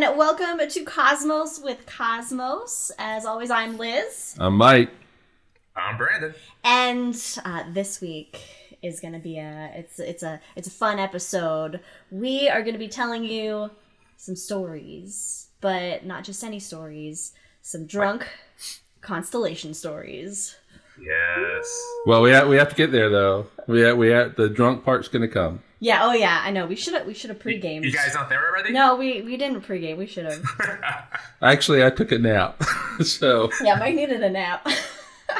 and welcome to Cosmos with Cosmos. As always, I'm Liz, I'm Mike. I'm Brandon. and uh, this week is going to be a it's it's a it's a fun episode. We are going to be telling you some stories, but not just any stories. Some drunk constellation stories. Yes. Well, we have, we have to get there though. We have, we have, the drunk part's gonna come. Yeah. Oh yeah. I know. We should have we should have pre-gamed. You guys not there already? No, we we didn't pregame. We should have. Actually, I took a nap, so yeah, Mike needed a nap.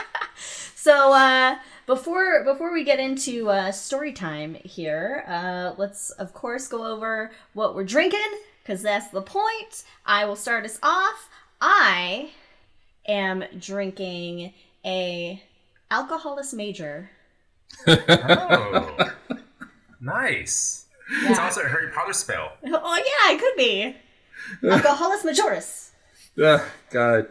so uh, before before we get into uh, story time here, uh, let's of course go over what we're drinking because that's the point. I will start us off. I am drinking a Alcoholus Major. Oh. nice. It's also a Harry Potter spell. Oh yeah, it could be Alcoholus Majoris. Ah, God.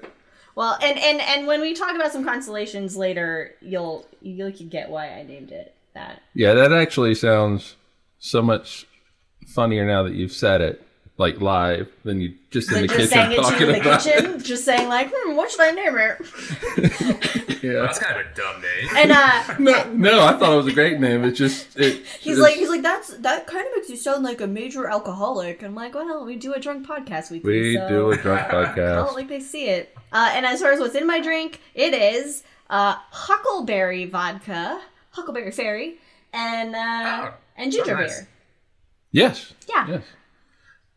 Well, and and and when we talk about some constellations later, you'll you'll get why I named it that. Yeah, that actually sounds so much funnier now that you've said it, like live, than you just in the just kitchen saying it to you talking in the about kitchen, just saying like, hmm, what should I name it? it. Yeah. That's kind of a dumb name. And uh, No, no, I thought it was a great name. It's just it. he's it's- like, he's like, that's that kind of makes you sound like a major alcoholic. I'm like, well, we do a drunk podcast weekly. we so do a drunk podcast. I don't podcast. like they see it. Uh, and as far as what's in my drink, it is uh, Huckleberry vodka, Huckleberry Fairy, and uh, Oh, and ginger nice. beer. Yes. Yeah. Yes.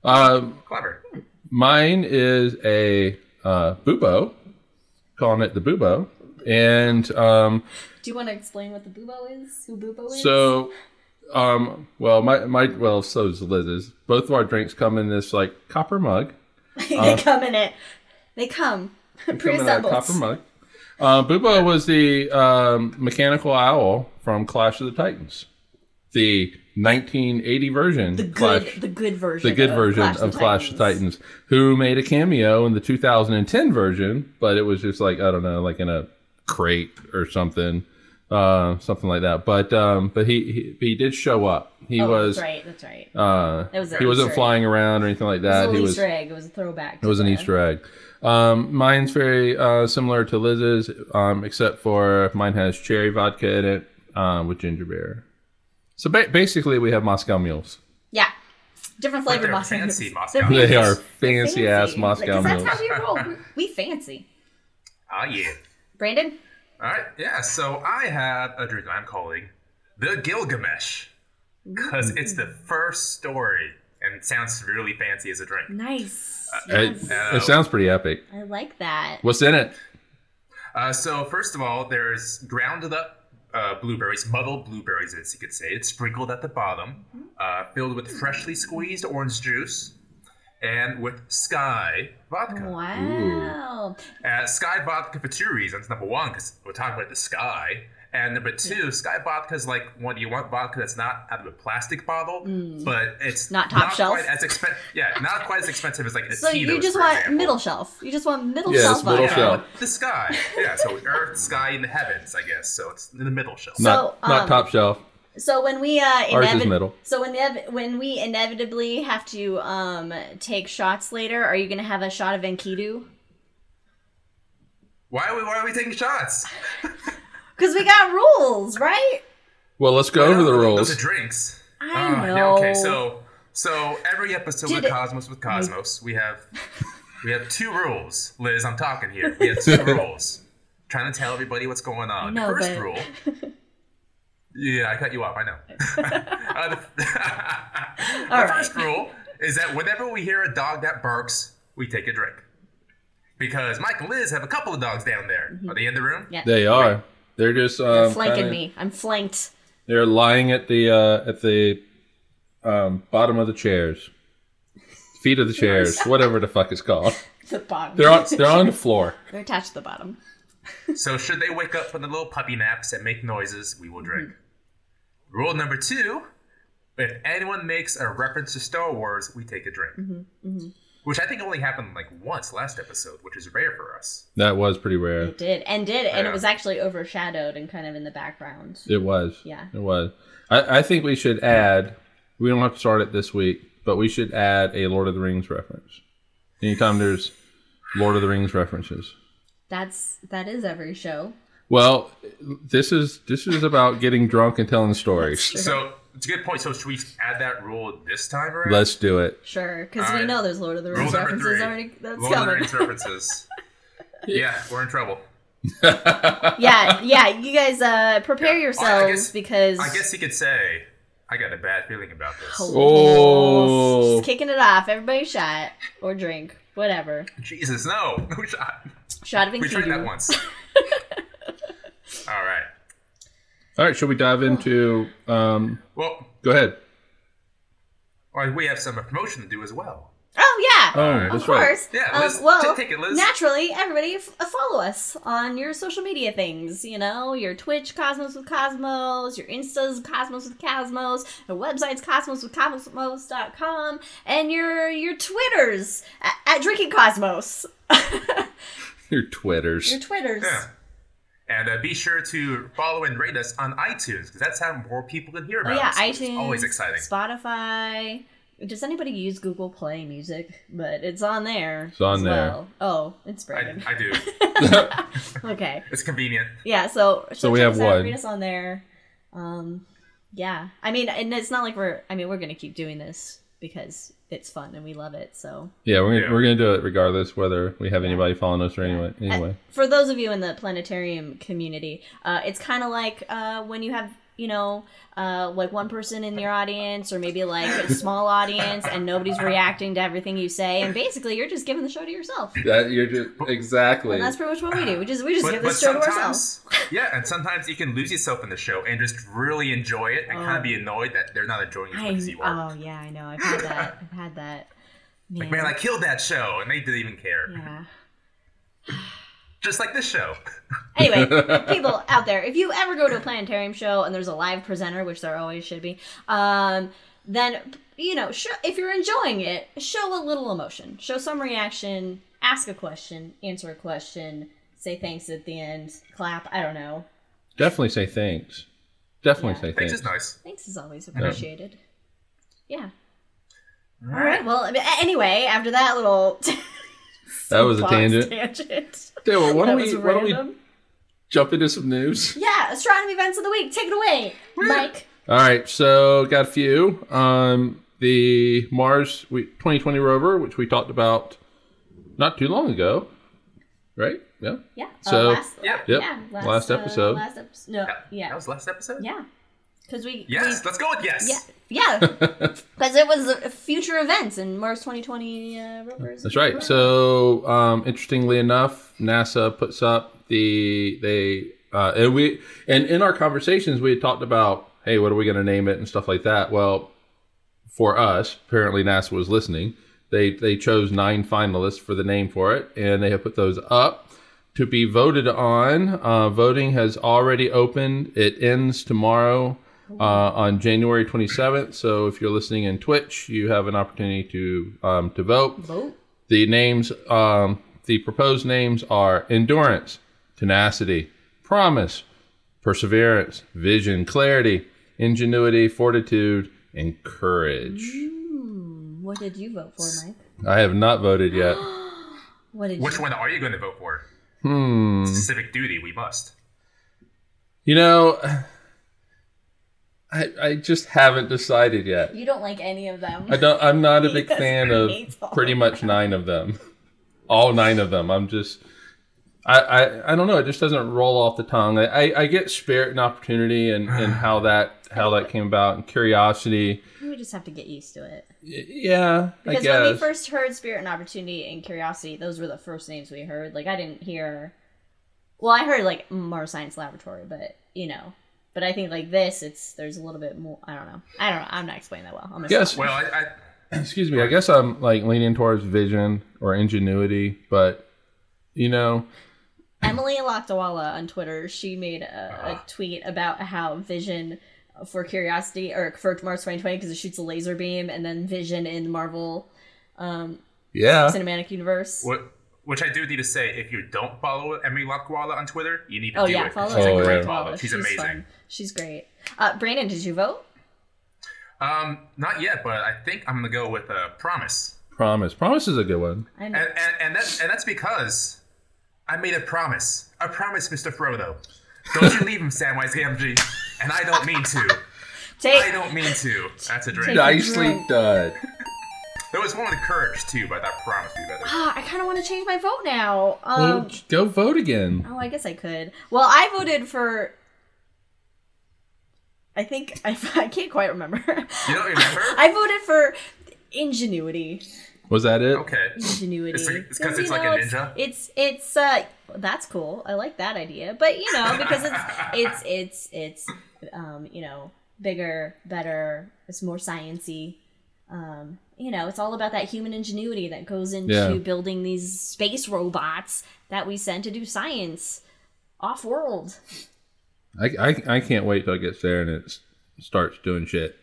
Um, Clever. Mine is a uh, bubo, calling it the bubo, and um, Do you want to explain what the bubo is? Who bubo is? so, um, well, my my well, so is Liz's. Both of our drinks come in this like copper mug. they come in it. They come Come in a pre-assembled. copper mug. Uh, bubo was the um, mechanical owl from Clash of the Titans, the 1980 version. The good, Clash. the good version. the good of version Clash of Clash of Titans, who made a cameo in the 2010 version, but it was just like I don't know, like in a crate or something, uh, something like that. But um, but he, he he did show up. He Oh, was that's right. That's right. uh, That was he wasn't Easter egg. flying around or anything like that. It was He was Easter egg. It was a throwback. it was an Easter egg. Um, mine's very uh, similar to Liz's, um, except for mine has cherry vodka in it um, with ginger beer. So ba- basically, we have Moscow mules. Yeah, different flavored they're Moscow fancy Mules. Moscow They're Mules. They are They're fancy ass Moscow Because mules. That's how we roll. We- We fancy. Ah, yeah. Brandon. All right. Yeah. So I have a drink I'm calling the Gilgamesh because it's the first story and it sounds really fancy as a drink. Nice. It, Yes. it sounds pretty epic. I like that. What's in it? Uh, so first of all, there's grounded up uh, blueberries, muddled blueberries, as you could say. It's sprinkled at the bottom, uh, filled with freshly squeezed orange juice, and with Skyy vodka. Wow. Uh, Skyy vodka for two reasons. Number one, because we're talking about the Sky. And number two, Skyy vodka is like do you want vodka that's not out of a plastic bottle, but it's Mm. Not top shelf? Quite as expen- yeah, not quite as expensive as like a So you just want example. middle shelf. You just want middle Yes, shelf. middle vodka. shelf. The sky, yeah. So earth, sky, and the heavens, I guess. So it's in the middle shelf. So, Not not um, top shelf. So when we uh, Ours is inevit- middle. so when the, when we inevitably have to um take shots later, are you gonna have a shot of Enkidu? Why are we why are we taking shots? Because we got rules, right? Well, let's go over the Those rules. are drinks. I Ah, know. yeah, okay, so so every episode Did with it- Cosmos with Cosmos, we have we have two rules. Liz, I'm talking here. We have two rules. Trying to tell everybody what's going on. I know, the first but- rule. Yeah, I cut you off. I know. uh, the the All right. first rule is that whenever we hear a dog that barks, we take a drink. Because Mike and Liz have a couple of dogs down there. Are they in the room? Mm-hmm. Yeah. They are. They're just um, They're flanking kinda- me. I'm flanked. They're lying at the uh, at the um, bottom of the chairs, feet of the chairs, whatever the fuck it's called. The bottom. They're on they're on the floor. They're attached to the bottom. So should they wake up from the little puppy naps and make noises, we will drink. Rule number two: if anyone makes a reference to Star Wars, we take a drink. Which I think only happened like once last episode, which is rare for us. That was pretty rare. It did and did, and it was actually overshadowed and kind of in the background. It was. Yeah. It was. I, I think we should add. We don't have to start it this week, but we should add a Lord of the Rings reference. Anytime there's Lord of the Rings references. That's that is every show. Well, this is this is about getting drunk and telling stories. So it's a good point. So should we add that rule this time around? Let's do it. Sure, because we Alright. know there's Lord of the Rings number references three. already. That's Lord of the. Rings references. yeah, we're in trouble. yeah, yeah. You guys uh, prepare Yeah. yourselves I guess- because I guess you could say I got a bad feeling about this. Oh. just kicking it off. Everybody shot or drink, whatever. Jesus, no, no shot. Shot of We tried that once. All right. All right, should we dive into? Um, Well, go ahead. well, we have some promotion to do as well. Oh yeah. Oh, Of that's right. course. Yeah, Um, Liz, well, take it, Liz. naturally, everybody f- uh, follow us on your social media things. You know, your Twitch, Cosmos with Cosmos, your Instas, Cosmos with Cosmos, your website's Cosmos with Cosmos.com, and your your Twitters at, at Drinking Cosmos. Your Twitters. your Twitters. Yeah. And uh, be sure to follow and rate us on iTunes because that's how more people can hear Oh about yeah, us. which iTunes, always exciting. Spotify. Does anybody use Google Play Music? But it's on there. It's on as there. well. Oh, it's I, Brandon. I do. okay. It's convenient. Yeah, so So we check have us out, one. Read us on there. Um, yeah, I mean, and it's not like we're. I mean, we're gonna keep doing this because it's fun and we love it. So yeah, we're gonna, Yeah. we're gonna do it regardless whether we have anybody following us or anyway. Anyway, for those of you in the planetarium community, uh, it's kind of like uh, when you have. You know, uh, like one person in your audience, or maybe like a small audience, and nobody's reacting to everything you say, and basically you're just giving the show to yourself. that you're just exactly. And that's pretty much what we do. We just we just But, give the show to ourselves. yeah, and sometimes you can lose yourself in the show and just really enjoy it and kind Oh. of be annoyed that they're not enjoying it as I, much as you are. oh yeah, I know. I've had that. I've had that. Like, man, I killed that show, and they didn't even care. yeah. Just like this show. Anyway, people out there, if you ever go to a planetarium show and there's a live presenter, which there always should be, um, then you know, sh- if you're enjoying it, show a little emotion, show some reaction, ask a question, answer a question, say thanks at the end, clap. I don't know. Definitely say thanks. Definitely Yeah. say Thanks thanks. is nice. Thanks is always appreciated. Yeah. All right. Well, I mean, a- anyway, after that little That was a tangent. tangent. Yeah, well, why That don't we why don't we jump into some news? Yeah, astronomy events of the week. Take it away, Mike. All right, so got a few. Um, the Mars 2020 rover, which we talked about not too long ago, right? Yeah. Yeah. So- uh, last, Yeah. Yep. Yeah. Last, Last uh, episode. last episode. No. Yeah. That was last episode? Yeah. Because we. Yes, let's go with yes. Yeah. Yeah. Because it was future events in Mars 2020 uh, rovers. That's right. So, um, interestingly enough, NASA puts up the they uh, and we and in our conversations we had talked about, hey, what are we going to name it and stuff like that. Well, for us, apparently NASA was listening. They they chose nine finalists for the name for it, and they have put those up to be voted on. Uh, voting has already opened. It ends tomorrow uh, on January 27th. So if you're listening in Twitch, you have an opportunity to um, to vote. Vote. The names, um, the proposed names are endurance, tenacity, promise, perseverance, vision, clarity, ingenuity, fortitude, and courage. Hmm, what did you vote for, Mike? I have not voted yet. What did Which you? one are you going to vote for? Hmm. Civic duty, we must. You know, I I just haven't decided yet. You don't like any of them. I don't. I'm not a big fan of pretty much nine of them. All nine of them. I'm just. I, I, I don't know. It just doesn't roll off the tongue. I, I, I get spirit and opportunity and, and how that how that came about and curiosity. We just have to get used to it. Y- Yeah, I Because when we first heard Spirit and Opportunity and Curiosity, those were the first names we heard. Like I didn't hear Well, I heard like Mars Science Laboratory, but you know. But I think like this, it's there's a little bit more I don't know. I don't know. I'm not explaining that well. I'm Yes. Well, I, I Excuse me. I guess I'm like leaning towards vision or ingenuity, but you know, Emily Lakdawalla on Twitter, she made a, Uh-huh. a tweet about how Vision for Curiosity or for Mars 2020 because it shoots a laser beam, and then Vision in the Marvel um, yeah. Cinematic Universe. what, which I do need to say, if you don't follow Emily Lakdawalla on Twitter, you need to Oh do yeah, it. follow She's her. Oh, a great yeah. follow. She's, amazing. fun. She's great. Uh, Brandon, did you vote? Um, not yet, but I think I'm gonna go with uh, Promise. Promise. Promise is a good one. I know. And, and, and, that's, and that's because I made a promise. A promise, Mr. Frodo. Don't you leave him, Samwise Gamgee. And I don't mean to. Take, I don't mean to. That's a drink. Nicely drink. done. There was one with courage, too, but that promise you be better. Ah, I kind of want to change my vote now. Um, Well, go vote again. oh, I guess I could. Well, I voted for. I think I, I can't quite remember. You don't remember? I voted for ingenuity. Was that it? Okay. Ingenuity. It's like- it's 'cause you it's like know, a it's- ninja? It's it's uh that's cool. I like that idea. But you know, because it's it's it's it's um, you know, bigger, better, it's more sciency. Um, you know, it's all about that human ingenuity that goes into Yeah. building these space robots that we send to do science off world. I, I, I can't wait till it gets there and it starts doing shit.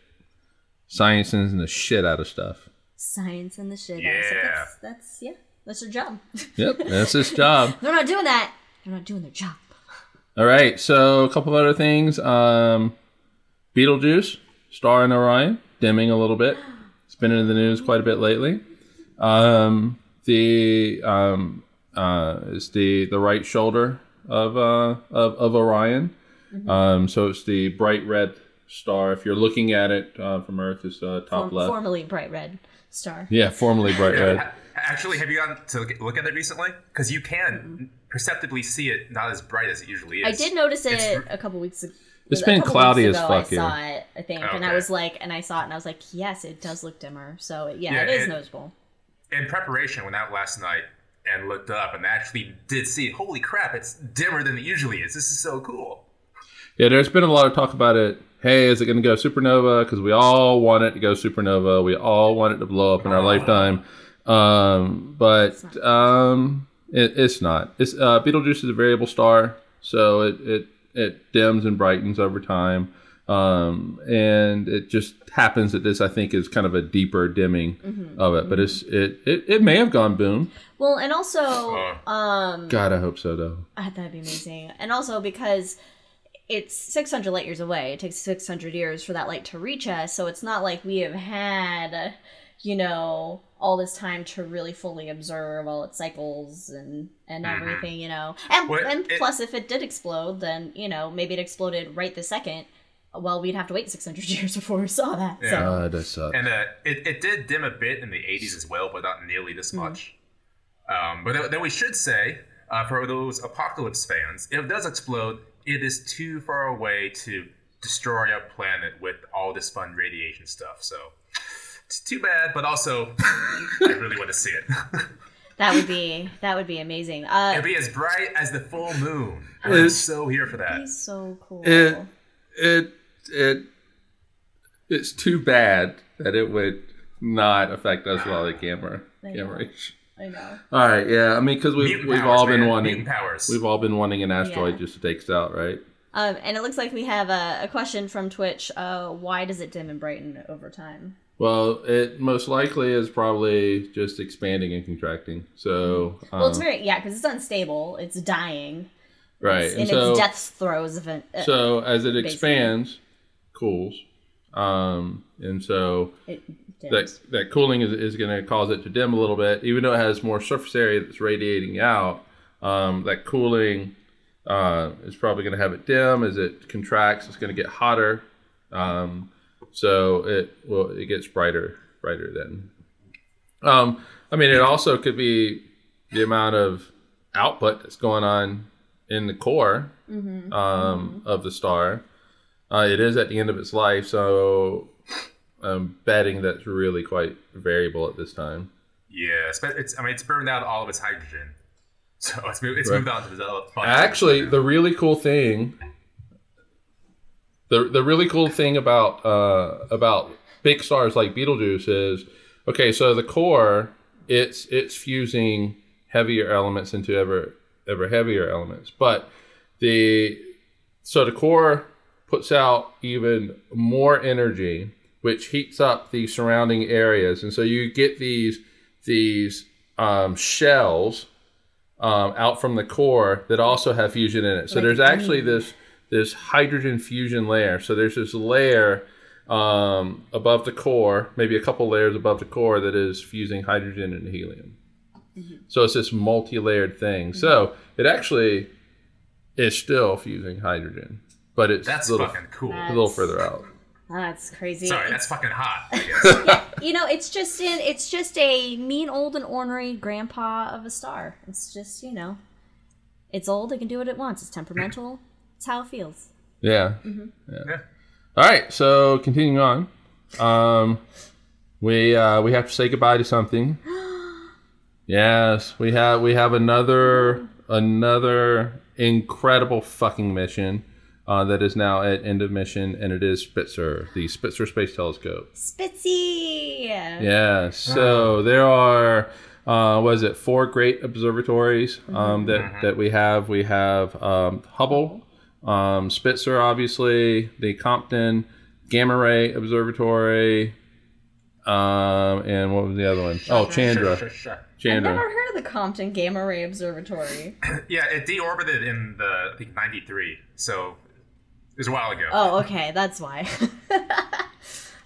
Sciencing the shit out of stuff. Science and the shit. out. So Yeah. that's, that's yeah, that's their job. Yep, that's his job. They're not doing that. They're not doing their job. All right, so a couple of other things. Um, Betelgeuse, star in Orion, dimming a little bit. It's been in the news quite a bit lately. Um, the um, uh, is the the right shoulder of uh, of, of Orion. Um, so it's the bright red star. If you're looking at it uh, from Earth, it's uh, top Form- left. formerly bright red star. yeah, formerly bright red. Actually, have you gone to look- look at it recently? Because you can perceptibly see it not as bright as it usually is. I did notice it It's- a couple weeks ago. It's a been cloudy as ago, fuck here. I saw it, I think, and I was like, and I saw it, and I was like, yes, it does look dimmer. So yeah, Yeah, it is it- noticeable. In preparation, went out last night and looked up and actually did see, holy crap, it's dimmer than it usually is. This is so cool. Yeah, there's been a lot of talk about it. Hey, is it going to go supernova? Because we all want it to go supernova. We all want it to blow up in our lifetime. Um, but um, it, it's not. It's uh, Betelgeuse is a variable star, so it it it dims and brightens over time. Um, and it just happens that this, I think, is kind of a deeper dimming of it. But it's it, it it may have gone boom. Well, and also, Uh. um, God, I hope so though. ah, that'd be amazing. And also because it's 600 light years away. It takes 600 years for that light to reach us. So it's not like we have had, you know, all this time to really fully observe all its cycles and and everything, you know. And Well, and it- plus, if it did explode, then you know maybe it exploded right this second. Well, we'd have to wait 600 years before we saw that. Yeah. So God, that sucks. And uh, it, it did dim a bit in the 80s as well, but not nearly this much. Um, but then, then we should say, uh, for those Apocalypse fans, if it does explode, it is too far away to destroy our planet with all this fun radiation stuff. So it's too bad, but also I really want to see it. that would be that would be amazing. Uh, It'd be as bright as the full moon. I'm It's- so here for that. he's so cool. it it it it's too bad that it would not affect us while the camera I camera know. I know. All right, yeah. I mean, because we've Mutant we've powers, all been man. wanting powers. we've all been wanting an asteroid Yeah. just to take us out, right? Um, and it looks like we have a, a question from Twitch. Uh, why does it dim and brighten over time? Well, it most likely is probably just expanding and contracting. So, um, Well, it's very yeah, because it's unstable. It's dying. right, It's and in so its death throes of it. Uh, so as it basically. expands, cools, um, and so it that that cooling is, is going to cause it to dim a little bit, even though it has more surface area that's radiating out. Um, that cooling uh, is probably going to have it dim as it contracts. It's going to get hotter, um, so it well it gets brighter brighter then. Um, I mean, it also could be the amount of output that's going on in the core um, of the star. Uh, it is at the end of its life, so I'm betting that's really quite variable at this time. Yeah, it's, it's I mean it's burned out all of its hydrogen, so it's moved, it's Right. moved on to the other. fun Actually, the really cool thing, the the really cool thing about uh, about big stars like Betelgeuse is, okay, so the core, it's it's fusing heavier elements into ever ever heavier elements, but the so the core puts out even more energy, which heats up the surrounding areas, and so you get these these um, shells um, out from the core that also have fusion in it. So Like there's actually this this hydrogen fusion layer. So there's this layer um, above the core, maybe a couple layers above the core, that is fusing hydrogen and helium. So it's this multi-layered thing. So it actually is still fusing hydrogen, but it's That's a little, fucking cool. a little further out. That's crazy. Sorry, that's fucking hot. Yeah, you know, it's just in it's just a mean old and ornery grandpa of a star. It's just, you know, it's old, it can do what it wants. It's temperamental. It's how it feels. Yeah. yeah. All right. So continuing on, um, we uh, we have to say goodbye to something. yes, we have we have another another incredible fucking mission uh, that is now at end of mission, and it is Spitzer, the Spitzer Space Telescope. Spitzy. Yeah. So there are, uh, was it four great observatories um, that that we have? We have um, Hubble, um, Spitzer, obviously, the Compton Gamma Ray Observatory, um, and what was the other one? Oh, Chandra. Sure, sure, sure. I've Chandra. never heard of the Compton Gamma Ray Observatory. Yeah, it deorbited in the I think '93, so it was a while ago. Oh, okay, that's why.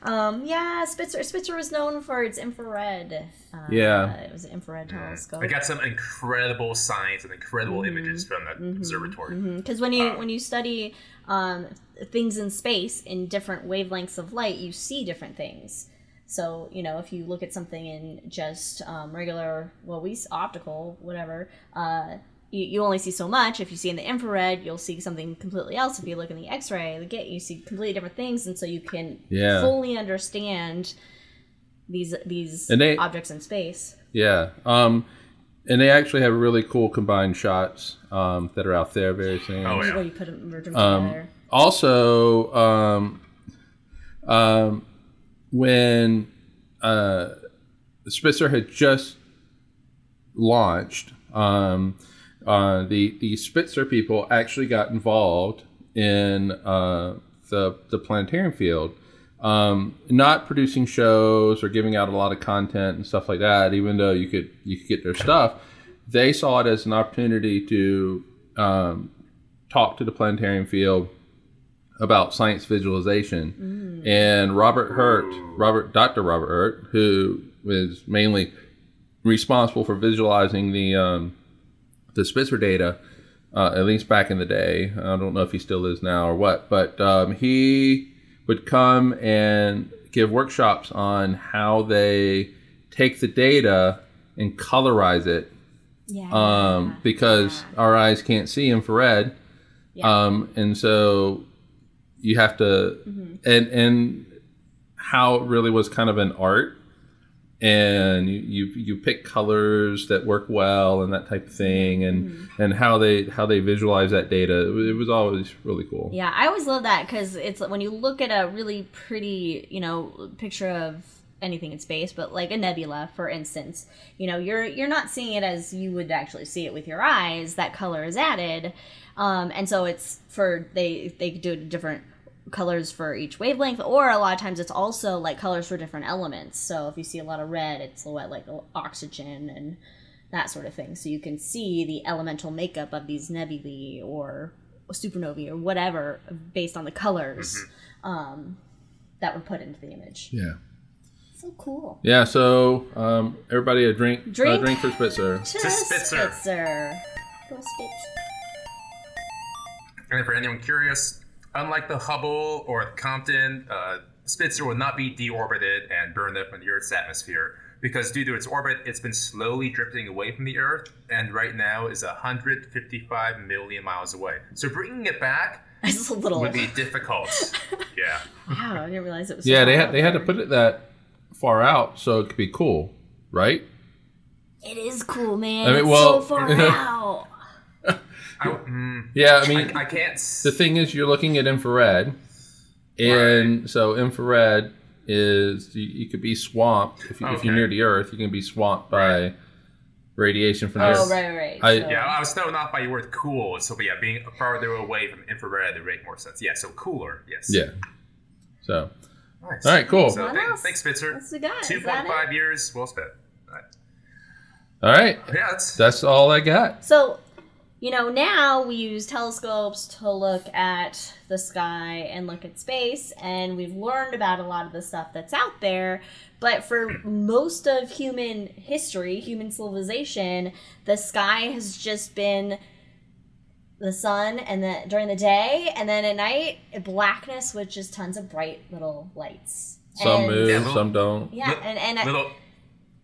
um, yeah, Spitzer. Spitzer was known for its infrared. Uh, Yeah. it was an infrared telescope. I got some incredible science and incredible images from that observatory. Because when you when you study um, things in space in different wavelengths of light, you see different things. So you know, if you look at something in just um, regular, well, we optical, whatever, uh, you, you only see so much. If you see in the infrared, you'll see something completely else. If you look in the X-ray, the get you see completely different things, and so you can Yeah. fully understand these these And they- objects in space. Yeah. Um, and they actually have really cool combined shots um, that are out there very soon. Oh, yeah. Where you put them, merge them Um, together. also um, um, when uh, Spitzer had just launched, um, uh, the the Spitzer people actually got involved in uh, the the planetarium field. Um, not producing shows or giving out a lot of content and stuff like that. Even though you could you could get their stuff, they saw it as an opportunity to um, talk to the planetarium field about science visualization. And Robert Hurt, Robert Dr. Robert Hurt, who was mainly responsible for visualizing the um, the Spitzer data, uh, at least back in the day. I don't know if he still is now or what, but um, he would come and give workshops on how they take the data and colorize it Yeah. um, because our eyes can't see infrared, Yeah. um, and so you have to, and and how it really was kind of an art, and you you, you pick colors that work well and that type of thing, and and how they how they visualize that data. It was, always really cool. Yeah, I always love that because it's when you look at a really pretty, you know, picture of anything in space, but like a nebula, for instance, you know, you're you're not seeing it as you would actually see it with your eyes. That color is added, um, and so it's for they they do it different colors for each wavelength, or a lot of times it's also like colors for different elements. So if you see a lot of red, it's what like oxygen and that sort of thing. So you can see the elemental makeup of these nebulae or supernovae or whatever based on the colors um, that were put into the image. Yeah. So cool. Yeah. So um, everybody a drink. Drink. A drink for Spitzer. To Spitzer. Spitzer. Go Spitz. And for anyone curious, unlike the Hubble or the Compton, uh, Spitzer will not be deorbited and burned up in the Earth's atmosphere because due to its orbit, it's been slowly drifting away from the Earth and right now is 155 million miles away. So bringing it back It's a little. would be difficult. yeah. Wow, I didn't realize it was. so Yeah, they had they had to put it that far out so it could be cool, right? It is cool, man. I mean, it's well- so far out. I, mm, Yeah, I mean, I, I can't. s- the thing is, you're looking at infrared, and so infrared is you, you could be swamped if, you, if you're Okay. near the Earth. You can be swamped by radiation from the Oh, Earth. right, right. I- so- Yeah, I was thrown off by your word cool. So, but yeah, being farther away from infrared would make more sense. Yeah, so cooler. Yes. Yeah. So, Nice. all right, cool. So, What thanks, else? thanks, Spitzer. What's we got? Is Two that point it? years, well spent. All right. All right, Yeah, that's that's all I got. So, you know, now we use telescopes to look at the sky and look at space, and we've learned about a lot of the stuff that's out there. But for most of human history, human civilization, the sky has just been the sun and then during the day and then at night blackness with just tons of bright little lights Some And- move, Yeah, some don't. yeah and and, Little,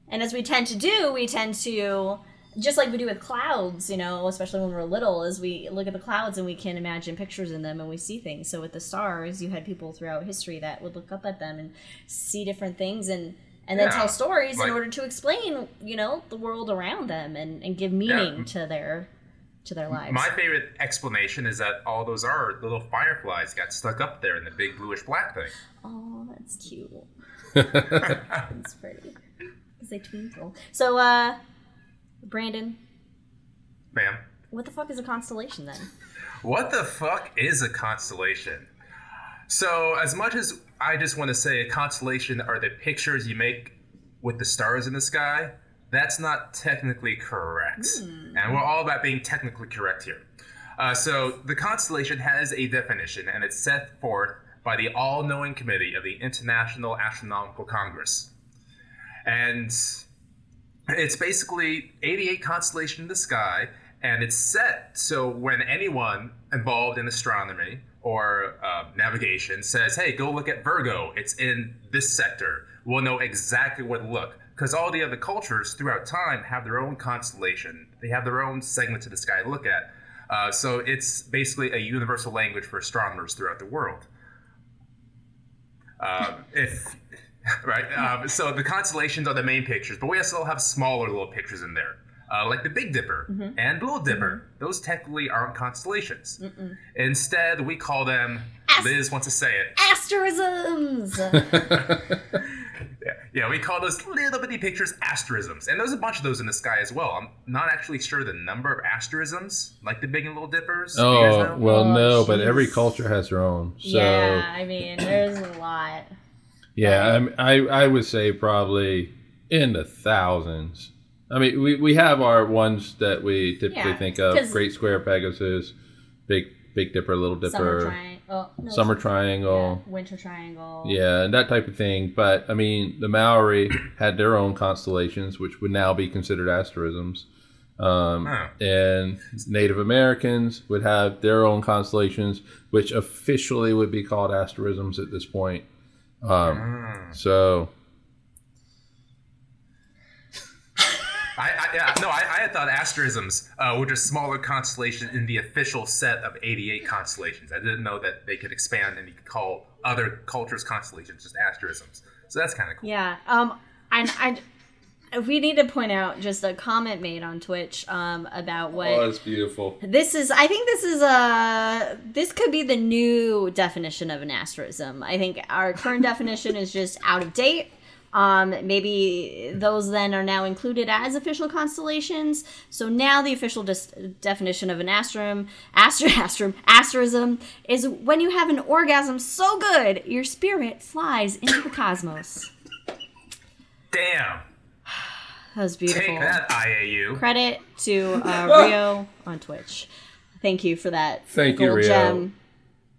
and as we tend to do we tend to just like we do with clouds you know especially when we're little is we look at the clouds and we can imagine pictures in them and we see things so with the stars you had people throughout history that would look up at them and see different things and and then Yeah, tell stories like- in order to explain you know the world around them and, and give meaning Yeah. to their to their lives my favorite explanation is that all those are little fireflies got stuck up there in the big bluish black thing. Oh, that's cute. That's pretty. Because they twinkle. So, uh, Brandon, Ma'am. what the fuck is a constellation then? What the fuck is a constellation? So, as much as I just want to say a constellation are the pictures you make with the stars in the sky, that's not technically correct. And we're all about being technically correct here. Uh, so, the constellation has a definition, and it's set forth by the all knowing committee of the International Astronomical Congress. And it's basically 88 constellations in the sky, and it's set so when anyone involved in astronomy or uh, navigation says, "Hey, go look at Virgo. It's in this sector," we'll know exactly where to look. Because all the other cultures throughout time have their own constellation. They have their own segments of the sky to look at. Uh, so it's basically a universal language for astronomers throughout the world. Um, if right, um, so the constellations are the main pictures, but we also have smaller little pictures in there, uh, like the Big Dipper and Little Dipper. Those technically aren't constellations. Instead, we call them. Ast- Liz wants to say it. Asterisms! Yeah, yeah, we call those little bitty pictures asterisms, and there's a bunch of those in the sky as well. I'm not actually sure the number of asterisms, like the Big and Little Dippers. Do you guys Oh well, Oh, no, but every culture has their own. So yeah, I mean, there's a lot. Yeah, I, mean, I I would say probably in the thousands. I mean, we, we have our ones that we typically Yeah, think of: Great Square Pegasus, Big Big Dipper, Little Summer Dipper. Oh, no, Summer yeah, Triangle, winter triangle. yeah. and that type of thing. But I mean, the Maori had their own constellations, which would now be considered asterisms. Um, Huh. And Native Americans would have their own constellations, which officially would be called asterisms at this point. Um, Mm. so I, I yeah, no, I, I had thought asterisms uh, were just smaller constellations in the official set of 88 constellations. I didn't know that they could expand and you could call other cultures constellations just asterisms. So that's kind of cool. Yeah. Um. And I. We need to point out just a comment made on Twitch um, about what Oh, it's beautiful. This is I think this is a this could be the new definition of an asterism. I think our current definition is just out of date. Um, maybe those then are now included as official constellations. So now the official dis- definition of an asterism, aster, asterism, asterism is when you have an orgasm so good your spirit flies into the cosmos. Damn. That was beautiful. Take that, IAU. Credit to uh, Rio on Twitch. Thank you for that. Thank you, gold Rio. gem,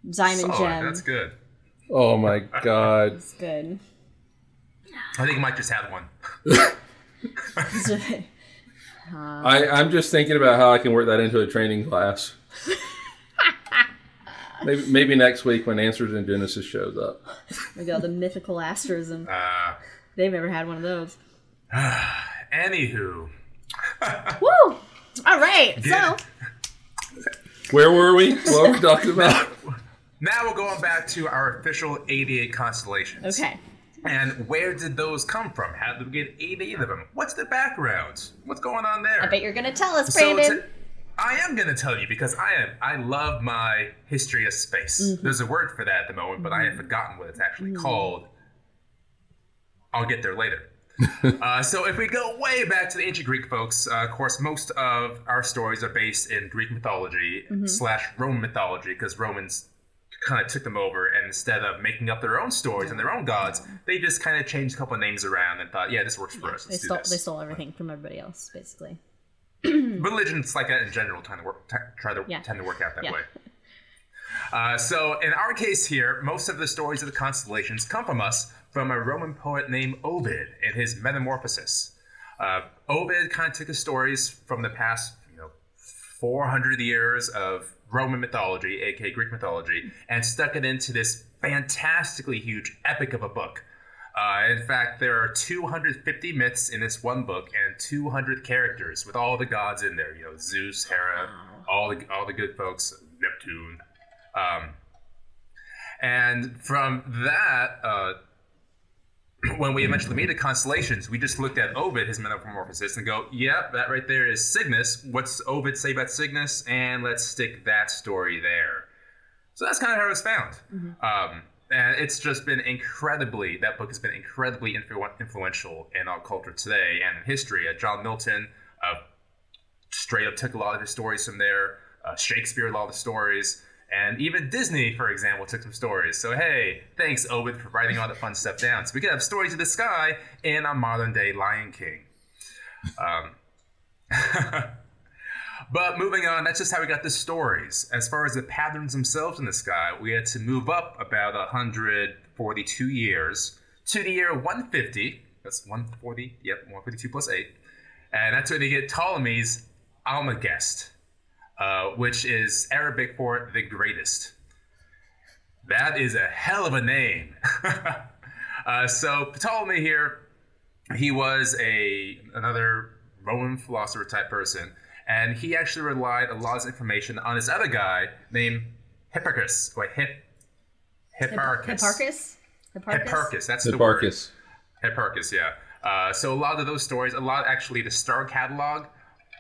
diamond Solid, gem. That's good. Oh my god. It's good. I think Mike just had one. I, I'm just thinking about how I can work that into a training class. maybe, maybe next week when Answers in Genesis shows up. we go the mythical asterism. Uh, They've never had one of those. anywho, Woo! All right. So Yeah. Where were we? What were we talking about? now we're going back to our official 88 constellations. okay. And where did those come from? How did we get 88 of them? What's the background? What's going on there? I bet you're gonna tell us, Brandon. to- I am going to tell you because I am. I love my history of space. Mm-hmm. There's a word for that at the moment, but I have forgotten what it's actually Mm. called. I'll get there later. uh, so if we go way back to the ancient Greek folks, uh, of course, most of our stories are based in Greek mythology Mm-hmm. slash Roman mythology because Romans kind of took them over, and instead of making up their own stories and their own gods, they just kind of changed a couple of names around and thought, yeah, this works for us. they Let's do stole this. they stole everything from everybody else, basically. religions like that in general tend to work, t- try to Yeah. tend to work out that Yeah. way. Uh, so in our case here, most of the stories of the constellations come from us from a Roman poet named Ovid in his Metamorphosis. Uh, Ovid kind of took his stories from the past, you know, 400 years of Roman mythology, aka Greek mythology, and stuck it into this fantastically huge epic of a book. Uh, in fact, there are 250 myths in this one book and 200 characters with all the gods in there. You know, Zeus, Hera, all the all the good folks, Neptune. Um, and from that, uh, when we eventually made the constellations, we just looked at Ovid, his metamorphosis, and go, yep, that right there is Cygnus. What's Ovid say about Cygnus? And let's stick that story there. So that's kind of how it was found. Um, and it's just been incredibly, that book has been incredibly influ- influential in our culture today and in history. Uh, John Milton uh, straight up took a lot of his stories from there. Uh, Shakespeare, a lot of the stories. And even Disney, for example, took some stories. So, hey, thanks, Ovid, for writing all the fun stuff down. So we could have stories of the sky in a modern day Lion King. Um, but moving on, that's just how we got the stories. As far as the patterns themselves in the sky, we had to move up about 142 years to the year 150. That's 140, yep, 152 plus 8. And that's when they get Ptolemy's Almagest, uh, which is Arabic for the greatest. That is a hell of a name. uh, so Ptolemy here, he was a another Roman philosopher type person, and he actually relied a lot of information on this other guy named Hipparchus, or Hip, Hipparchus. Hipparchus? Hipparchus? Hipparchus. That's the word. Hipparchus. Hipparchus, yeah. Uh, so a lot of those stories, a lot actually, the star catalog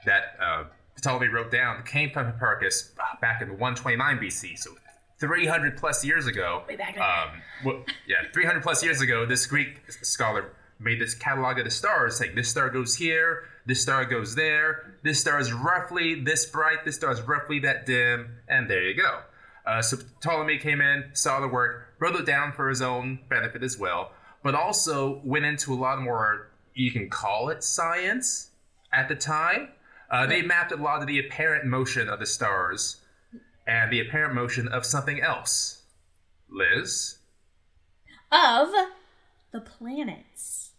that uh, Ptolemy wrote down came from Hipparchus back in 129 BC. So 300 plus years ago. Way back. Um, well, yeah, 300 plus years ago, this Greek scholar made this catalog of the stars, saying this star goes here, this star goes there, this star is roughly this bright, this star is roughly that dim, and there you go. Uh, so Ptolemy came in, saw the work, wrote it down for his own benefit as well, but also went into a lot more, you can call it science at the time. Uh, they mapped a lot of the apparent motion of the stars and the apparent motion of something else. Liz? Of the planets.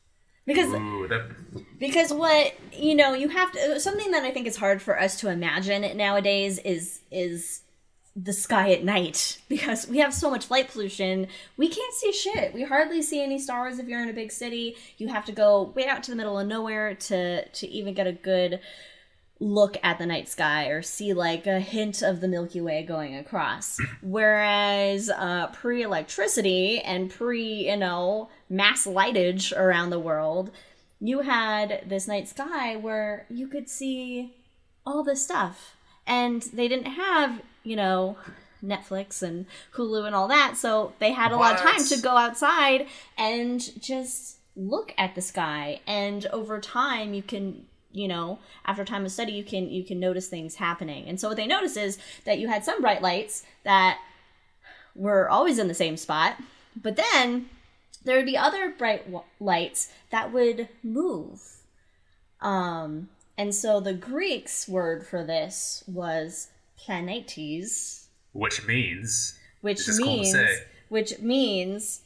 Because Ooh, that, because what you know you have to something that i think is hard for us to imagine nowadays is is the sky at night because we have so much light pollution we can't see shit we hardly see any stars if you're in a big city you have to go way out to the middle of nowhere to to even get a good look at the night sky or see like a hint of the Milky Way going across. Whereas uh, pre electricity and pre, you know, mass lightage around the world, you had this night sky where you could see all this stuff. And they didn't have, you know, Netflix and Hulu and all that. So they had a lot of time to go outside and just look at the sky. And over time, you can you know after time of study you can you can notice things happening. And so what they notice is that you had some bright lights that were always in the same spot but then there would be other bright w- lights that would move. Um and so the greeks word for this was planetes which means which cool means which means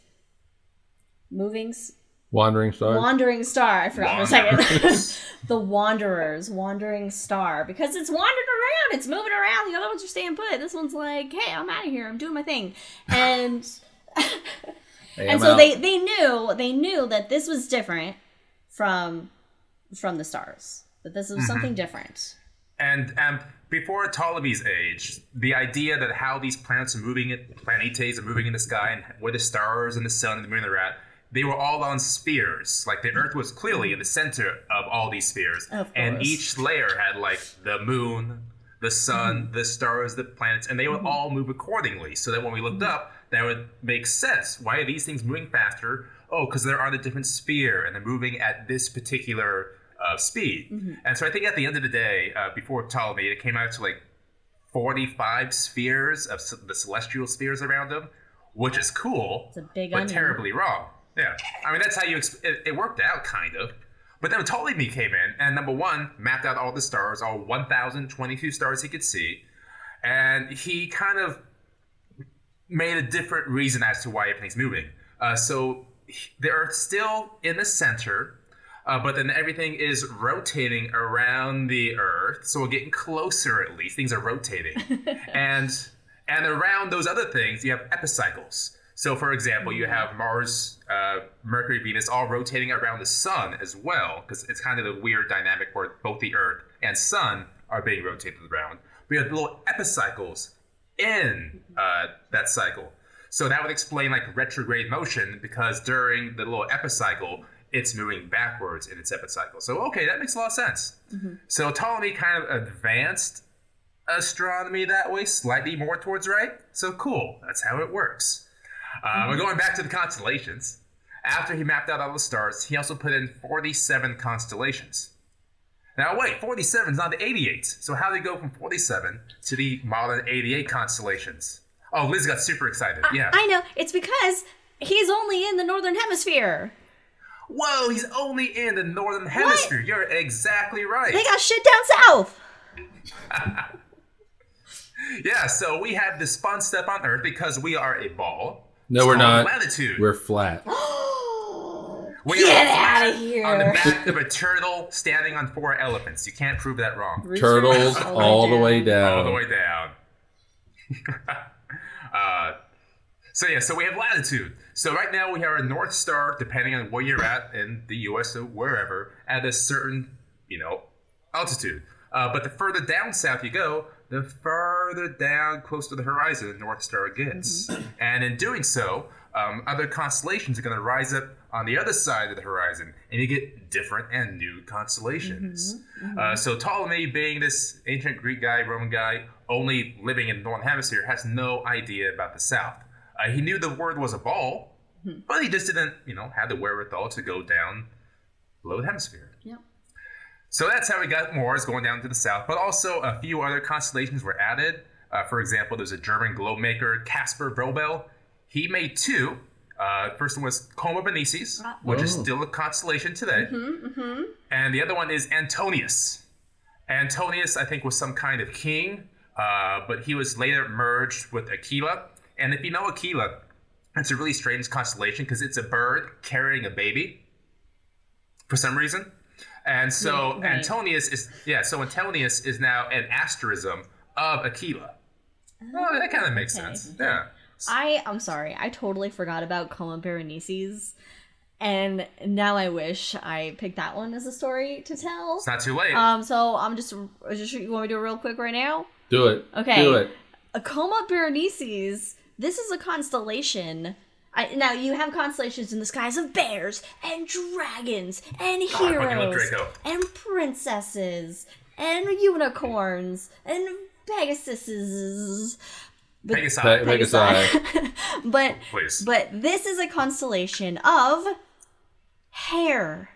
moving s- Wandering star. wandering star i forgot for a second. The wanderers wandering star because it's wandering around it's moving around the other ones are staying put this one's like hey i'm out of here i'm doing my thing. And Hey, and I'm so out. they they knew they knew that this was different from from the stars that this was mm-hmm. something different. And and before Ptolemy's age, the idea that how these planets are moving, it, planetes are moving in the sky, and where the stars and the sun and the moon are at, they were all on spheres. Like the Earth was clearly in the center of all these spheres, Of and each layer had like the moon, the sun, the stars, the planets, and they would all move accordingly. So that when we looked up, that would make sense. Why are these things moving faster? Oh, because they're on a different sphere and they're moving at this particular uh, speed. And so I think at the end of the day, uh, before Ptolemy, it came out to like 45 spheres of the celestial spheres around them, which is cool, It's a big but onion. terribly wrong. Yeah, I mean that's how you. Exp- it, it worked out kind of, But then Ptolemy came in and number one mapped out all the stars, all 1,022 stars he could see, and he kind of made a different reason as to why everything's moving. Uh, so the Earth's still in the center, uh, but then everything is rotating around the Earth. So we're getting closer at least. Things are rotating, and and around those other things, you have epicycles. So, for example, you have Mars, uh, Mercury, Venus all rotating around the Sun as well, because it's kind of the weird dynamic where both the Earth and Sun are being rotated around. We have little epicycles in uh, that cycle. So that would explain like retrograde motion because during the little epicycle, it's moving backwards in its epicycle. So okay, that makes a lot of sense. So Ptolemy kind of advanced astronomy that way, slightly more towards right. So cool, that's how it works. Uh, We're going back to the constellations. After he mapped out all the stars, he also put in 47 constellations. Now wait, 47 is not the 88. So how do he go from 47 to the modern 88 constellations? Oh, Liz got super excited. Yeah. I know. It's because he's only in the northern hemisphere. Whoa, he's only in the northern hemisphere. You're exactly right. They got shit down south. yeah, so we have this fun step on Earth because we are a ball. No, It's we're not. Latitude. We're flat. We Get are flat outta here. On the back of a turtle standing on four elephants. You can't prove that wrong. Turtles all the way down. All the way down. uh, so yeah, so we have latitude. So right now we have a north star, depending on where you're at in the U.S. or wherever, at a certain you know altitude. Uh, but the further down south you go, the further down close to the horizon the North Star gets. And in doing so, um, other constellations are going to rise up on the other side of the horizon, and you get different and new constellations. Uh, so Ptolemy, being this ancient Greek guy, Roman guy, only living in the Northern Hemisphere, has no idea about the South. Uh, he knew the word was a ball, but he just didn't, you know, have the wherewithal to go down below the hemisphere. Yep. So that's how we got Mars going down to the south, but also a few other constellations were added. Uh, for example, there's a German globe maker, Caspar Vopel. He made two. Uh, first one was Coma Berenices, which is Oh. still a constellation today. And the other one is Antonius. Antonius, I think, was some kind of king, uh, but he was later merged with Aquila. And if you know Aquila, it's a really strange constellation because it's a bird carrying a baby for some reason. And so Right. Antonius is yeah, so Antonius is now an asterism of Aquila. Well, that kind of makes okay. sense. Yeah. I I'm sorry. I totally forgot about Coma Berenices. And now I wish I picked that one as a story to tell. It's not too late. Um, so I'm just, just you want me to do it real quick right now? Do it. Okay. Do it. A Coma Berenices. This is a constellation. I, now you have constellations in the skies of bears and dragons and I fucking love heroes Draco. and princesses and unicorns and pegasuses. But, Pegasi. Pe- Pegasi. but Please. but this is a constellation of hair.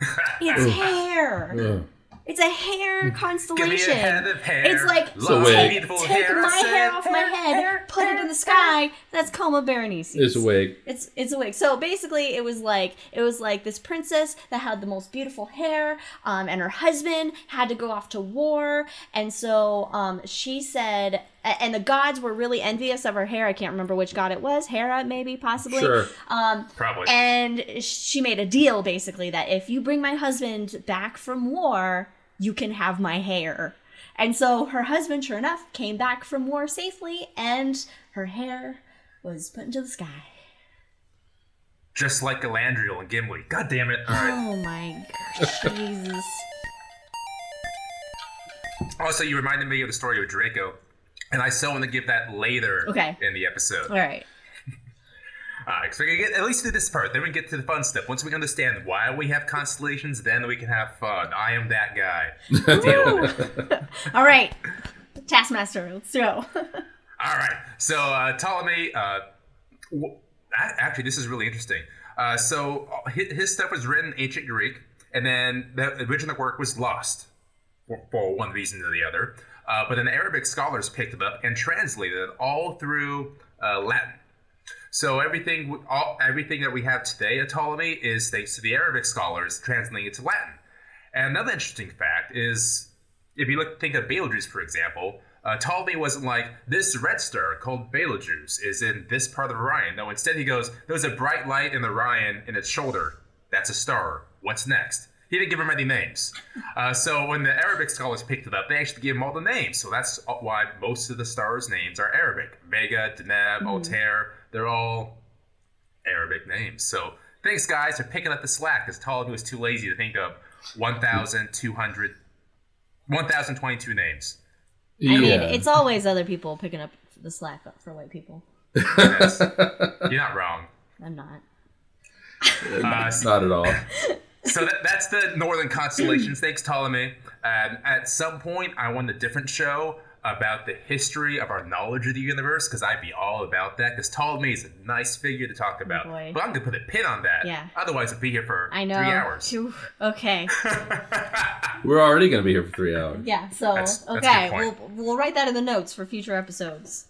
It's hair. Ugh. It's a hair Give me constellation. a head of hair. It's like So lots wait. take hair. my hair off my head, hair, put it in the sky. That's Coma Berenice. It's a wig. It's it's a wig. So basically, it was like it was like this princess that had the most beautiful hair, um, and her husband had to go off to war, and so um, she said, and the gods were really envious of her hair. I can't remember which god it was, Hera, maybe, possibly. Sure. Um, Probably. and she made a deal basically that if you bring my husband back from war, you can have my hair. And so her husband, sure enough, came back from war safely, and her hair was put into the sky. Just like Galadriel and Gimli. God damn it. All right. Oh my gosh, Jesus. Also, you reminded me of the story of Draco, and I still want to give that later Okay. in the episode. All right. Alright, so we can get at least through this part, then we get to the fun stuff. Once we understand why we have constellations, then we can have fun. I am that guy. Deal with it. All right. Taskmaster, let's go. All right. So uh, Ptolemy, uh, w- a- actually, this is really interesting. Uh, so uh, his, his stuff was written in ancient Greek, and then the original work was lost for, for one reason or the other. Uh, but then Arabic scholars picked it up and translated it all through uh, Latin. So everything, all everything that we have today at Ptolemy is thanks to the Arabic scholars translating it to Latin. And another interesting fact is, if you look, think of Betelgeuse, for example, uh, Ptolemy wasn't like this red star called Betelgeuse is in this part of Orion. No, instead he goes, "There's a bright light in the Orion in its shoulder. That's a star. What's next?" He didn't give him any names. Uh, so when the Arabic scholars picked it up, they actually gave him all the names. So that's why most of the stars' names are Arabic. Vega, Deneb, Altair, they're all Arabic names. So thanks, guys, for picking up the slack because Ptolemy was too lazy to think of 1,200, 1,022 names. I mean, it's always other people picking up the slack for white people. Yes. You're not wrong. I'm not. Uh, not at all. so that, that's the northern constellations. Thanks, Ptolemy. Um, at some point, I want a different show about the history of our knowledge of the universe because I'd be all about that. Because Ptolemy is a nice figure to talk about, boy. but I'm gonna put a pin on that. Yeah. Otherwise, I'd be here for I know. three hours. Okay. We're already going to be here for three hours. Yeah. So That's- that's a okay, good we'll we'll write that in the notes for future episodes.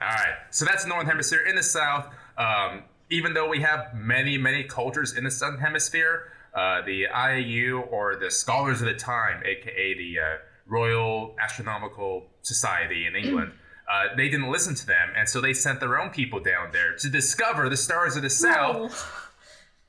All right. So that's the northern hemisphere. In the south, um, even though we have many, many cultures in the southern hemisphere, uh, the IAU or the scholars of the time, aka the uh, Royal Astronomical Society in England, uh, they didn't listen to them, and so they sent their own people down there to discover the stars of the south. Oh,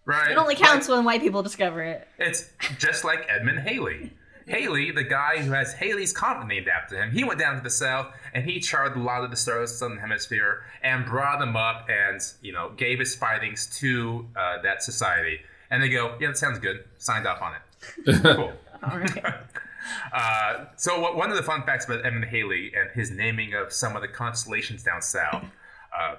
Right. it only counts when white people discover it. It's just like Edmund Halley. Halley, the guy who has Halley's Comet named after him, he went down to the south and he charted a lot of the stars of the southern hemisphere and brought them up and you know gave his findings to uh, that society. And they go, yeah, that sounds good. Signed off on it. cool. All right. Uh, so what, one of the fun facts about Edmund Halley and his naming of some of the constellations down south uh,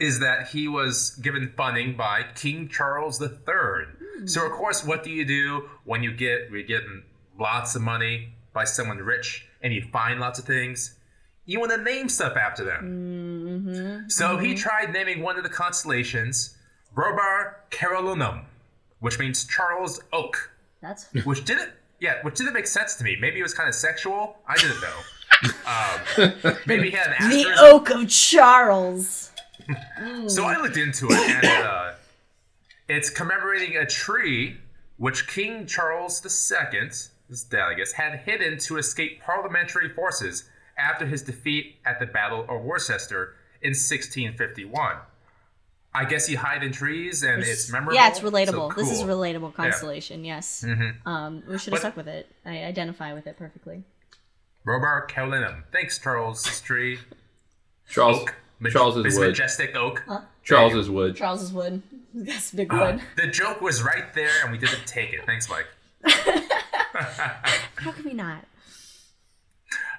is that he was given funding by King Charles III. So of course, what do you do when you get you're given lots of money by someone rich and you find lots of things? You want to name stuff after them. So he tried naming one of the constellations Robur Carolinum, which means Charles Oak That's which didn't yeah which didn't make sense to me. Maybe it was kind of sexual. I didn't know. Um, maybe he had an the Oak of Charles. so i looked into it and uh, it's commemorating a tree which king charles ii his dad i guess had hidden to escape parliamentary forces after his defeat at the battle of worcester in 1651 i guess you hide in trees and it's memorable Yeah, it's so relatable. This is a relatable constellation. Yes. Um, we should have But- stuck with it. I identify with it perfectly. Robur Carolinum. Thanks, Charles Tree. Charles, Oak. Maj- Charles is wood. majestic oak. Charles is wood. Charles's wood. That's big Uh, wood. the joke was right there, and we didn't take it. Thanks, Mike. How can we not?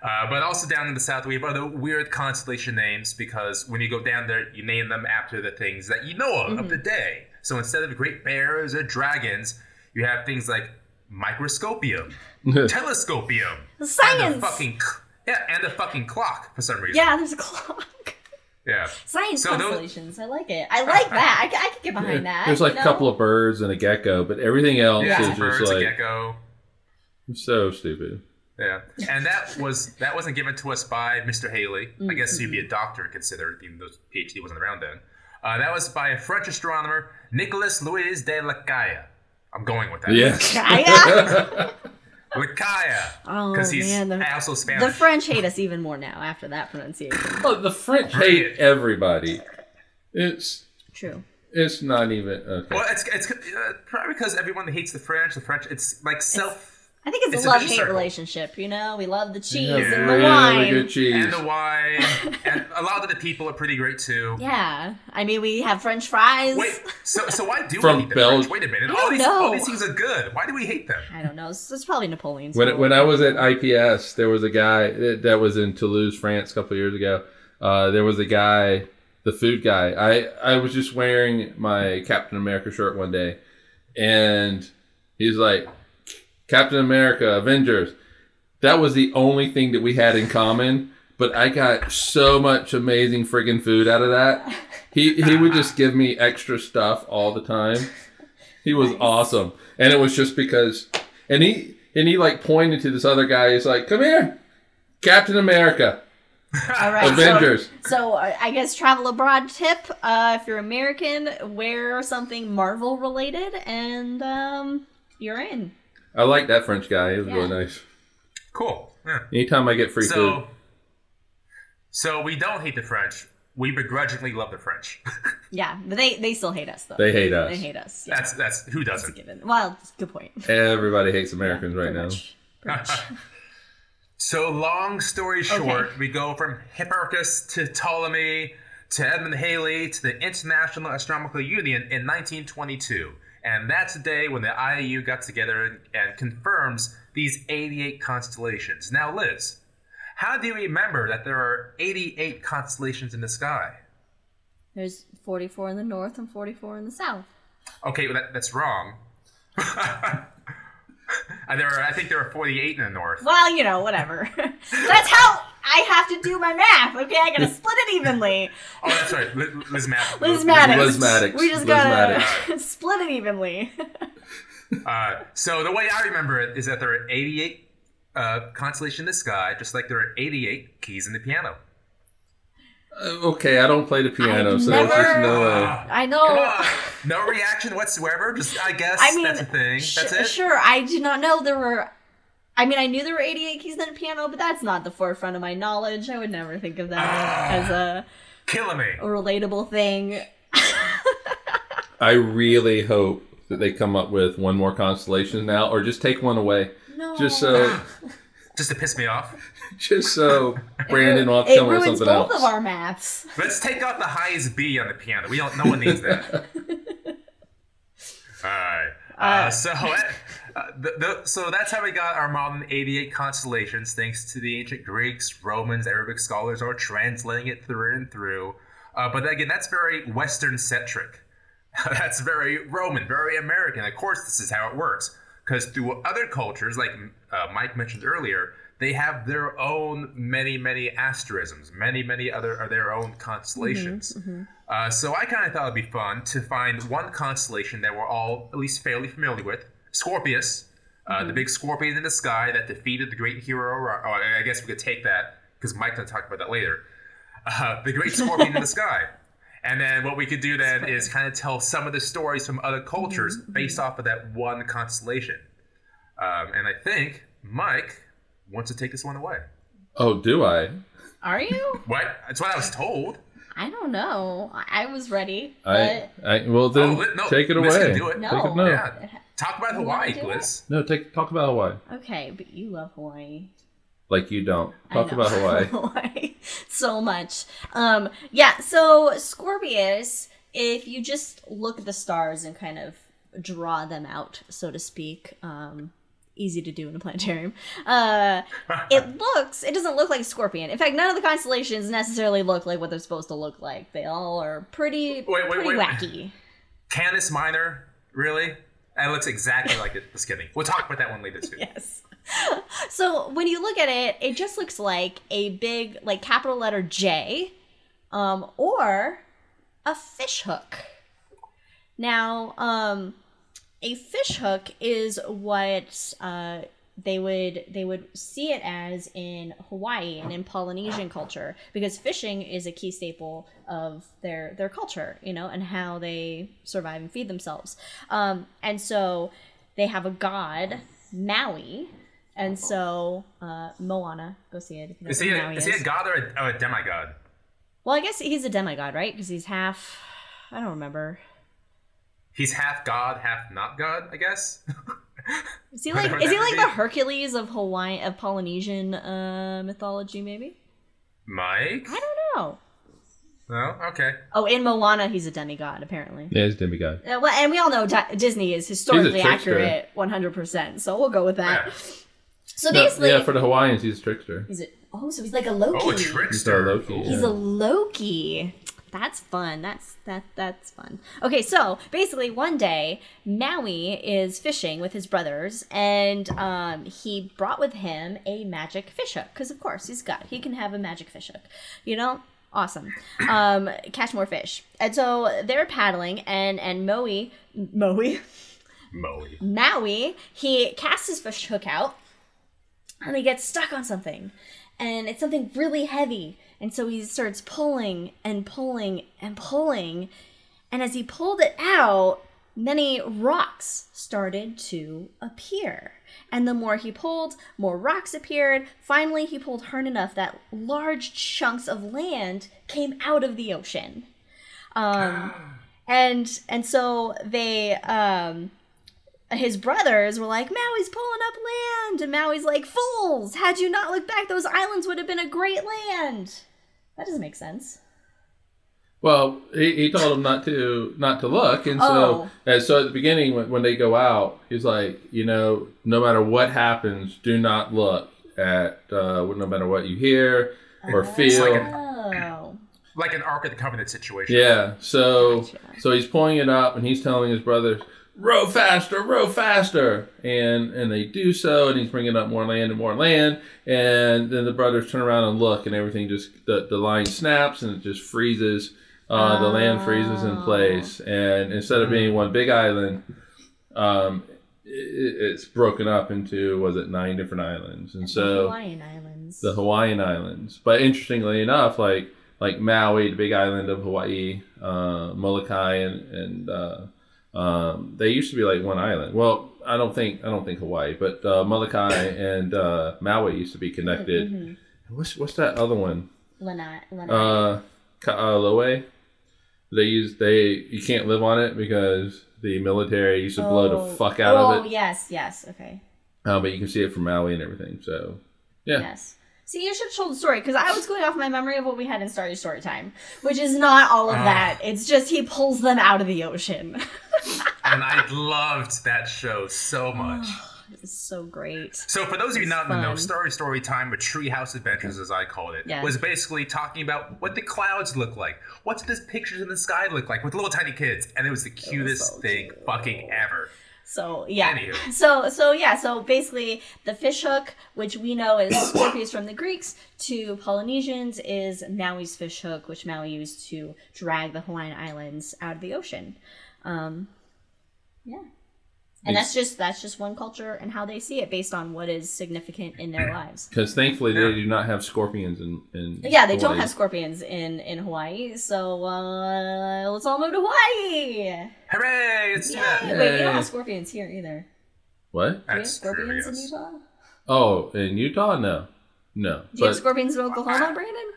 Uh, but also down in the south, we have other weird constellation names because when you go down there, you name them after the things that you know of of the day. So instead of great bears or dragons, you have things like microscopium, telescopium, science, and a Science. fucking c- yeah, and a fucking clock for some reason. Yeah, there's a clock. yeah. Science So those- constellations. I like it. I like that. I could get behind that. There's like a know? couple of birds and a gecko, but everything else Yeah, is some just birds, a like gecko. so stupid. Yeah, and that was that wasn't given to us by Mr. Halley. I guess he'd be Mm-hmm. a doctor considered, even though PhD wasn't around then. Uh, that was by a French astronomer, Nicolas Louis de Lacaille. I'm going with that. Yeah. Gaia? Lacaille. Oh, Because he's man, the- also Spanish. the French hate us even more now after that pronunciation. Oh, the French hate everybody. It's True. it's not even okay. well, it's, it's uh, probably because everyone hates the French. The French, it's like self I think it's, It's a a love vicious hate relationship. You know, we love the cheese Yeah, and the really wine. good cheese. and the wine, and a lot of the people are pretty great too. Yeah, I mean, we have French fries. Wait, so so why do From we hate the Belg- French? Wait a minute, I all don't these know. all these things are good. Why do we hate them? I don't know. It's, it's probably Napoleon's. when fault. when I was at IPS, there was a guy that, that was in Toulouse, France, a couple of years ago. Uh, there was a guy, the food guy. I I was just wearing my Captain America shirt one day, and he's like, "Captain America, Avengers." That was the only thing that we had in common. But I got so much amazing friggin' food out of that. He he would just give me extra stuff all the time. He was awesome, and it was just because, and he and he like pointed to this other guy. He's like, "Come here, Captain America." All right. so- Avengers. So, uh, I guess travel abroad tip: uh, if you're American, wear something Marvel related, and um, you're in. I like that French guy. He was Yeah. really nice. Cool. Yeah. Anytime I get free So, food, so we don't hate the French. We begrudgingly love the French. Yeah, but they they still hate us though. They hate us. They hate us. Yeah, that's that's who doesn't. given. Well, good point. everybody hates Americans right Pretty now. much. So long story short, we go from Hipparchus to Ptolemy to Edmund Halley to the International Astronomical Union in 1922. And that's the day when the IAU got together and, confirms these 88 constellations. Now, Liz, how do you remember that there are 88 constellations in the sky? There's 44 in the north and 44 in the south. Okay, well, that, that's wrong. There are, I think there are 48 in the north. Well, you know, whatever. That's how I have to do my math. Okay, I gotta split it evenly. Oh, that's right. Liz, Liz Math. Liz Maddox. Liz Maddox. We just Liz gotta split it evenly. Uh, so the way I remember it is that there are 88 uh, constellations in the sky, just like there are 88 keys in the piano. Uh, okay, I don't play the piano, I've so there's just no way. I know. No reaction whatsoever. Just I guess I mean, that's a thing. sh- that's it. sure. I did not know there were. I mean, I knew there were 88 keys in a piano, but that's not the forefront of my knowledge. I would never think of that Ah. as a, Killing me. a relatable thing. I really hope that they come up with one more constellation now, or just take one away, No. just so, Just to piss me off. just so Brandon will have to it come up with ruins something both else. of our maths. Let's take out the highest B on the piano. We don't. No one needs that. All right. Uh, so, uh, the, the, so that's how we got our modern 88 constellations, thanks to the ancient Greeks, Romans, Arabic scholars are translating it through and through. Uh, but again, that's very Western centric. that's very Roman, very American. Of course, this is how it works. Because through other cultures, like uh, Mike mentioned earlier, they have their own many, many asterisms, many, many other are their own constellations. Uh, so I kind of thought it'd be fun to find one constellation that we're all at least fairly familiar with, Scorpius, uh, the big scorpion in the sky that defeated the great hero. Or, oh, I guess we could take that because Mike's gonna talk about that later. Uh, the great scorpion in the sky. And then what we could do then is kind of tell some of the stories from other cultures based off of that one constellation. Um, and I think Mike wants to take this one away. Oh, do I? Are you? What? That's what I was told. I don't know. I I was ready. I, But I well then Oh, no, take it away. do it. no. Take it, no, Yeah. Talk about You Hawaii, do? Liz. no, take talk about Hawaii. Okay, but you love Hawaii. Like you don't I talk know. about Hawaii. Hawaii so much. Um, yeah, so Scorpius, if you just look at the stars and kind of draw them out, so to speak, um, easy to do in a planetarium. Uh, it looks, it doesn't look like a scorpion. In fact, none of the constellations necessarily look like what they're supposed to look like. They all are pretty, Wait, wait, pretty wait. wacky. Canis Minor, really? That looks exactly like it. Just kidding. We'll talk about that one later too. Yes. So when you look at it, it just looks like a big, like capital letter J, um, or a fish hook. Now, um, a fish hook is what uh, they would they would see it as in Hawaii and in Polynesian culture because fishing is a key staple of their their culture, you know, and how they survive and feed themselves. Um, and so they have a god Maui, and so uh, Moana. Go see it. If you know Is he, a, is he a god or a, or a demigod? Well, I guess he's a demigod, right? Because he's half. I don't remember. He's half god, half not god, I guess. Is he like? Whatever Is he like may the. Hercules of Hawaii of Polynesian uh, mythology? Maybe. Mike? I don't know. No? Okay. Oh, in Moana, he's a demigod, apparently. Yeah, he's a demigod. Uh, well, and we all know Di- Disney is historically accurate, one hundred percent. So we'll go with that. Yeah. So No, basically, yeah, for the Hawaiians, he's a trickster. he's a, oh, so he's like a Loki. Oh, a He's a. Loki. Cool. He's a Loki. That's fun. That's that that's fun. Okay, so basically one day Maui is fishing with his brothers and um, he brought with him a magic fish hook because of course he's got he can have a magic fish hook. You know? Awesome. Um, catch more fish. And so they're paddling and and Maui Maui Moe. Maui, he casts his fish hook out and he gets stuck on something. And it's something really heavy. And so he starts pulling and pulling and pulling. And as he pulled it out, many rocks started to appear. And the more he pulled, more rocks appeared. Finally, he pulled hard enough that large chunks of land came out of the ocean. Um, and and so they um, his brothers were like, Maui's pulling up land, and Maui's like, fools! Had you not looked back, those islands would have been a great land. That doesn't make sense. Well, he, he told them not to not to look, and so Oh. and so at the beginning when, when they go out, he's like, you know, no matter what happens, do not look at uh, no matter what you hear or feel. like Oh. Like an Ark of the Covenant situation. yeah, so Gotcha. so he's pulling it up, and he's telling his brothers, row faster, row faster, and and they do so, and he's bringing up more land and more land, and then the brothers turn around and look, and everything just the the line snaps, and it just freezes. Uh, the land freezes in Oh. place, and instead of being one big island, um, it, it's broken up into was it nine different islands, and so The Hawaiian Islands. the Hawaiian Islands. But interestingly enough, like like Maui, the big island of Hawaii, uh, Molokai, and and uh, um, they used to be like one island. Well, I don't think I don't think Hawaii, but uh, Molokai and uh, Maui used to be connected. Mhm. What's what's that other one? Lanai. Lanai. Uh, Kaho'olawe. They use they you can't live on it because the military used to blow Oh. the fuck out oh, of it. Oh yes, yes. Okay. Uh, but you can see it from Maui and everything. So yeah. Yes. See, you should have told the story because I was going off my memory of what we had in Starry Story Time, which is not all of Ah. that. It's just he pulls them out of the ocean. And I loved that show so much. it's so great. So, for those of you not in the know, fun. Starry Story Time, or Treehouse Adventures as I called it, Yeah. was basically talking about what the clouds look like. What did the pictures in the sky look like with little tiny kids? And it was the cutest so thing fucking ever. So yeah. Anywho. So so yeah. So basically, the fishhook, which we know is Scorpius from the Greeks, to Polynesians is Maui's fishhook, which Maui used to drag the Hawaiian Islands out of the ocean. Um, yeah. And that's just that's just one culture and how they see it based on what is significant in their lives. Because thankfully they do not have scorpions in. in Yeah, they don't have scorpions in in Hawaii, so uh, let's all move to Hawaii. Hooray! Let's do Yay! Wait, we don't have scorpions here either. What? Do we have That's scorpions in. Utah? Oh, in Utah? No, no. Do you have scorpions in Oklahoma, Brandon?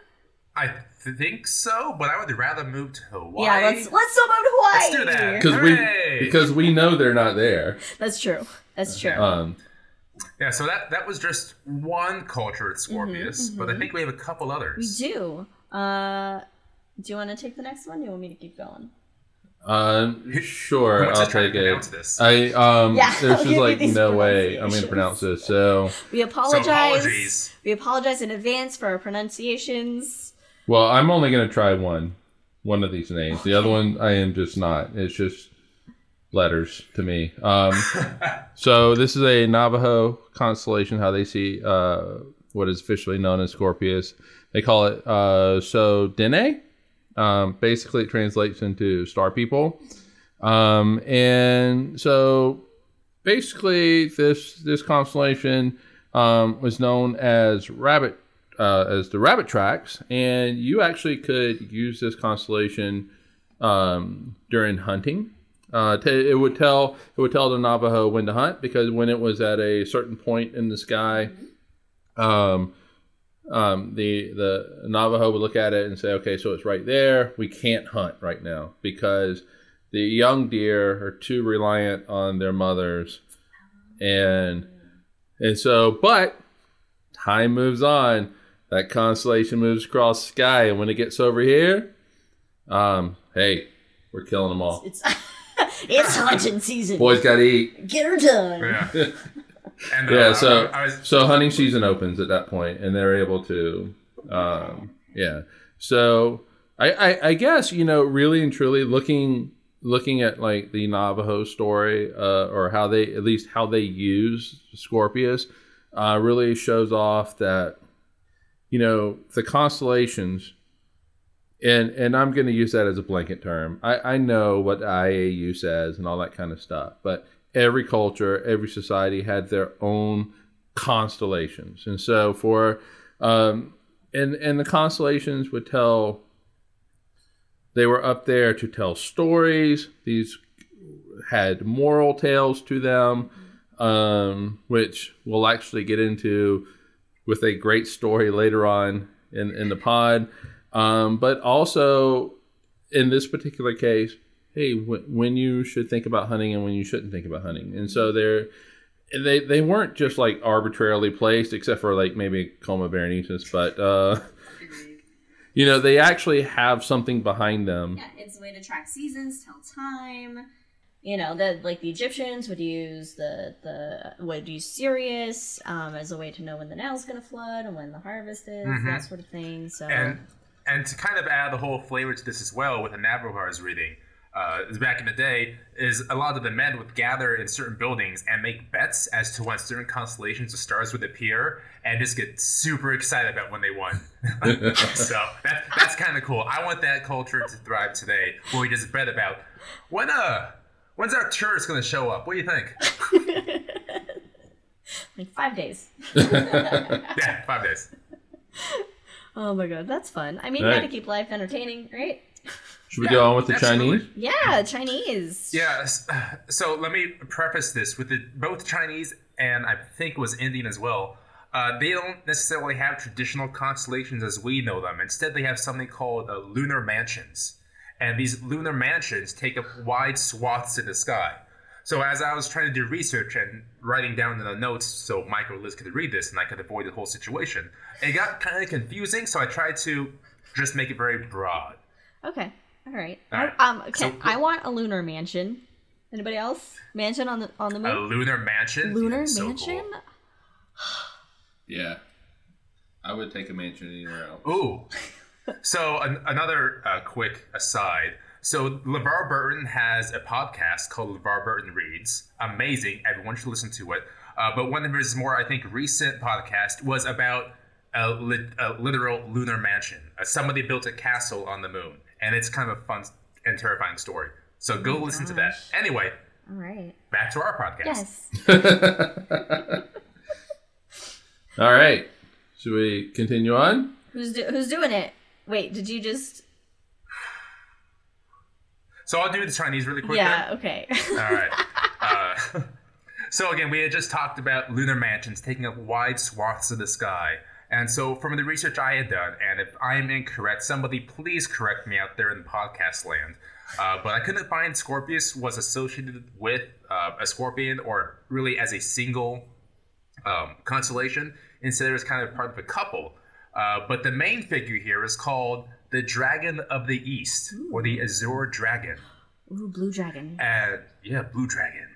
I think so, but I would rather move to Hawaii. Yeah, let's let's still move to Hawaii. Let's do that. because we because we know they're not there. That's true. That's true. Um, Yeah, so that that was just one culture at Scorpius, but I think we have a couple Mm-hmm, we do. Uh, do you want to take the next one? Do you want me to keep going? um, sure, Who I'll try to take it. this? I um, Yeah, there's just like no way I'm going to pronounce this. So, We apologize. apologies. we apologize in advance for our pronunciations. Well, I'm only going to try one, one of these names. The other one I am just not. It's just letters to me. Um, so this is a Navajo constellation. How they see uh, what is officially known as Scorpius. They call it uh, so Dene. Um, basically, it translates into star people. Um, and so basically, this this constellation um, was known as Rabbit uh, as the Rabbit Tracks, and you actually could use this constellation um, during hunting. Uh, t- it would tell it would tell the Navajo when to hunt because when it was at a certain point in the sky, um, um, the the Navajo would look at it and say, okay, so it's right there. We can't hunt right now because the young deer are too reliant on their mothers, and and so, but time moves on. That constellation moves across the sky, and when it gets over here, um, hey, we're killing them all. It's it's hunting season. Boys got to eat. Get her done. Yeah. And, uh, Yeah, so I, I was, so hunting season opens at that point, and they're able to, um, yeah. So I, I I guess you know really and truly looking looking at like the Navajo story, uh, or how they at least how they use Scorpius, uh, really shows off that you know the constellations. And and I'm going to use that as a blanket term. I, I know what IAU says and all that kind of stuff, but every culture, every society had their own constellations, and so for um, and and the constellations would tell. They were up there to tell stories. These had moral tales to them, um, which we'll actually get into with a great story later on in, in the pod. Um, but also, in this particular case, hey, w- when you should think about hunting and when you shouldn't think about hunting. And so they're they they weren't just like arbitrarily placed, except for like maybe Coma Berenices, but uh, you know they actually have something behind them. Yeah, it's a way to track seasons, tell time. You know, the like the Egyptians would use the the would use Sirius um, as a way to know when the Nile's going to flood and when the harvest is, that sort of thing. So And and to kind of add the whole flavor to this as well with the Navrohar's reading, uh, back in the day, is a lot of the men would gather in certain buildings and make bets as to when certain constellations of stars would appear, and just get super excited about when they won. so that, that's kind of cool. I want that culture to thrive today, where we just bet about when uh when's our tourist going to show up. What do you think? like five days. yeah, five days. Oh my god, that's fun. I mean, Right. you gotta keep life entertaining, right? Should we go on with the absolutely. Chinese? Yeah, Chinese. Yes. So let me preface this with the, both Chinese and I think it was Indian as well. Uh, they don't necessarily have traditional constellations as we know them. Instead, they have something called uh, lunar mansions, and these lunar mansions take up wide swaths in the sky. So as I was trying to do research and writing down in the notes so Mike or Liz could read this and I could avoid the whole situation, it got kind of confusing. So I tried to just make it very broad. Okay. All right. All right. I, um, okay. So- I want a lunar mansion. Anybody else? Mansion on the on the moon. A lunar mansion. lunar Yeah, so mansion. cool. Yeah, I would take a mansion anywhere else. Ooh. So an, another uh, quick aside. So LeVar Burton has a podcast called LeVar Burton Reads. Amazing. Everyone should listen to it. Uh, but one of his more, I think, recent podcast was about a, lit, a literal lunar mansion. Uh, somebody built a castle on the moon, and it's kind of a fun and terrifying story. So go listen to that. Anyway, All right. back to our podcast. Yes. All right, should we continue on? who's do- who's doing it? Wait, did you just? So I'll do the Chinese really quick. yeah. then. Okay. All right. Uh, so again, we had just talked about lunar mansions taking up wide swaths of the sky. And so, from the research I had done, and if I am incorrect, somebody please correct me out there in podcast land. Uh, but I couldn't find Scorpius was associated with uh, a scorpion or really as a single um, constellation. Instead, it was kind of part of a couple. Uh, but the main figure here is called the Dragon of the East, or the Azure Dragon. Ooh, blue dragon. Uh, yeah, Blue Dragon.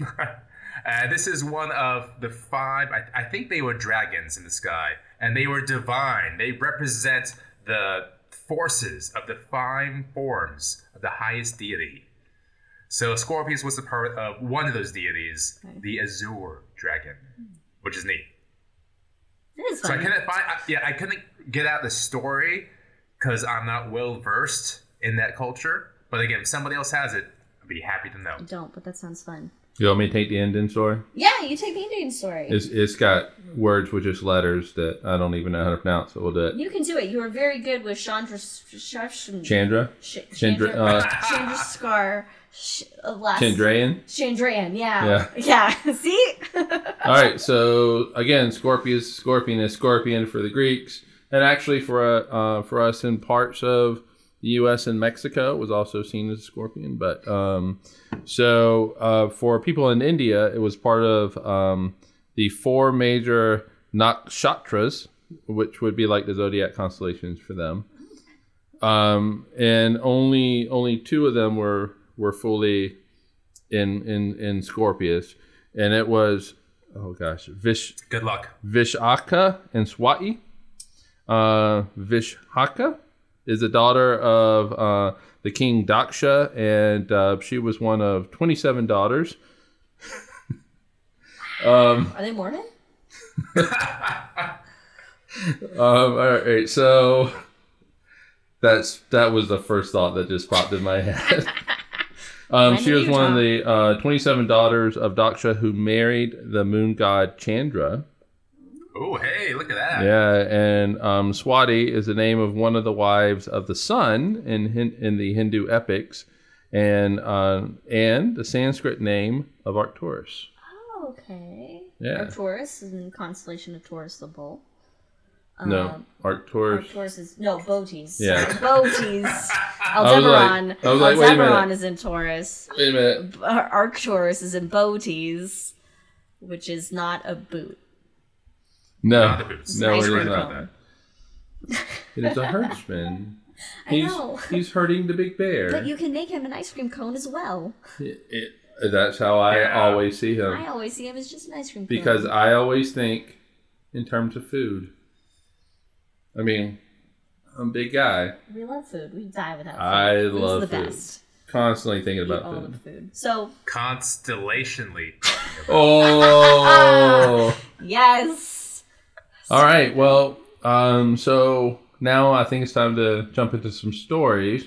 uh, this is one of the five, I, I think they were dragons in the sky, and they were divine. They represent the forces of the five forms of the highest deity. So Scorpius was a part of one of those deities, Okay. the Azure Dragon, which is neat. It is So I couldn't find, I, yeah, I couldn't get out the story because I'm not well versed in that culture. But again, if somebody else has it, I'd be happy to know. I don't, but that sounds fun. You want me to take the Indian story? Yeah, you take the Indian story. It's it's got words with just letters that I don't even know how to pronounce, but we'll do it. you can do it. You were very good with Chandra. Chandra. Chandra, Sh- Chandra, Chandra, uh, Chandra Scar. Sh- uh, last. Chandrayan. Chandrayan, yeah. Yeah. See? All right, so again, Scorpius, Scorpion is Scorpion for the Greeks, and actually for uh, uh, for us in parts of the U.S. and Mexico, it was also seen as a scorpion. But um, so uh, for people in India, it was part of um, the four major nakshatras, which would be like the zodiac constellations for them. Um, and only only two of them were were fully in in in Scorpius, and it was oh gosh, Vish Good luck. Vishaka and Swati. Uh, Vishaka is the daughter of uh, the king Daksha, and uh, she was one of twenty-seven daughters. um, Are they Mormon? um, all right, so that's that was the first thought that just popped in my head. um, she was one of the uh, twenty-seven daughters of Daksha who married the moon god Chandra. Oh, hey. Hey, look at that. Yeah, and um, Swati is the name of one of the wives of the sun in in the Hindu epics, and uh, and the Sanskrit name of Arcturus. Oh, okay. Yeah. Arcturus is in constellation of Taurus the bull. No, Um, Arcturus. Arcturus is no Boötes. Yeah. Boötes. was like- Aldebaran. I was like, wait a minute. Aldebaran is in Taurus. Wait a minute. Ar- Arcturus is in Boötes, which is not a boot. No, Not the no, Nice it is not. Colin. It is a herdsman. I He's know. he's herding the big bear. But you can make him an ice cream cone as well. It- it- that's how I Yeah. always see him I always see him as just an ice cream cone. because I always think in terms of food. I mean, I'm a big guy, we love food. We die without food. I Food's love the food. best. constantly thinking Eat about all food. the food. So Constellationally. Oh, yes. all right. Well, um, so now I think it's time to jump into some stories.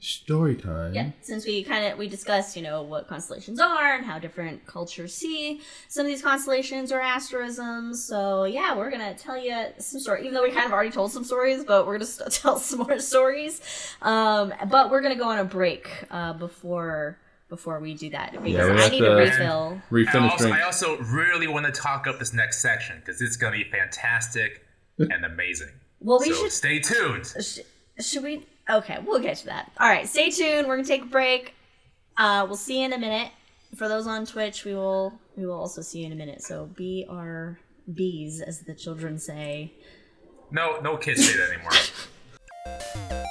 Story time. Yeah, since we kind of we discussed, you know, what constellations are and how different cultures see some of these constellations or asterisms. So yeah, we're gonna tell you some story. Even though we kind of already told some stories, but we're gonna st- tell some more stories. Um, but we're gonna go on a break uh, before before we do that because we I need to- to refill. I also. I also really want to talk up this next section because it's going to be fantastic and amazing. Well, we so should stay tuned. Sh- should we? Okay, we'll get to that. All right, stay tuned. We're gonna take a break. Uh, we'll see you in a minute. For those on Twitch, we will we will also see you in a minute. So be our bees, as the children say. No, no kids say that anymore.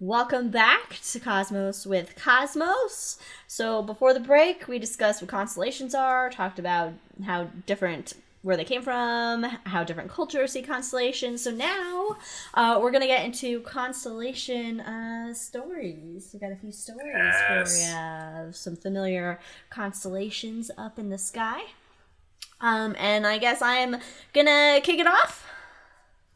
Welcome back to Cosmos with Cosmos. So before the break, we discussed what constellations are, talked about how different where they came from, how different cultures see constellations. So now uh, we're gonna get into constellation uh, stories. We got a few stories Yes. for you, some familiar constellations up in the sky. Um, and I guess I'm gonna kick it off.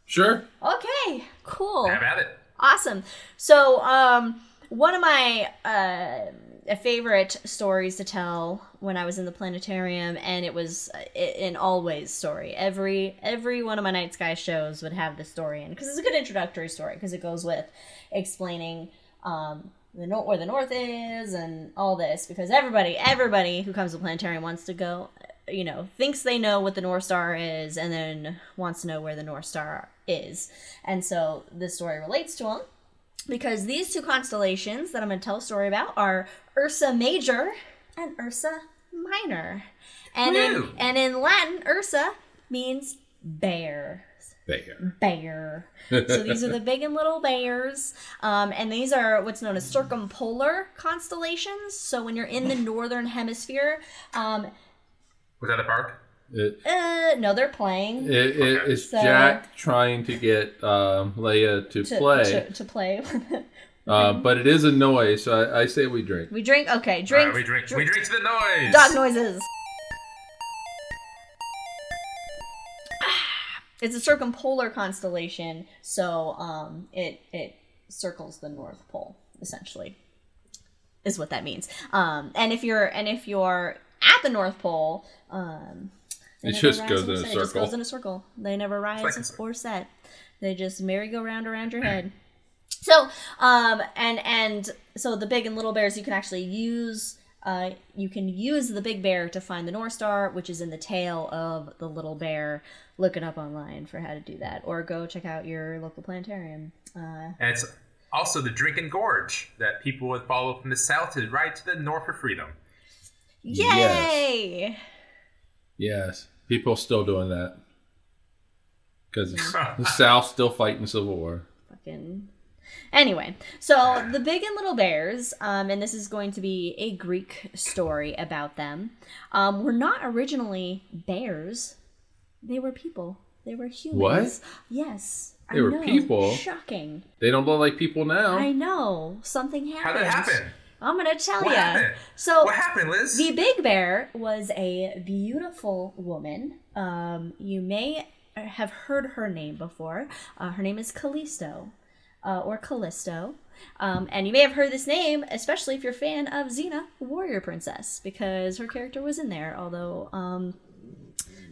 Sure. Okay, cool. Have at it. Awesome. So, um, one of my uh, favorite stories to tell when I was in the planetarium, and it was uh, an always story. Every every one of my night sky shows would have this story in because it's a good introductory story because it goes with explaining um, the where the north is and all this because everybody everybody who comes to planetarium wants to go you know thinks they know what the north star is and then wants to know where the north star is and so this story relates to them because these two constellations that i'm going to tell a story about are ursa major and ursa minor and in, and in latin ursa means bear Bear. bear. so these are the big and little bears. Um, and these are what's known as circumpolar constellations. So when you're in the northern hemisphere, um, Was that a bark? It, uh, no, they're playing. it, it, it's So- Jack trying to get um, Leia to, to play, to, to play. uh, but it is a noise, so I, I say we drink. we drink. Okay, drink. right, we drink. We drink to the noise. Dog noises. It's a circumpolar constellation, so um, it it circles the North Pole essentially, is what that means. Um, and if you're and if you're at the North Pole, um, they It just goes in a set. It just circle. goes in a circle. They never rise like or set. They just merry-go-round around your head. So, um, and and so the big and little bears, you can actually use, uh, you can use the big bear to find the North Star, which is in the tail of the little bear. Look it up online for how to do that, or go check out your local planetarium. Uh, And it's also the Drinking Gourd that people would follow from the south to right to the north for freedom. yay! Yes, people still doing that because the South still fighting the Civil War. Fucking. Anyway, so the big and little bears, um, and this is going to be a Greek story about them, um, were not originally bears. They were people. They were humans. What? Yes. They I were know. people? Shocking. They don't look like people now. I know. Something happened. How did that happen? I'm gonna tell What you. happened? So What happened, Liz? the big bear was a beautiful woman. Um, you may have heard her name before. Uh, her name is Callisto, uh, or Callisto. Um, and you may have heard this name, especially if you're a fan of Xena, Warrior Princess, because her character was in there. Although um,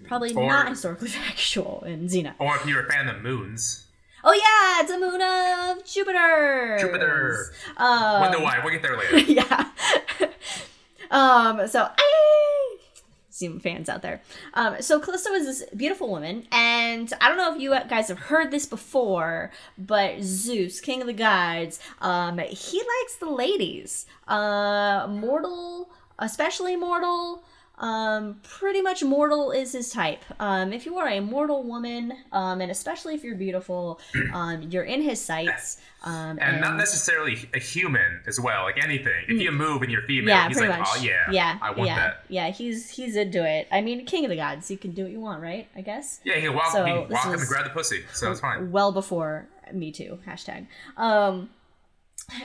probably Or- not historically factual in Xena. Or if you're a fan of the moons. Oh yeah, it's a moon of Jupiter. Jupiter. Um, Wonder why? We'll get there later. yeah. um. So I see fans out there. Um. So Callisto is this beautiful woman, and I don't know if you guys have heard this before, but Zeus, king of the gods, um, he likes the ladies. Uh, mortal, especially mortal. Um, pretty much mortal is his type. Um, if you are a mortal woman, um, and especially if you're beautiful, um, you're in his sights. Um, And not necessarily a human as well, like anything. If you move and you're female, Mm. yeah, he's like, much. oh yeah, yeah, I want yeah, that. Yeah, he's he's into it. I mean, king of the gods, you can do what you want, right? I guess. Yeah, he walk, So, he walk up and grab the pussy, so it's fine. Well before Me Too hashtag. Um,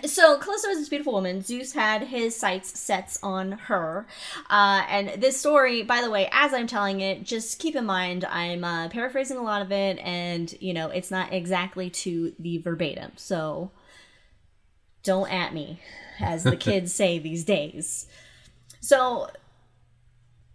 so Callisto is this beautiful woman. Zeus had his sights sets on her, uh, and this story, by the way, as I'm telling it, just keep in mind I'm uh, paraphrasing a lot of it, and you know it's not exactly to the verbatim. So don't at me, as the kids say these days. So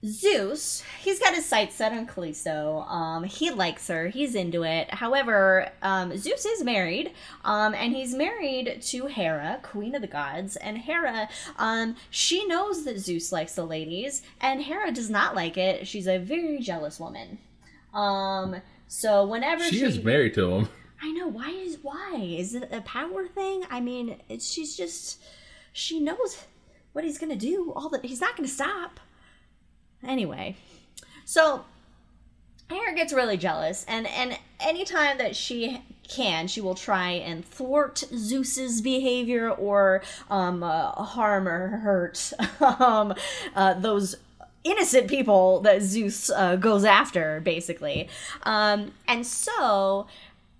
Zeus, he's got his sights set on Callisto. Um, he likes her. He's into it. However, um, Zeus is married, um, and he's married to Hera, queen of the gods. And Hera, um, she knows that Zeus likes the ladies, and Hera does not like it. She's a very jealous woman. Um, so whenever She she, is married to him. I know why is why is it a power thing? I mean, it's, she's just she knows what he's gonna do. All that he's not gonna stop. Anyway, so Hera gets really jealous, and and anytime that she can, she will try and thwart Zeus's behavior or um, uh, harm or hurt um, uh, those innocent people that Zeus uh, goes after, basically. Um, and so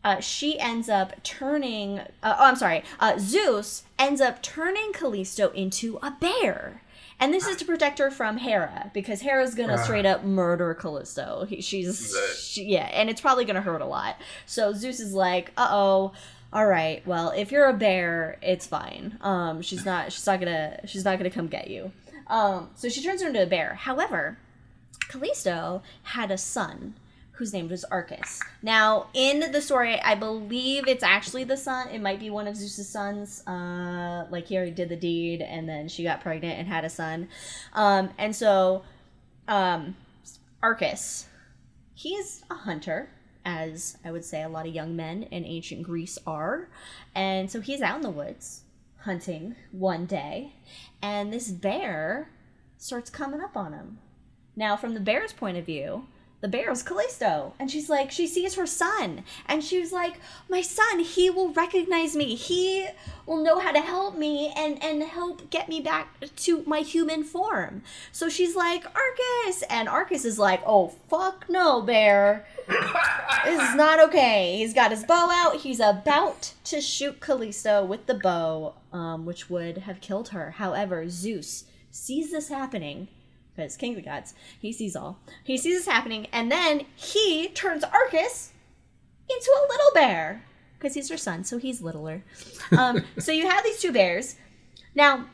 uh, she ends up turning. Uh, oh, I'm sorry. Uh, Zeus ends up turning Callisto into a bear. And this is to protect her from Hera because Hera's gonna straight up murder Callisto. He, she's she, yeah, and it's probably gonna hurt a lot. So Zeus is like, "Uh oh, all right. Well, if you're a bear, it's fine. Um, she's not. She's not gonna. She's not gonna come get you. Um, so she turns her into a bear. However, Callisto had a son whose name was Arcas. Now, in the story, I believe it's actually the son. It might be one of Zeus's sons. Uh, like he already did the deed, and then she got pregnant and had a son. Um, and so, um, Arcas, he's a hunter, as I would say a lot of young men in ancient Greece are, and so he's out in the woods hunting one day, and this bear starts coming up on him. Now, from the bear's point of view, the bear is Callisto. And she's like, she sees her son. And she was like, my son, he will recognize me. He will know how to help me and, and help get me back to my human form. So she's like, Arcas. And Arcas is like, oh, fuck no, bear. this is not okay. He's got his bow out. He's about to shoot Callisto with the bow, um, which would have killed her. However, Zeus sees this happening because king of the gods, he sees all. He sees this happening, and then he turns Arcas into a little bear because he's her son, so he's littler. Um, so you have these two bears. Now,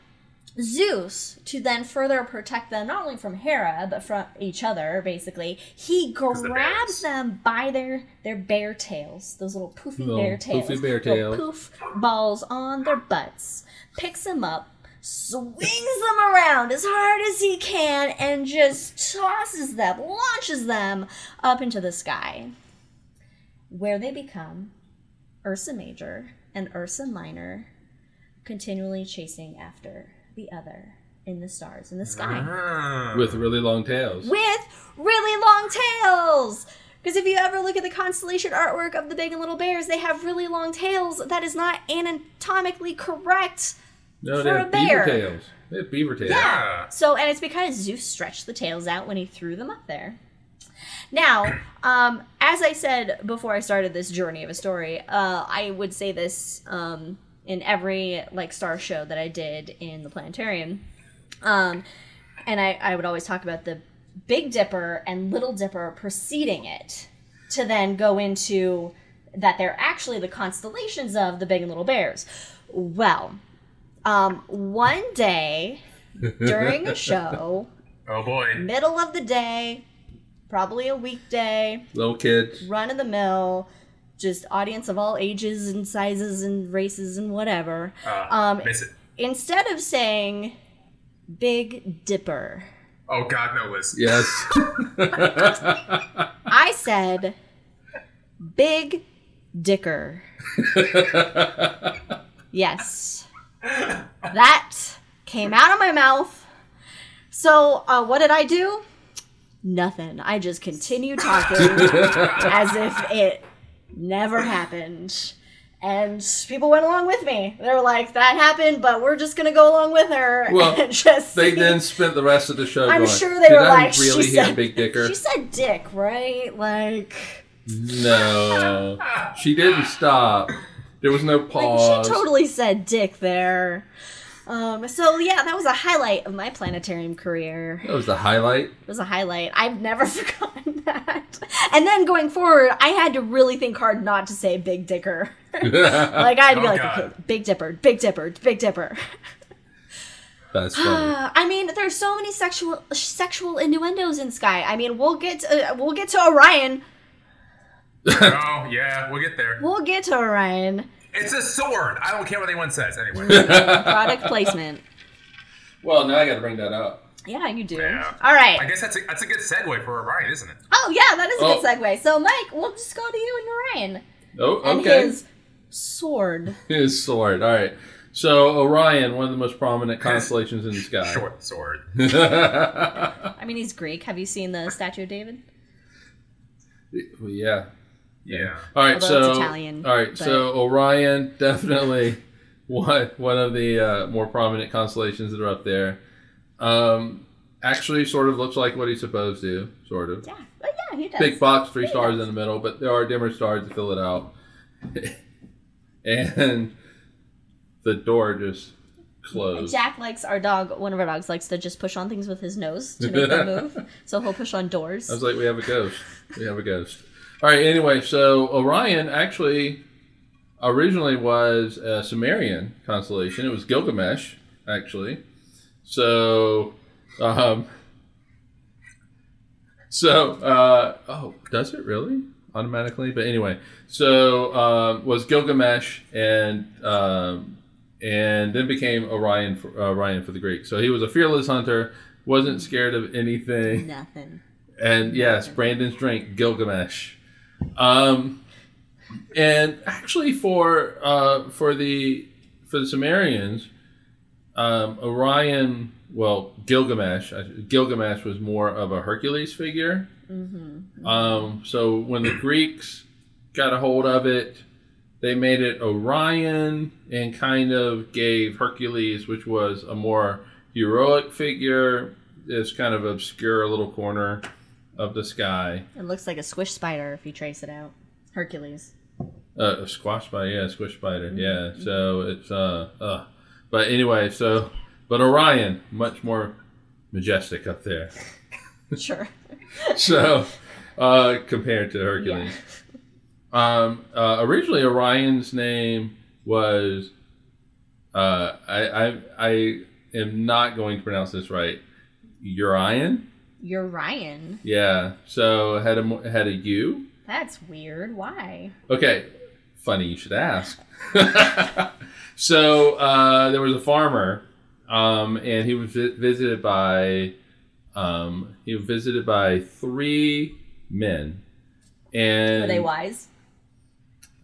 Zeus, to then further protect them not only from Hera but from each other, basically, he grabs bears. them by their their bear tails, those little poofy Little bear tails, poofy bear tails. poof balls on their butts, picks them up, swings them around as hard as he can, and just tosses them, launches them up into the sky, where they become Ursa Major and Ursa Minor, continually chasing after the other in the stars in the sky Ah. with really long tails. with really long tails. Because if you ever look at the constellation artwork of the big and little bears, they have really long tails. That is not anatomically correct. No, for they a have beaver tails. They have beaver tails. Yeah. So, and it's because Zeus stretched the tails out when he threw them up there. Now, um, as I said before I started this journey of a story, uh, I would say this um, in every like star show that I did in the planetarium, um, and I, I would always talk about the Big Dipper and Little Dipper preceding it, to then go into that they're actually the constellations of the Big and Little Bears. Well, um, one day during a show, Oh boy. middle of the day, probably a weekday, Little kids. run of the mill, just audience of all ages and sizes and races and whatever. Uh, Um, miss it. Instead of saying Big Dipper, Oh God, no, Liz. Yes. I said Big Dicker. yes. That came out of my mouth. So, uh, what did I do? Nothing. I just continued talking as if it never happened. And people went along with me. They were like, that happened, but we're just going to go along with her. Well, just They see." then spent the rest of the show I'm going, sure they were I like, really she said, Big Dicker? She said dick, right? Like, No. She didn't stop. There was no like pause. she totally said dick there. Um, so yeah, that was a highlight of my planetarium career. That was the highlight. It was a highlight. I've never forgotten that. And then going forward, I had to really think hard not to say big dicker. like I had to be Oh, like, God. okay, big dipper, big dipper, big dipper. That's funny. Uh, I mean, there's so many sexual sexual innuendos in Sky. I mean, we'll get to, uh, we'll get to Orion. Oh yeah, we'll get there. We'll get to Orion. It's a sword. I don't care what anyone says. Anyway. Product placement. well, now I got to bring that up. Yeah, you do. Yeah. All right. I guess that's a that's a good segue for Orion, isn't it? Oh yeah, that is a Oh. good segue. So Mike, we'll just go to you and Orion Oh, and okay. his sword. His sword. All right. So Orion, one of the most prominent constellations in the sky. Short sword. I mean, he's Greek. Have you seen the statue of David? Well, yeah. Yeah. All right. Although so Italian, all right. but- So Orion definitely one one of the uh, more prominent constellations that are up there. Um, actually, sort of looks like what he's supposed to. Sort of. Yeah. Oh yeah, he does. Big box, three He stars does. in the middle, but there are dimmer stars to fill it out. and the door just closed. Jack likes our dog. One of our dogs likes to just push on things with his nose to make them move. So he'll push on doors. I was like, we have a ghost. We have a ghost. All right. Anyway, so Orion actually originally was a Sumerian constellation. It was Gilgamesh, actually. So, um, so uh, oh, does it really automatically? But anyway, so um, was Gilgamesh and um, and then became Orion for Orion for the Greeks. So he was a fearless hunter. Wasn't scared of anything. Nothing. And yes, Brandon's drink, Gilgamesh. Um, and actually, for uh, for the for the Sumerians, um, Orion, well, Gilgamesh, Gilgamesh was more of a Hercules figure. Mm-hmm. Um, so when the Greeks got a hold of it, they made it Orion and kind of gave Hercules, which was a more heroic figure, this kind of obscure little corner of the sky. It looks like a squish spider if you trace it out. Hercules. Uh, a squash spider, yeah, squish spider, yeah. So it's uh, uh, but anyway, so but Orion, much more majestic up there. Sure. so uh, compared to Hercules. Um, uh, originally, Orion's name was uh, I, I I am not going to pronounce this right. Urion. You're Ryan. Yeah. So had a mo- it had a U. That's weird. Why? Okay. Funny you should ask. so uh, there was a farmer, um, and he was vi- visited by um, he was visited by three men, and Were they wise?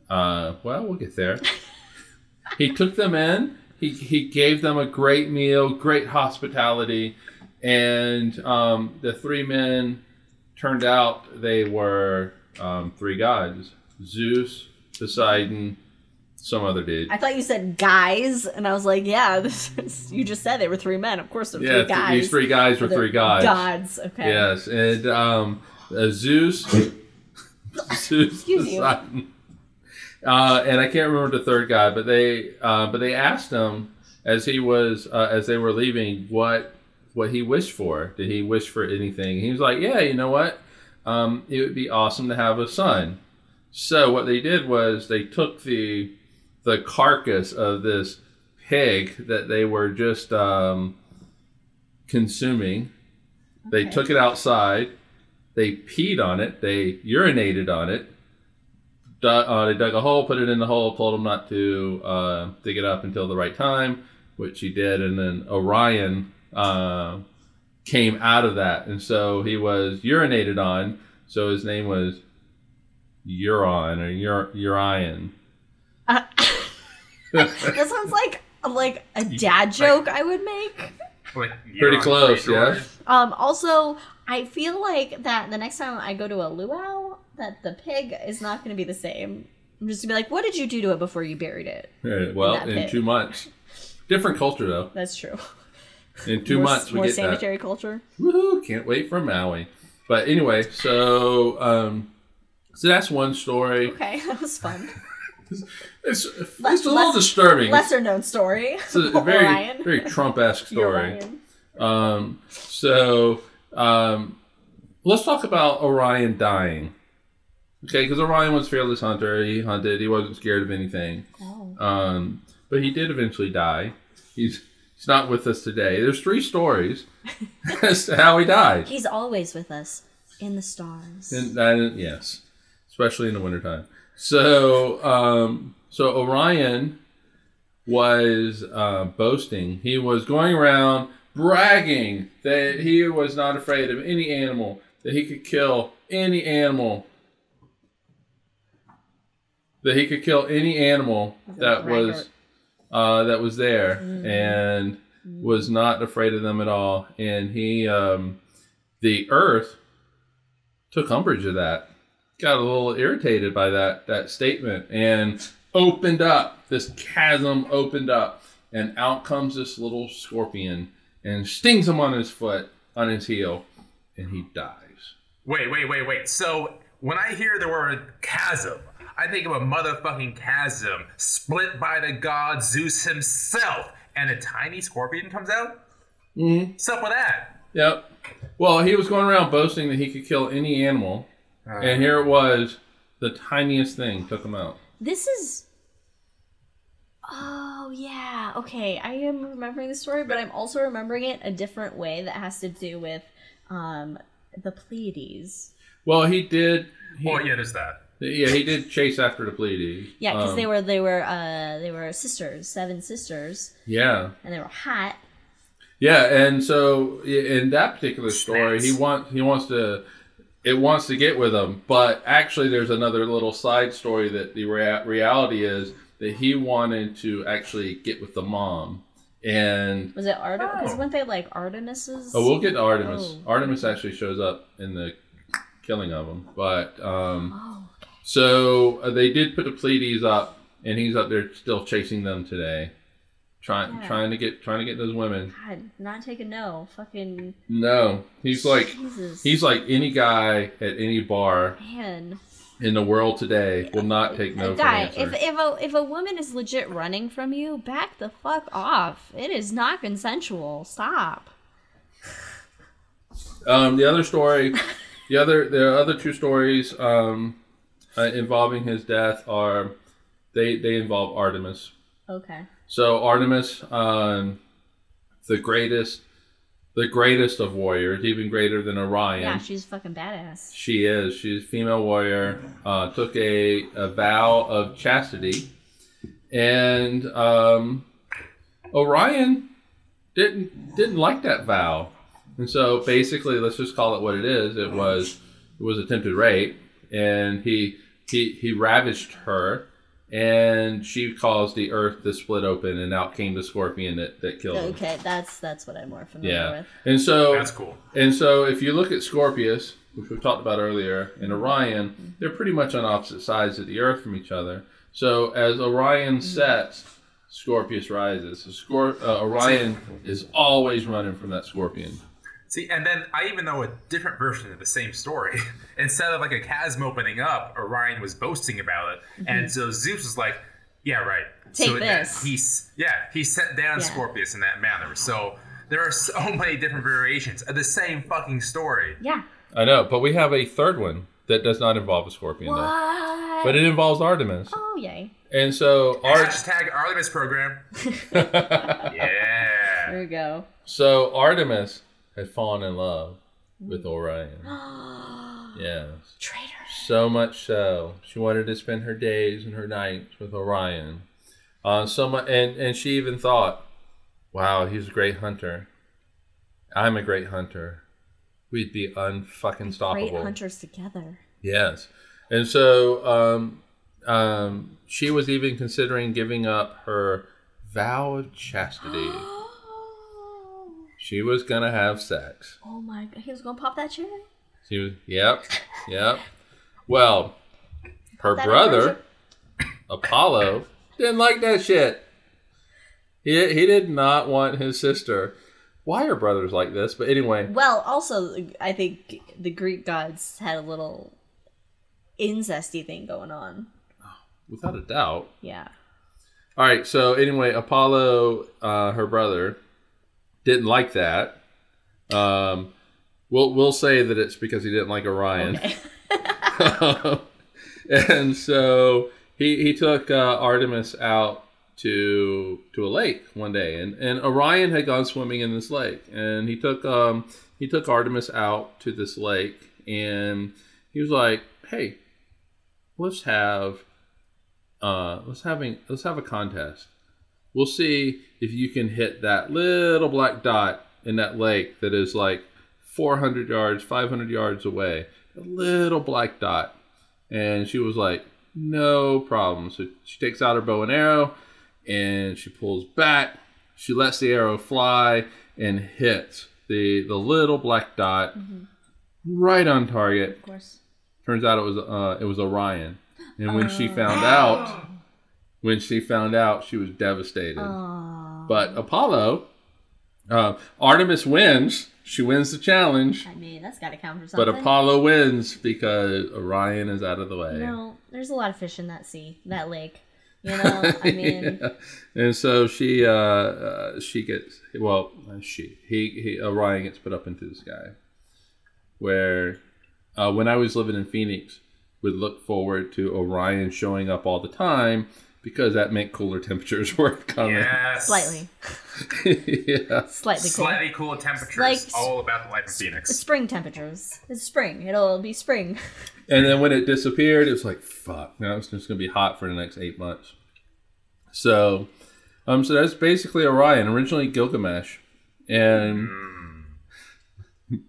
Uh, well, we'll get there. he took them in. He, he gave them a great meal, great hospitality, and um, the three men turned out they were um, three gods: Zeus, Poseidon, some other dude. I thought you said guys, and I was like, yeah, this is, you just said they were three men. Of course, they're yeah, three th- guys. these three guys were three gods. Gods. Okay. Yes, and um, uh, Zeus, Zeus, Excuse you. Poseidon, uh, and I can't remember the third guy, but they uh, but they asked him as he was uh, as they were leaving what what he wished for. Did he wish for anything? He was like, yeah, you know what, um, it would be awesome to have a son. So what they did was they took the the carcass of this pig that they were just um, consuming. They took it outside They peed on it. They urinated on it. Dug, uh, they dug a hole, put it in the hole, told him not to uh, dig it up until the right time, which he did. And then Orion uh, came out of that, and so he was urinated on. So his name was Uron or Ur- Urion. Uh, that sounds like like a dad joke I would make. Like, Pretty close, corridor. yeah. Um, also, I feel like that the next time I go to a luau, that the pig is not going to be the same. I'm just gonna be like, "What did you do to it before you buried it?" Uh, Well, that in two months. Different culture though. That's true. In two more, months we more get sanitary culture. that. Woohoo! Can't wait for Maui. But anyway, so um, so that's one story. Okay, that was fun. It's it's Less- a little less- disturbing. Lesser known story. It's a very Orion. very Trump esque story. Um, so um, let's talk about Orion dying. Okay, because Orion was fearless hunter. He hunted. He wasn't scared of anything. Oh. Um, but he did eventually die. He's he's not with us today. There's three stories as to how he died. He's always with us in the stars. And yes, especially in the wintertime. So, um, so Orion was uh, boasting. He was going around bragging that he was not afraid of any animal, that he could kill any animal, that he could kill any animal that was uh, that was there, and was not afraid of them at all. And he, um, the Earth, took umbrage of that, got a little irritated by that that statement, and opened up. This chasm opened up, and out comes this little scorpion and stings him on his foot, on his heel, and he dies. Wait, wait, wait, wait. So when I hear the word chasm, I think of a motherfucking chasm split by the god Zeus himself, and a tiny scorpion comes out. Mm-hmm. What's up with that? Yep. Well, he was going around boasting that he could kill any animal, and here it was, the tiniest thing took him out. This is. Oh yeah. Okay, I am remembering the story, but I'm also remembering it a different way that has to do with um the Pleiades. Well, he did. He, Well, yeah, there's that. Yeah, he did chase after the Pleiades. Yeah, because Um, they were they were uh they were sisters, seven sisters, Yeah, and they were hot. yeah, and so in that particular story, he wants he wants to it wants to get with him, but actually, there's another little side story that the rea- reality is that he wanted to actually get with the mom, and Was it Artemis? Because Oh. weren't they like Artemis's? oh, we'll get to Artemis. Oh. Artemis actually shows up in the killing of him, but um, Oh, okay. So uh, they did put the Pleiades up, and he's up there still chasing them today, trying Yeah. trying to get trying to get those women. God, not take a no. Fucking No, he's like Jesus. he's like any guy at any bar man. in the world today will not take no Guy, if if a if a woman is legit running from you, back the fuck off. It is not consensual. Stop. Um, the other story, the other the other two stories um, uh, involving his death are they they involve Artemis. Okay. So Artemis, um, the greatest, the greatest of warriors, even greater than Orion. Yeah, she's fucking badass. She is. She's a female warrior. Uh, took a, a vow of chastity, and um, Orion didn't didn't like that vow, and so basically, let's just call it what it is. It was it was attempted rape, and he he he ravished her, and she caused the earth to split open, and out came the scorpion that that killed him. Okay, that's that's what I'm more familiar Yeah, with. and so That's cool. and so, if you look at Scorpius, which we talked about earlier, and Orion, they're pretty much on opposite sides of the Earth from each other. So, as Orion sets, Scorpius rises. So Scor- uh, Orion is always running from that scorpion. See, and then I even know a different version of the same story. Instead of like a chasm opening up, Orion was boasting about it, and so Zeus was like, "Yeah, right." Mm-hmm. Take so that- this. he's yeah, he set down Yeah. Scorpius in that manner. So there are so many different variations of the same fucking story. Yeah. I know, but we have a third one that does not involve a scorpion, though. What? But it involves Artemis. oh yay. And so, Art- Hashtag Artemis program. Yeah. There we go. so Artemis had fallen in love with Orion. Yes. Traitor. So much so, she wanted to spend her days and her nights with Orion. Uh, so much, and and she even thought, "Wow, he's a great hunter. I'm a great hunter. We'd be unfucking stoppable." Great hunters together. Yes, and so um, um, she was even considering giving up her vow of chastity. she was gonna have sex. Oh my god, he was gonna pop that cherry? She was, yep, yep. Well, her That brother, Apollo, didn't like that shit. He, he did not want his sister. Why are brothers like this? But anyway, Well, also, I think the Greek gods had a little incesty thing going on. without a doubt. Yeah. All right, so anyway, Apollo, uh, her brother, didn't like that. Um, we'll we'll say that it's because he didn't like Orion. Okay. and so he he took uh, Artemis out to to a lake one day, and and Orion had gone swimming in this lake, and he took um he took Artemis out to this lake, and he was like, "Hey, let's have uh let's having let's have a contest. We'll see if you can hit that little black dot in that lake that is like 400 yards, 500 yards away." a little black dot. And she was like, no problem. So she takes out her bow and arrow and she pulls back. She lets the arrow fly and hits the, the little black dot right on target. Of course. Turns out it was uh, it was Orion. And when she found out, when she found out, she was devastated. But Apollo, uh, Artemis wins. She wins the challenge. I mean, that's got to count for something. But. Apollo wins because Orion is out of the way. No, there's a lot of fish in that sea, that lake. You know, I mean, Yeah. and so she uh, uh, she gets well she he, he Orion gets put up into the sky. Where uh, when I was living in Phoenix, would look forward to Orion showing up all the time because that meant cooler temperatures were coming. Yes. slightly, yeah. slightly cool. Slightly cool temperatures. Like- all about the life of Phoenix. Spring temperatures. It's spring. It'll be spring. And then when it disappeared, it was like, fuck, now it's just going to be hot for the next eight months. So, um, so that's basically Orion, originally Gilgamesh. And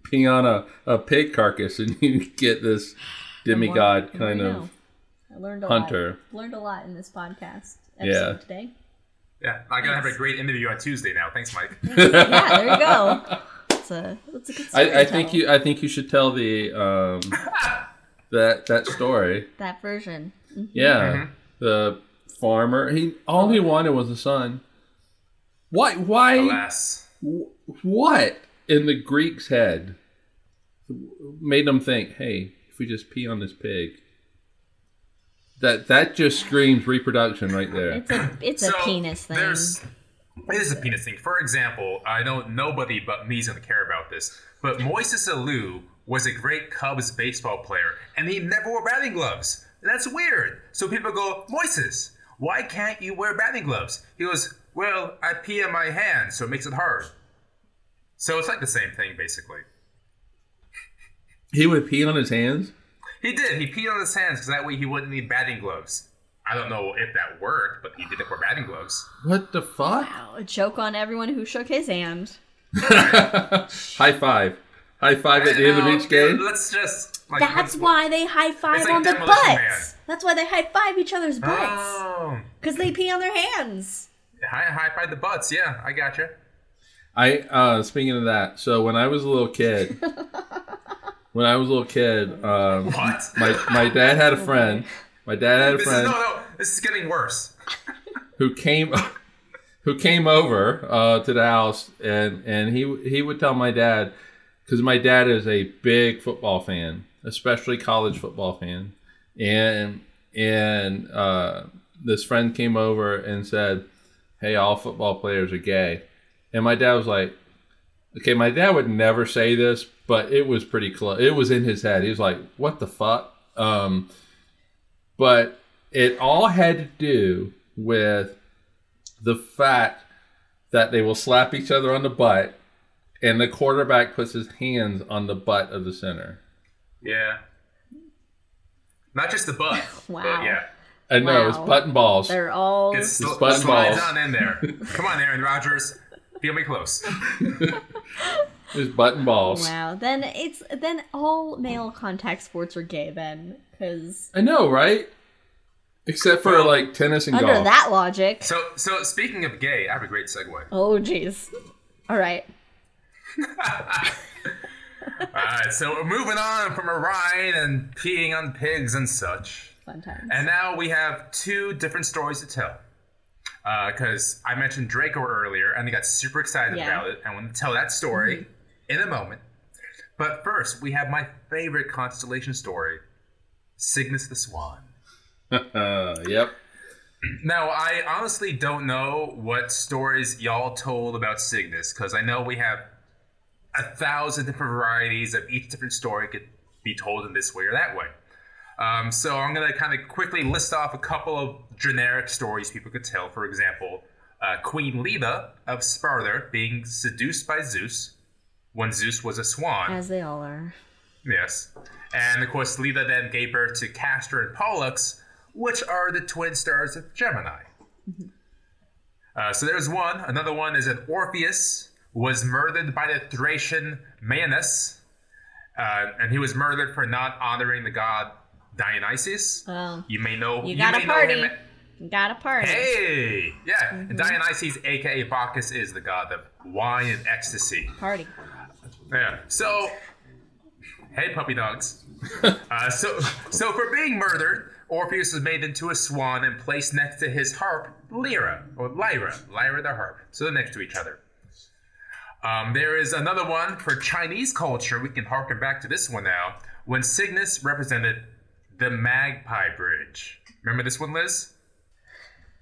pee on a, a pig carcass, and you get this demigod more- kind the more of. You know. I learned a hunter. lot. Learned a lot in this podcast episode Yeah. today. Yeah, I'm gonna have a great interview on Tuesday now. Thanks, Mike. Yeah, there you go. It's a, it's a good story I, I think you. I think you should tell the um, that that story. that version. Yeah, the farmer. He all he wanted was a son. Why? Why? Alas. What in the Greek's head made them think, "Hey, if we just pee on this pig," that that just screams reproduction right there. It's a it's a penis thing. It is a penis thing. For example, I know nobody but me is going to care about this, but Moises Alou was a great Cubs baseball player, and he never wore batting gloves. That's weird. So people go, Moises, why can't you wear batting gloves? He goes, Well, I pee on my hands, so it makes it hard. So it's like the same thing, basically. He would pee on his hands. He did. He peed on his hands because that way he wouldn't need batting gloves. I don't know if that worked, but he didn't wear batting gloves. What the fuck? Wow, a joke on everyone who shook his hand. High five. High five at the end of each game. Let's just. Like, That's let's- why they high five like on the butts. Man. That's why they high five each other's butts. Oh. Because they pee on their hands. High, high five the butts. Yeah, I gotcha. I uh speaking of that, so when I was a little kid, when I was a little kid, um, my my dad had a friend. My dad had a This is, friend no, no. This is getting worse. who came who came over uh, to the house, and and he he would tell my dad because my dad is a big football fan, especially college football fan, and and uh, this friend came over and said, "Hey, all football players are gay," and my dad was like, "Okay, my dad would never say this, but it was pretty close. It was in his head. He was like, "What the fuck?" Um, but it all had to do with the fact that they will slap each other on the butt and the quarterback puts his hands on the butt of the center. Yeah. Not just the butt. Wow. But yeah. I know it's button balls. They're all It sl- button slides balls. on in there. Come on, Aaron Rodgers. Feel me close. It's button balls. wow. Then it's then all male contact sports are gay then, because I know, right? Except for like tennis and under golf. that logic, So, so speaking of gay, I have a great segue. oh jeez. All right. Alright, so we're moving on from Orion and peeing on pigs and such. Fun times. And now we have two different stories to tell. Because I mentioned Draco earlier, and I got super excited Yeah. about it. I want to tell that story in a moment. But first, we have my favorite constellation story Cygnus the Swan. yep. Now, I honestly don't know what stories y'all told about Cygnus, because I know we have a thousand different varieties of each different story could be told in this way or that way. Um, so I'm going to kind of quickly list off a couple of generic stories people could tell. For example, uh, Queen Leda of Sparta being seduced by Zeus when Zeus was a swan. As they all are. Yes. And of course, Leda then gave birth to Castor and Pollux, which are the twin stars of Gemini. Uh, so there's one. Another one is that Orpheus was murdered by the Thracian Maenads, uh, and he was murdered for not honoring the god Dionysus. Well, You may know. you got may a know party. him- You got a party. Hey, yeah. And Dionysus, aka Bacchus, is the god of wine and ecstasy. Party. Yeah. So, hey, puppy dogs. uh, so, so for being murdered, Orpheus was made into a swan and placed next to his harp, Lyra or Lyra, Lyra the harp. So they're next to each other. Um, there is another one for Chinese culture. We can harken back to this one now. When Cygnus represented the Magpie Bridge. Remember this one, Liz?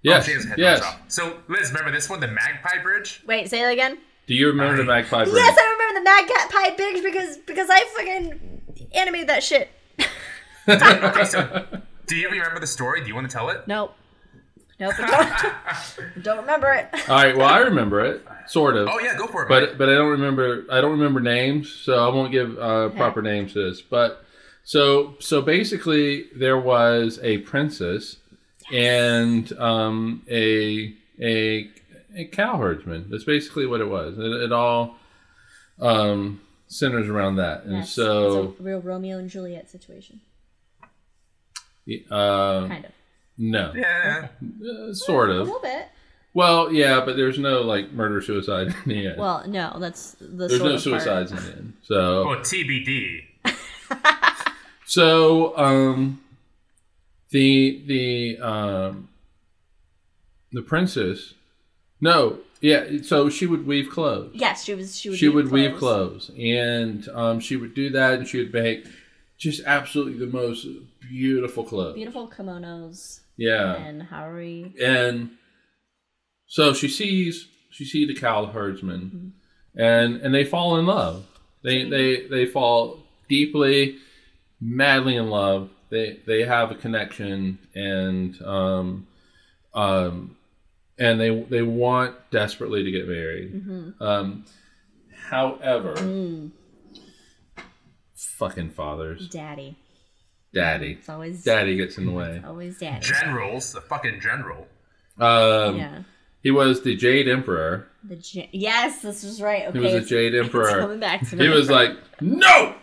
Yes. Oh, she yes. So, Liz, remember this one, the Magpie Bridge? Wait, say that again. Do you remember the Magpie Bridge? Yes, I remember the Magpie Bridge because because I fucking animated that shit. Okay, so do you remember the story? Do you want to tell it? Nope. Nope. Don't, don't remember it. All right. Well, I remember it, sort of. Oh yeah, go for it. Mike. but but I don't remember I don't remember names, so I won't give uh, proper names to this. But so so basically, there was a princess and um, a a a cow herdsman. That's basically what it was. It, it all um, centers around that, and Yes, so it's a real Romeo and Juliet situation, uh, kind of. no, yeah. Uh, sort of. A little bit. Well, yeah, but there's no like murder suicide in the end. Well, no, that's the there's sort no of suicides in the end. So Well, TBD. So um the the um the princess no yeah so she would weave clothes Yes, she was. She would. she weave would weave clothes. clothes and um she would do that and she would make just absolutely the most beautiful clothes Beautiful kimonos yeah and Haori. and so she sees she sees the cow herdsman and and they fall in love they they they fall deeply madly in love they they have a connection and um um and they they want desperately to get married um however Mm, fucking fathers daddy. daddy It's always daddy gets in the way Always daddy. Generals, the fucking general. um yeah. he was the jade emperor The J- yes, this was right. Okay, He was a it's- Jade Emperor. coming back to me. He was like, "No,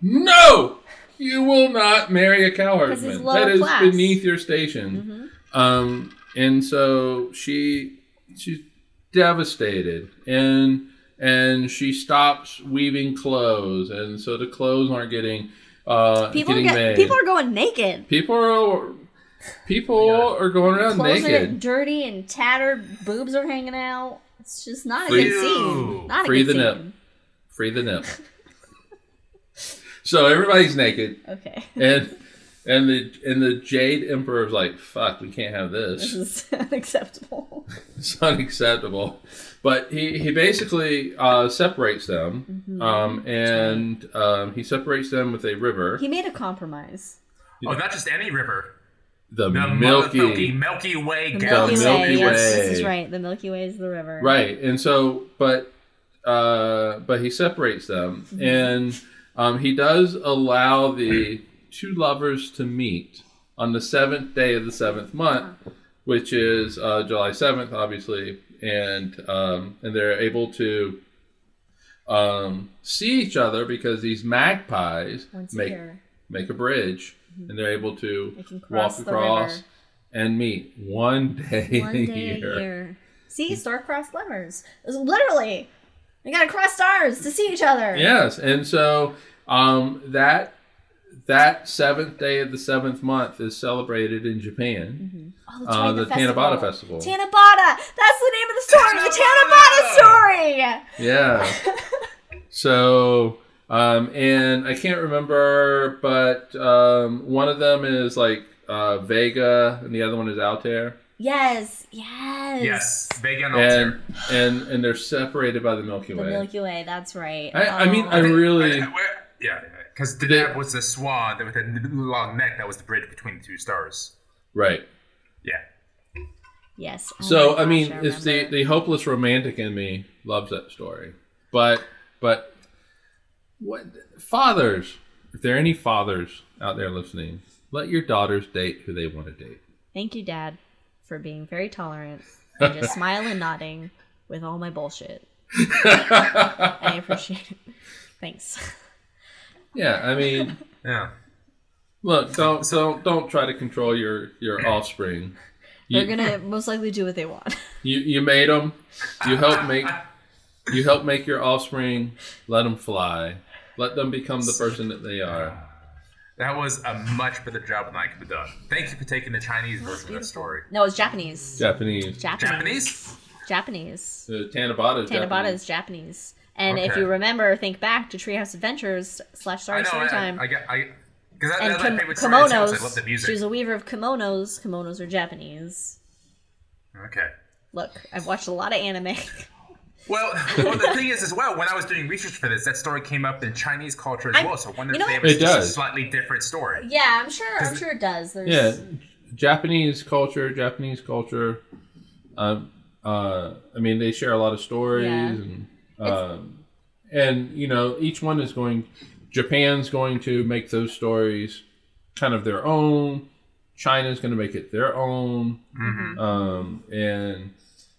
no, you will not marry a cow 'Cause he's That is class." Mm-hmm. beneath your station." Um, and so she she's devastated, and and she stops weaving clothes, and so the clothes aren't getting uh people are getting get, made. people are going naked. people are people are going around Clothes are dirty and tattered. Boobs are hanging out. It's just not a Free- good scene. Not a Free good the nip. Free the nip. so everybody's naked. Okay, and and the and the Jade Emperor's like, "Fuck, we can't have this this. is unacceptable. It's unacceptable." But he he basically uh, separates them, Mm-hmm. um, and um, he separates them with a river, He made a compromise. Oh, not just any river. the, The Milky. Milky Milky Way The galaxy. Milky, Milky Way. Yes, this is right. The Milky Way is the river. Right, and so, but uh, but he separates them, Mm-hmm. and um, he does allow the two lovers to meet on the seventh day of the seventh month, which is uh, July seventh, obviously, and um, and they're able to um, see each other because these magpies Once make year. make a bridge, and they're able to walk across and meet one day, One a day a year. year. See, star-crossed lovers. Literally, they gotta cross stars to see each other. Yes, and so um, that that seventh day of the seventh month is celebrated in Japan. Oh, that's Uh, right, the festival. Tanabata Festival. Tanabata. That's the name of the story. The Tanabata story. Yeah. so, um, and I can't remember, but um, one of them is like uh, Vega, and the other one is Altair, Yes. Yes. Yes, Vega and Altair. and and and they're separated by the Milky Way. The Way. Milky Way. That's right. I, I mean, Oh. I really. Uh, where- Yeah, because They- Deneb was the swan with a long neck that was the bridge between the two stars. Right. Yeah. Yes. Oh So my I mean, gosh, it's the the hopeless romantic in me loves that story, but but what fathers? If there are any fathers out there listening, let your daughters date who they want to date. Thank you, Dad, for being very tolerant and just smiling and nodding with all my bullshit. I appreciate it. Thanks. Yeah, I mean, Yeah. look, don't don't don't try to control your your offspring. They're gonna most likely do what they want. you you made them. You help make you help make your offspring. Let them fly. Let them become the person that they are. That was a much better job than I could have done. Thank you for taking the Chinese version of that story. No, it's Japanese. Japanese. Japanese. Japanese? Japanese. The Tanabata is Tanabata Japanese. is Japanese. And if you remember, think back to Treehouse Adventures slash I Story I, Time. I, I, get- I, because that, and that's my kim- favorite story. kimonos. I love the music. She's a weaver of kimonos. Kimonos are Japanese. Okay. Look, I've watched a lot of anime. Well, well, the thing is, as well, when I was doing research for this, that story came up in Chinese culture as I- well. So I wonder you know if what? it was just a slightly different story. yeah, I'm sure. I'm sure it does. There's, Yeah, Japanese culture, Japanese culture. Um, uh, I mean, they share a lot of stories, Yeah. and um, and you know, each one is going. Japan's going to make those stories kind of their own. China's going to make it their own, Mm-hmm. um, and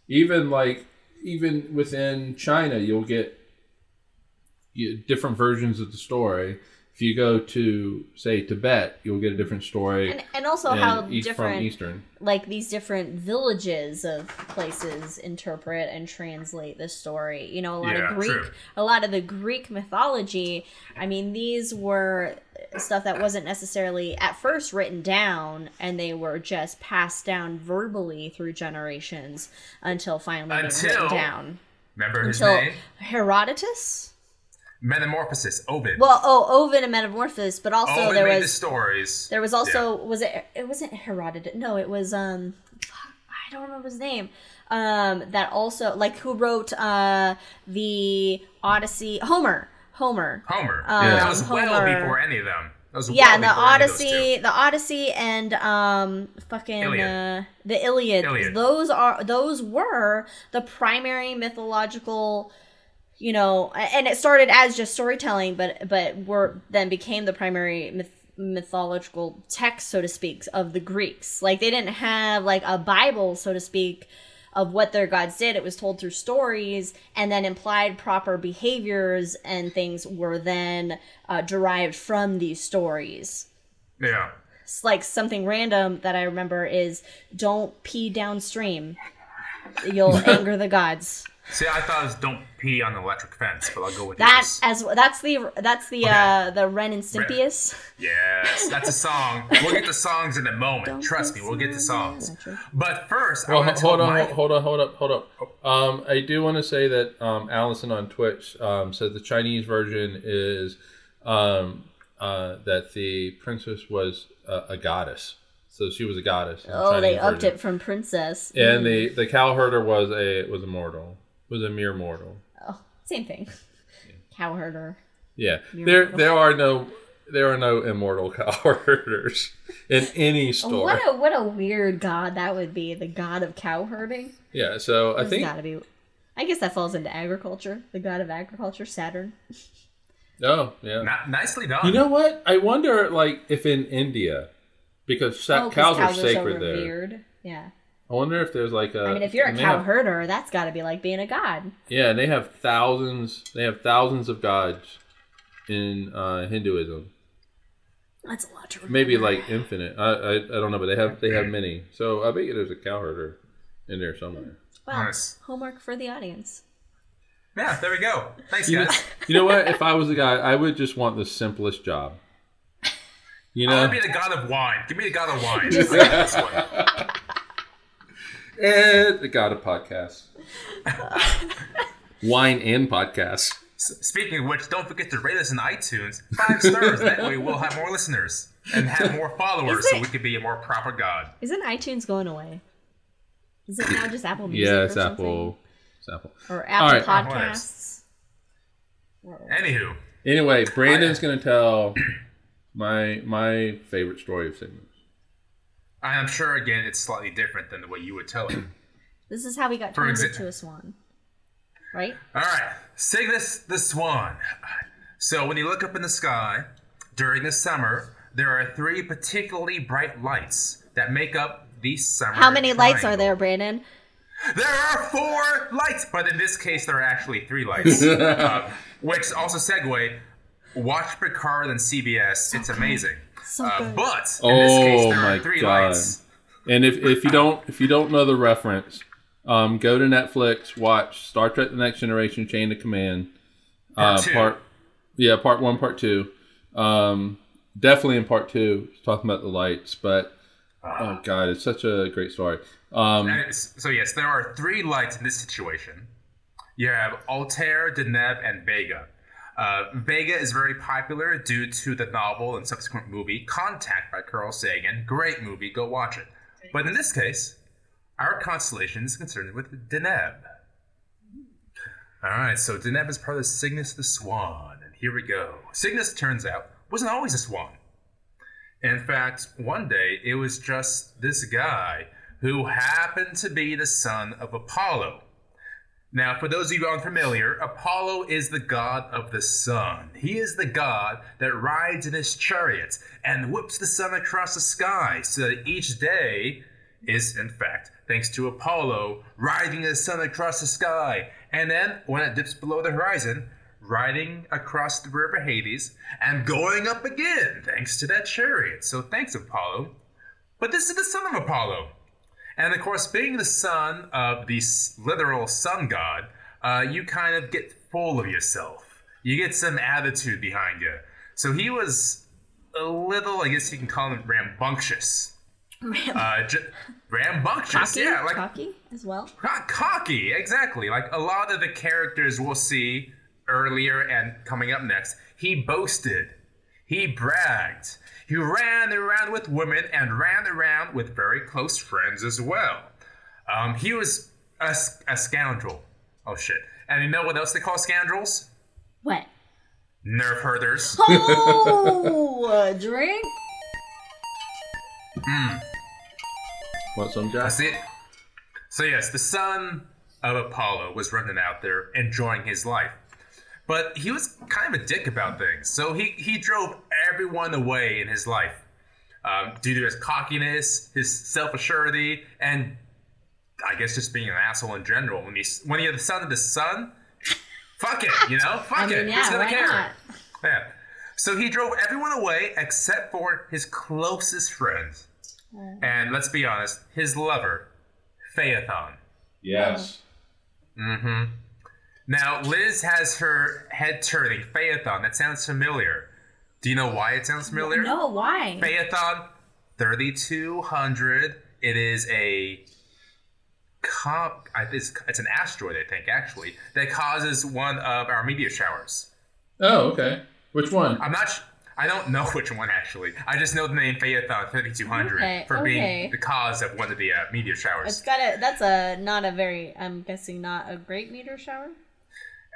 even like even within China, you'll get different versions of the story. If you go to say Tibet, you'll get a different story And, and also and how east different, from Eastern. like these different villages of places interpret and translate the story. You know, a lot Yeah, of Greek, true. a lot of the Greek mythology. I mean, these were stuff that wasn't necessarily at first written down, and they were just passed down verbally through generations until finally they were Until- written down. Remember his Until name? Herodotus. Metamorphosis, Ovid. Well, oh, Ovid and Metamorphosis, but also Ovid there made the was stories. There was also was it it wasn't Herodotus. No, it was um I don't remember his name. Um that also like who wrote uh the Odyssey Homer. Homer. Homer. Um, that was well before any of them. That was Yeah, well and the before any of those Odyssey, two. the Odyssey and um fucking Iliad. uh the Iliad. Iliad. Those are those were the primary mythological you know, and it started as just storytelling, but but were then became the primary myth, mythological text, so to speak, of the Greeks. Like they didn't have like a Bible, so to speak, of what their gods did. It was told through stories, and then implied proper behaviors and things were then uh, derived from these stories. Yeah. It's like something random that I remember is don't pee downstream. You'll anger the gods. See, I thought it was don't pee on the electric fence, but I'll go with That yours. as that's the that's the uh the Ren and Stimpy's. Yes, that's a song. We'll get the songs in a moment. Trust me, we'll get the songs. But first, I Well, want to hold tell on, my... hold on, hold up, hold up. Um, I do want to say that um, Allison on Twitch um, said the Chinese version is um, uh, that the princess was a, a goddess, so she was a goddess. in the Oh, they Chinese upped version. it from princess. And the the cowherder was a was a mortal, was a mere mortal. Oh, same thing. Cowherder. Yeah, Mere there mortal. there are no there are no immortal cowherders in any story. What a what a weird god that would be. The god of cow herding. Yeah, so I think gotta be. I guess that falls into agriculture. The god of agriculture, Saturn. Oh, yeah. Not, nicely done. You know what? I wonder, like, if in India, because sa- Oh, 'cause cows, are so sacred there. revered. Yeah. I wonder if there's like a. I mean, if you're a and cow have- herder, that's got to be like being a god. Yeah, and they have thousands. They have thousands of gods in uh, Hinduism. That's a lot to remember. Maybe like infinite. I, I I don't know, but they have they have many. So I bet you there's a cow herder in there somewhere. Well, Nice. homework for the audience. Yeah, there we go. Thanks, You know, guys. you know what? If I was a guy, I would just want the simplest job. You know, want to be the god of wine. Give me the god of wine. This one. and the god of podcasts, wine and podcasts. Speaking of which, don't forget to rate us in iTunes. Five stars. that way we'll have more listeners and have more followers Is so it- we can be a more proper god. Isn't iTunes going away? Is it now just Apple Music? Yeah, or it's something? Apple. It's Apple. Or Apple right. Podcasts. Anywho, Anyway, Brandon's gonna tell my my favorite story of Cygnus. I'm sure again it's slightly different than the way you would tell it. This is how we got For turned exa- into a swan. Right? All right, Cygnus the Swan. So when you look up in the sky during the summer, there are three particularly bright lights that make up the summer. How many lights are there, Brandon? There are four lights, but in this case, there are actually three lights. uh, which also segue. Watch Picard on CBS. it's amazing. So Uh, but in this case, Oh there my are three God. lights. And if, if you don't if you don't know the reference, um, go to Netflix, watch Star Trek: The Next Generation: Chain of Command. Part uh, two. part yeah, part one, part two. Um, definitely in part two, talking about the lights. But oh god, it's such a great story. Um, so yes, there are three lights in this situation. You have Altair, Deneb, and Vega. Uh, Vega is very popular due to the novel and subsequent movie Contact by Carl Sagan. Great movie, go watch it. But in this case, our constellation is concerned with Deneb. All right, so Deneb is part of Cygnus the Swan, and here we go. Cygnus turns out wasn't always a swan. In fact, one day it was just this guy who happened to be the son of Apollo. Now, for those of you unfamiliar, Apollo is the god of the sun. He is the god that rides in his chariot and whips the sun across the sky so that each day is, in fact, thanks to Apollo riding the sun across the sky. And then, when it dips below the horizon, riding across the river Hades and going up again thanks to that chariot. So, thanks, Apollo. But this is the son of Apollo. And of course, being the son of the literal sun god, uh, you kind of get full of yourself. You get some attitude behind you. So he was a little, I guess you can call him rambunctious. Uh, j- rambunctious, Cocky? yeah, like Cocky as well? Co- cocky, exactly. Like a lot of the characters we'll see earlier and coming up next, he boasted, he bragged, he ran around with women and ran around with very close friends as well. Um, he was a scoundrel. Oh shit! And you know what else they call scoundrels? What? Nerf herders. Oh, a drink? want some, Jack? That's it. So yes, the son of Apollo was running out there enjoying his life. But he was kind of a dick about things. So he, he drove everyone away in his life. Um, due to his cockiness, his self-assurity, and I guess just being an asshole in general. When he's when you're the son of the sun, fuck it, you know? Fuck I it. mean, Who's yeah, gonna care? not? Yeah. So he drove everyone away except for his closest friends. And let's be honest, his lover, Phaethon. Yes. Mm-hmm. Now, Liz has her head turning. Phaethon, that sounds familiar. Do you know why it sounds familiar? No, why? Phaethon 3200. It is a comp. It's, it's an asteroid, I think, actually, that causes one of our meteor showers. Oh, okay. Which one? I'm not. Sh- I don't know which one actually. I just know the name Phaethon 3200 Okay, for okay. being the cause of one of the uh, meteor It's showers. got a. That's a not a very. I'm guessing not a great meteor shower.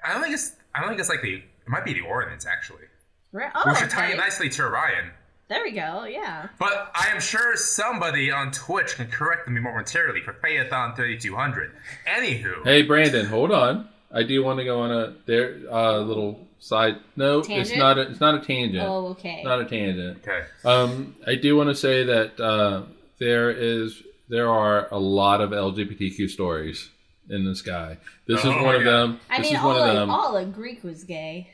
I don't think it's. I don't think it's like the. It might be the Orionids actually, Right. Oh, which should tie okay. in nicely to Orion. There we go. Yeah. But I am sure somebody on Twitch can correct me momentarily for Phaethon 3200. Anywho, Hey, Brandon, hold on. I do want to go on a there uh, little side note. It's not a, it's not a tangent. Oh, okay. Not a tangent. Okay. Um, I do want to say that uh, there is there are a lot of LGBTQ stories in the sky. This Oh is one of them. I this mean, is one all of of, them. all of Greek was gay.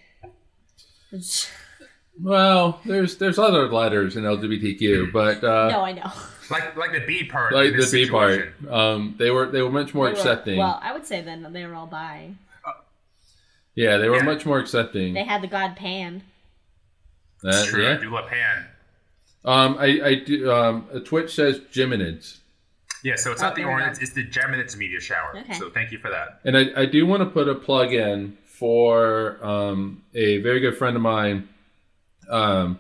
Well, there's there's other letters in LGBTQ, but uh, no, I know. Like like the B part. like the this B part, um, they were they were much more They were- accepting. well, I would say then they were all bi. yeah, they were Yeah. much more accepting. They had the god Pan. Uh, It's true. I yeah. do love Pan. Um, I I do. Um, Twitch says Geminids. Yeah, so it's Oh, not the there we go. Orionids, it's the Geminids meteor shower. Okay. So thank you for that. And I, I do want to put a plug in for um, a very good friend of mine um,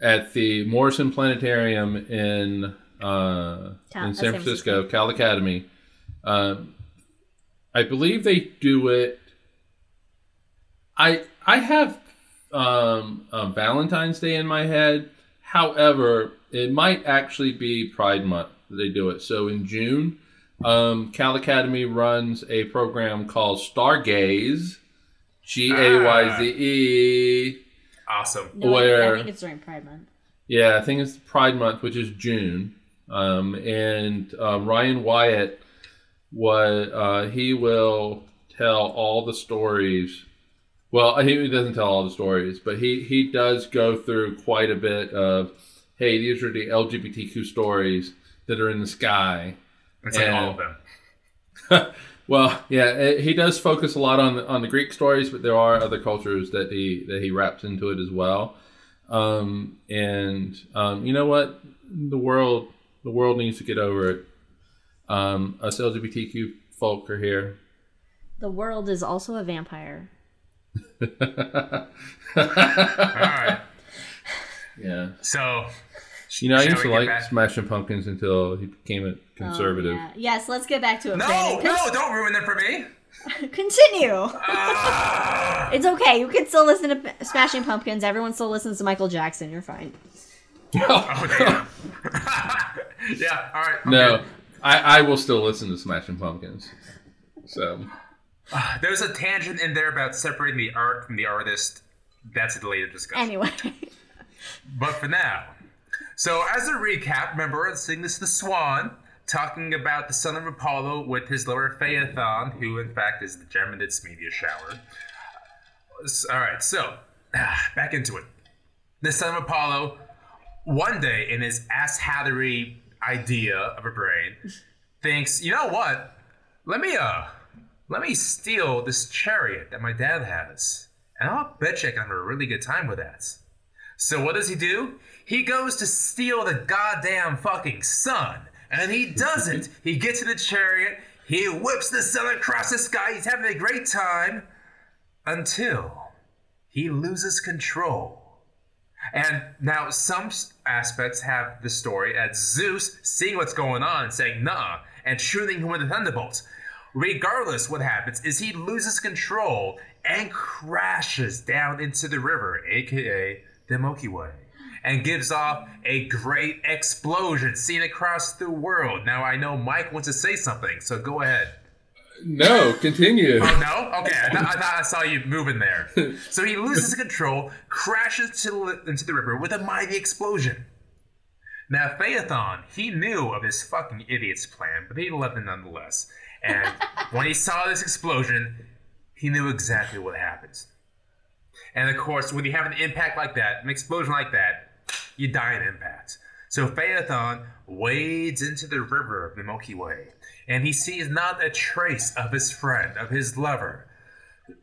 at the Morrison Planetarium in uh, Cal- in uh, San San Francisco, Cal Academy. Um, I believe they do it. I I have um, Valentine's Day in my head. However, it might actually be Pride Month that they do it. So in June, um, Cal Academy runs a program called Stargaze, G A Y Z E. Awesome. No, I- I, think it's during Pride Month. Yeah, I think it's Pride Month, which is June. Um, and um, Ryan Wyatt, what uh, he will tell all the stories. Well, he doesn't tell all the stories, but he he does go through quite a bit of, hey, these are the LGBTQ stories that are in the sky. It's like And- all of them. Well, yeah, eh, he does focus a lot on the, on the Greek stories, but there are other cultures that he that he wraps into it as well. Um, and um, you know what, the world the world needs to get over it. Um, us LGBTQ folk are here. The world is also a vampire. All right. yeah, So, you know, I used to like back- Smashing Pumpkins until he became a conservative. Oh, yeah. Yes, let's get back to it. no, Brandon. no, don't ruin it for me. Continue. Ah! It's okay. You can still listen to Smashing Pumpkins. Everyone still listens to Michael Jackson. You're fine. oh, damn. yeah, all right. no, okay. I, I will still listen to Smashing Pumpkins. So There's a tangent in there about separating the art from the artist. That's a later discussion. Anyway. But for now, so as a recap, remember seeing this the Swan talking about the son of Apollo with his lover Phaethon, who in fact is the German Geminids meteor shower. All right, so back into it. The son of Apollo, one day in his ass hattery idea of a brain, thinks, you know what? Let me uh, let me steal this chariot that my dad has, and I'll bet you I can have a really good time with that. So what does he do? He goes to steal the goddamn fucking sun. And he does it. He gets in the chariot. He whips the sun across the sky. He's having a great time until he loses control. And now some aspects have the story as Zeus seeing what's going on and saying nah and shooting him with a thunderbolt. Regardless, what happens is he loses control and crashes down into the river, aka the Milky Way, and gives off a great explosion seen across the world. Now I know Mike wants to say something, so go ahead. no, continue. Oh no? Okay, I, thought I thought I saw you moving there. So he loses control, crashes to the, into the river with a mighty explosion. Now Phaethon, he knew of his fucking idiot's plan, but he loved it nonetheless. And when he saw this explosion, he knew exactly what happens. And of course, when you have an impact like that, an explosion like that, you die in impact. So Phaethon wades into the river of the Milky Way, and he sees not a trace of his friend, of his lover.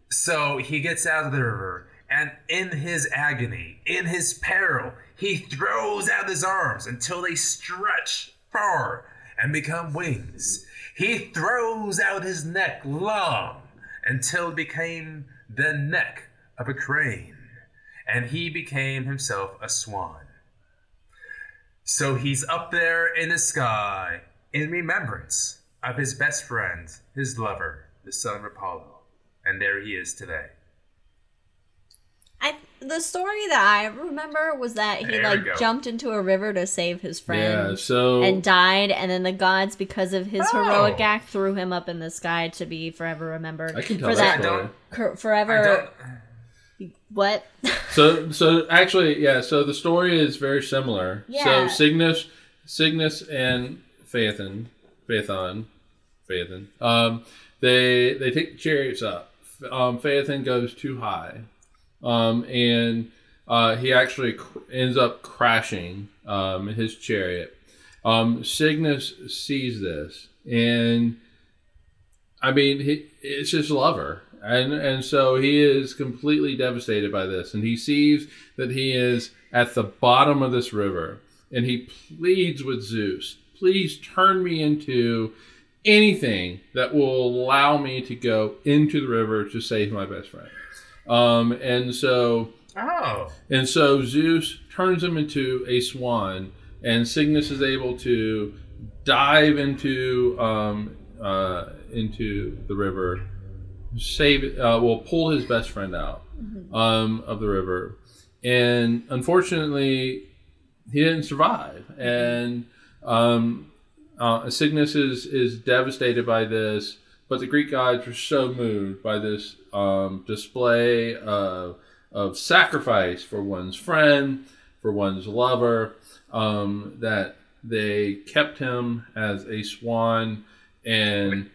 So he gets out of the river, and in his agony, in his peril, he throws out his arms until they stretch far and become wings. He throws out his neck long until it became the neck of a crane, and he became himself a swan. So he's up there in the sky in remembrance of his best friend, his lover, the son of Apollo. And there he is today. I the story that I remember was that he There like jumped into a river to save his friend. Yeah. So and died, and then the gods, because of his Oh. heroic act, threw him up in the sky to be forever remembered. I can tell for that that, story. don't- cur- I forever. What? So so actually, yeah. So the story is very similar. Yeah. So Cygnus, Cygnus and Phaethon, Phaethon, Phaethon. Um, they they take the chariots up. Um, Phaethon goes too high, um, and uh, he actually cr- ends up crashing um, his chariot. Um, Cygnus sees this, and I mean, he, it's his lover, and and so he is completely devastated by this, and he sees that he is at the bottom of this river, and he pleads with Zeus, "Please turn me into anything that will allow me to go into the river to save my best friend." Um, and so oh, and so Zeus turns him into a swan, and Cygnus is able to dive into um, uh, into the river, save uh, will pull his best friend out um, of the river, and unfortunately, he didn't survive, and um, uh, Cygnus is is devastated by this. But the Greek gods are so moved by this um, display of of sacrifice for one's friend, for one's lover, um, that they kept him as a swan and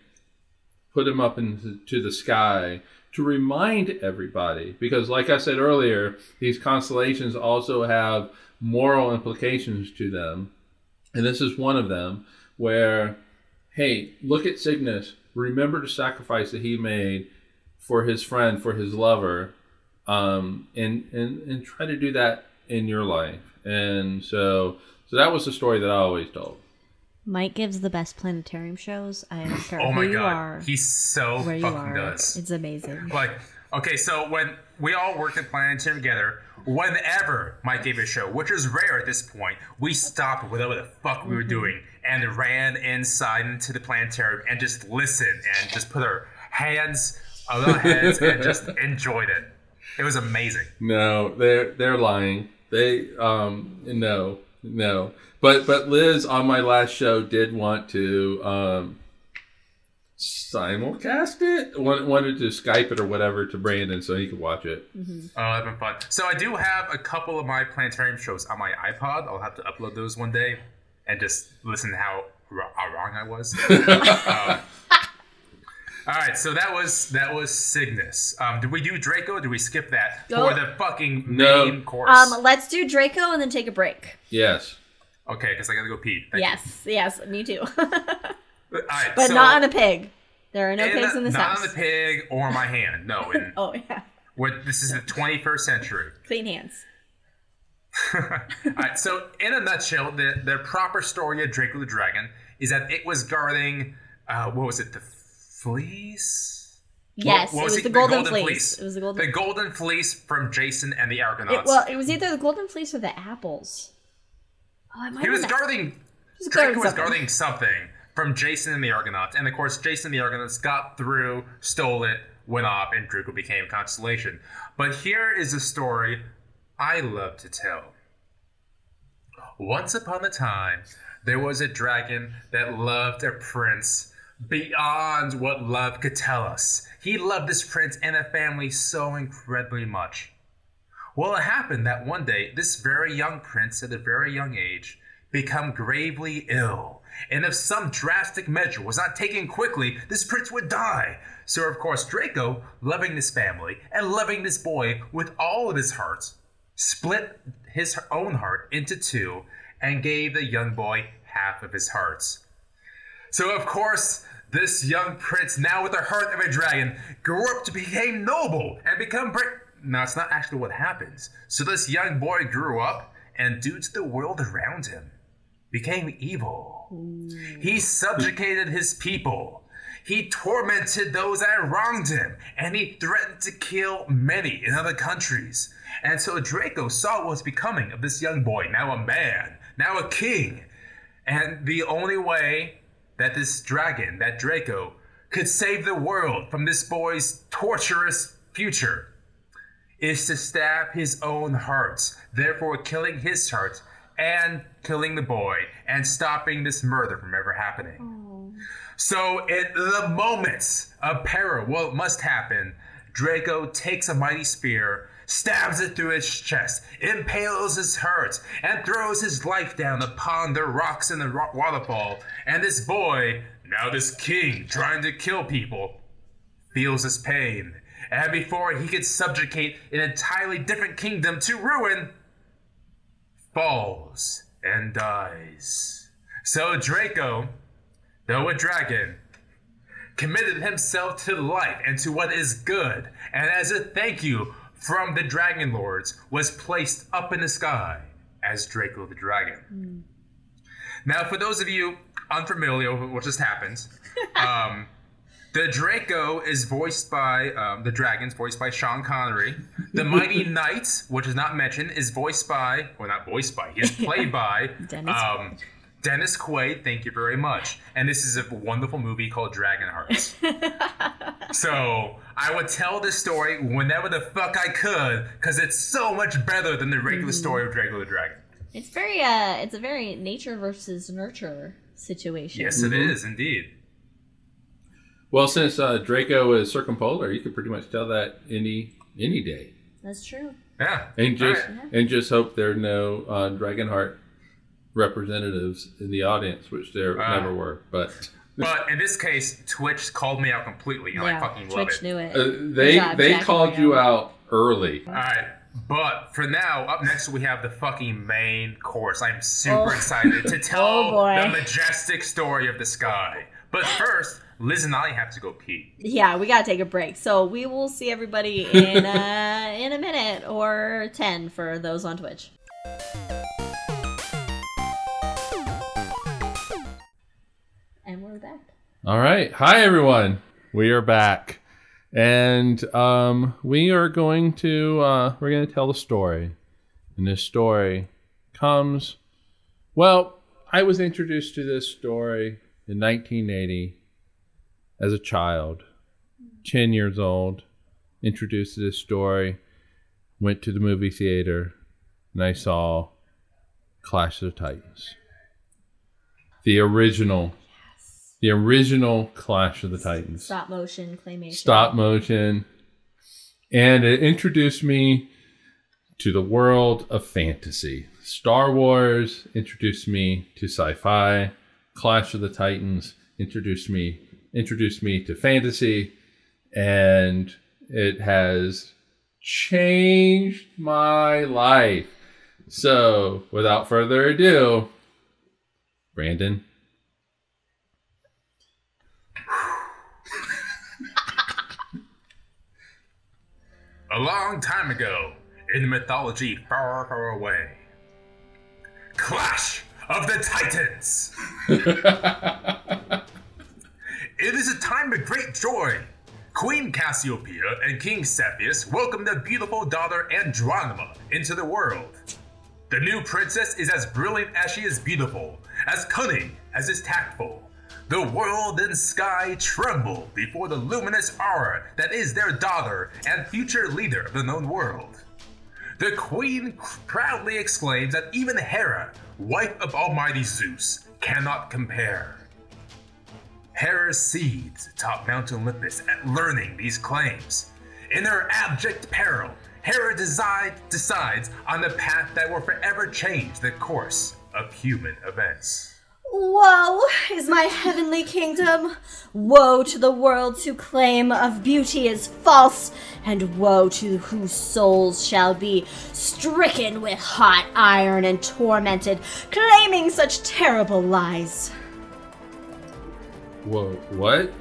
put him up into the sky to remind everybody. Because, like I said earlier, these constellations also have moral implications to them. And this is one of them where, hey, look at Cygnus. Remember the sacrifice that he made for his friend, for his lover, um, and, and and try to do that in your life. And so, so that was the story that I always told. Mike gives the best planetarium shows. I don't care oh who my you god, are, he so where you fucking are. does. It's amazing. Like, okay, so when we all worked at Planetarium together, whenever Mike gave a show, which is rare at this point, we stopped whatever the fuck we were Mm-hmm. doing and ran inside into the planetarium and just listened and just put our hands on our heads and just enjoyed it. It was amazing. No, they're they're lying. They um no no. But but Liz on my last show did want to um simulcast it. Wanted, wanted to Skype it or whatever to Brandon so he could watch it. Oh, that's been fun. So I do have a couple of my planetarium shows on my iPod. I'll have to upload those one day and just listen to how, how wrong I was. Um, all right, so that was that was Cygnus. Um, did we do Draco? Did we skip that Go- for the fucking No. main course? Um, let's do Draco and then take a break. Yes. Okay, because I gotta go pee. Thank Yes, yes, me too. you. Right, but so not on a pig. There are no in- pigs in this not house. on the pig or my hand. No, in, oh yeah, what this is the 21st century. clean hands. All right, so in a nutshell, the, the proper story of Draco the Dragon is that it was guarding, uh, what was it, the fleece? Yes, What- what it was it? the golden, fleece. It was the golden. The golden fleece from Jason and the Argonauts. It, well, it was either the golden fleece or the apples. Oh, he was guarding, guarding was something. guarding something from Jason and the Argonauts. And of course, Jason and the Argonauts got through, stole it, went off, and Draco became Constellation. But here is a story I love to tell. Once upon a time, there was a dragon that loved a prince beyond what love could tell us. He loved this prince and the family so incredibly much. Well, it happened that one day, this very young prince at a very young age become gravely ill. And if some drastic measure was not taken quickly, this prince would die. So, of course, Draco, loving this family and loving this boy with all of his heart, split his own heart into two and gave the young boy half of his hearts. So, of course, this young prince, now with the heart of a dragon, grew up to become noble and become great. No, it's not actually what happens. So, this young boy grew up and, due to the world around him, became evil. He subjugated his people. He tormented those that wronged him, and he threatened to kill many in other countries. And so Draco saw what was becoming of this young boy, now a man, now a king. And the only way that this dragon, that Draco, could save the world from this boy's torturous future is to stab his own heart, therefore killing his heart and killing the boy and stopping this murder from ever happening. Oh. So, in the moments of peril, what must happen, Draco takes a mighty spear, stabs it through his chest, impales his heart, and throws his life down upon the rocks in the ro- waterfall. And this boy, now this king trying to kill people, feels his pain. And before he could subjugate an entirely different kingdom to ruin, falls and dies. So Draco, though a dragon, committed himself to life and to what is good, and as a thank you from the Dragon Lords, was placed up in the sky as Draco the Dragon. Now, for those of you unfamiliar with what just happened, um, the Draco is voiced by um, the dragons, voiced by Sean Connery. The Mighty Knight, which is not mentioned, is voiced by, well, not voiced by, he is played by Dennis um, Dennis Quaid. Thank you very much. And this is a wonderful movie called Dragon Hearts. so I would tell this story whenever the fuck I could, because it's so much better than the regular story of Draco the Dragon. It's very uh it's a very nature versus nurture situation. Yes, it is indeed. Well, since uh, Draco is circumpolar, you could pretty much tell that any any day, That's true. Yeah. and just Alright. and just hope there are no uh, Dragonheart representatives in the audience, which there Ah. never were. But But in this case, Twitch called me out completely, and I yeah. fucking love Twitch it. knew it. uh, they job, they Jack called you out early. All right, but for now, up next we have the fucking main course. I'm super Oh. excited to tell Oh, the majestic story of the sky. But first, Liz and I have to go pee. yeah, we gotta take a break. So we will see everybody in uh in a minute or ten for those on Twitch. And we're back. All right. Hi, everyone. We are back. And um, we are going to uh, we're going to tell the story. And this story comes well, I was introduced to this story in 1980 as a child, 10 years old, introduced to this story, went to the movie theater, and I saw Clash of the Titans. The original the original Clash of the Titans. Stop motion claymation. Stop motion. And it introduced me to the world of fantasy. Star Wars introduced me to sci-fi. Clash of the Titans introduced me introduced me to fantasy and it has changed my life. So, without further ado, Brandon, A long time ago, in the mythology far, far away, Clash of the Titans. It is a time of great joy. Queen Cassiopeia and King Cepheus welcome their beautiful daughter Andromeda into the world. The new princess is as brilliant as she is beautiful, as cunning as is tactful. The world and sky tremble before the luminous aura that is their daughter and future leader of the known world. The queen proudly exclaims that even Hera, wife of Almighty Zeus, cannot compare. Hera seeds atop Mount Olympus at learning these claims. In her abject peril, Hera decide, decides on the path that will forever change the course of human events. Woe is my heavenly kingdom. Woe to the world whose claim of beauty is false, and woe to whose souls shall be stricken with hot iron and tormented, claiming such terrible lies. Whoa, what?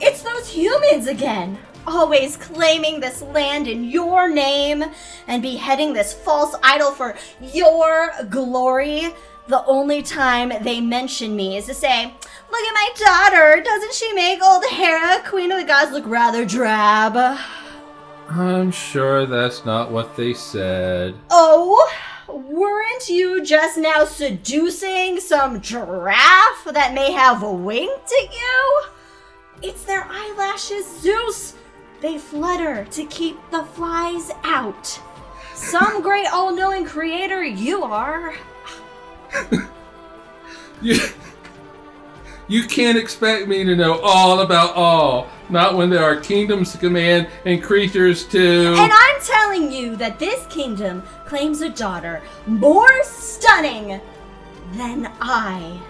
It's those humans again! Always claiming this land in your name and beheading this false idol for your glory. The only time they mention me is to say, Look at my daughter! Doesn't she make old Hera, Queen of the Gods, look rather drab? I'm sure that's not what they said. Oh, weren't you just now seducing some giraffe that may have winked at you? It's their eyelashes, Zeus! they flutter to keep the flies out. Some great all knowing creator you are. You, you can't expect me to know all about all. Not when there are kingdoms to command and creatures to. And I'm telling you that this kingdom claims a daughter more stunning than I.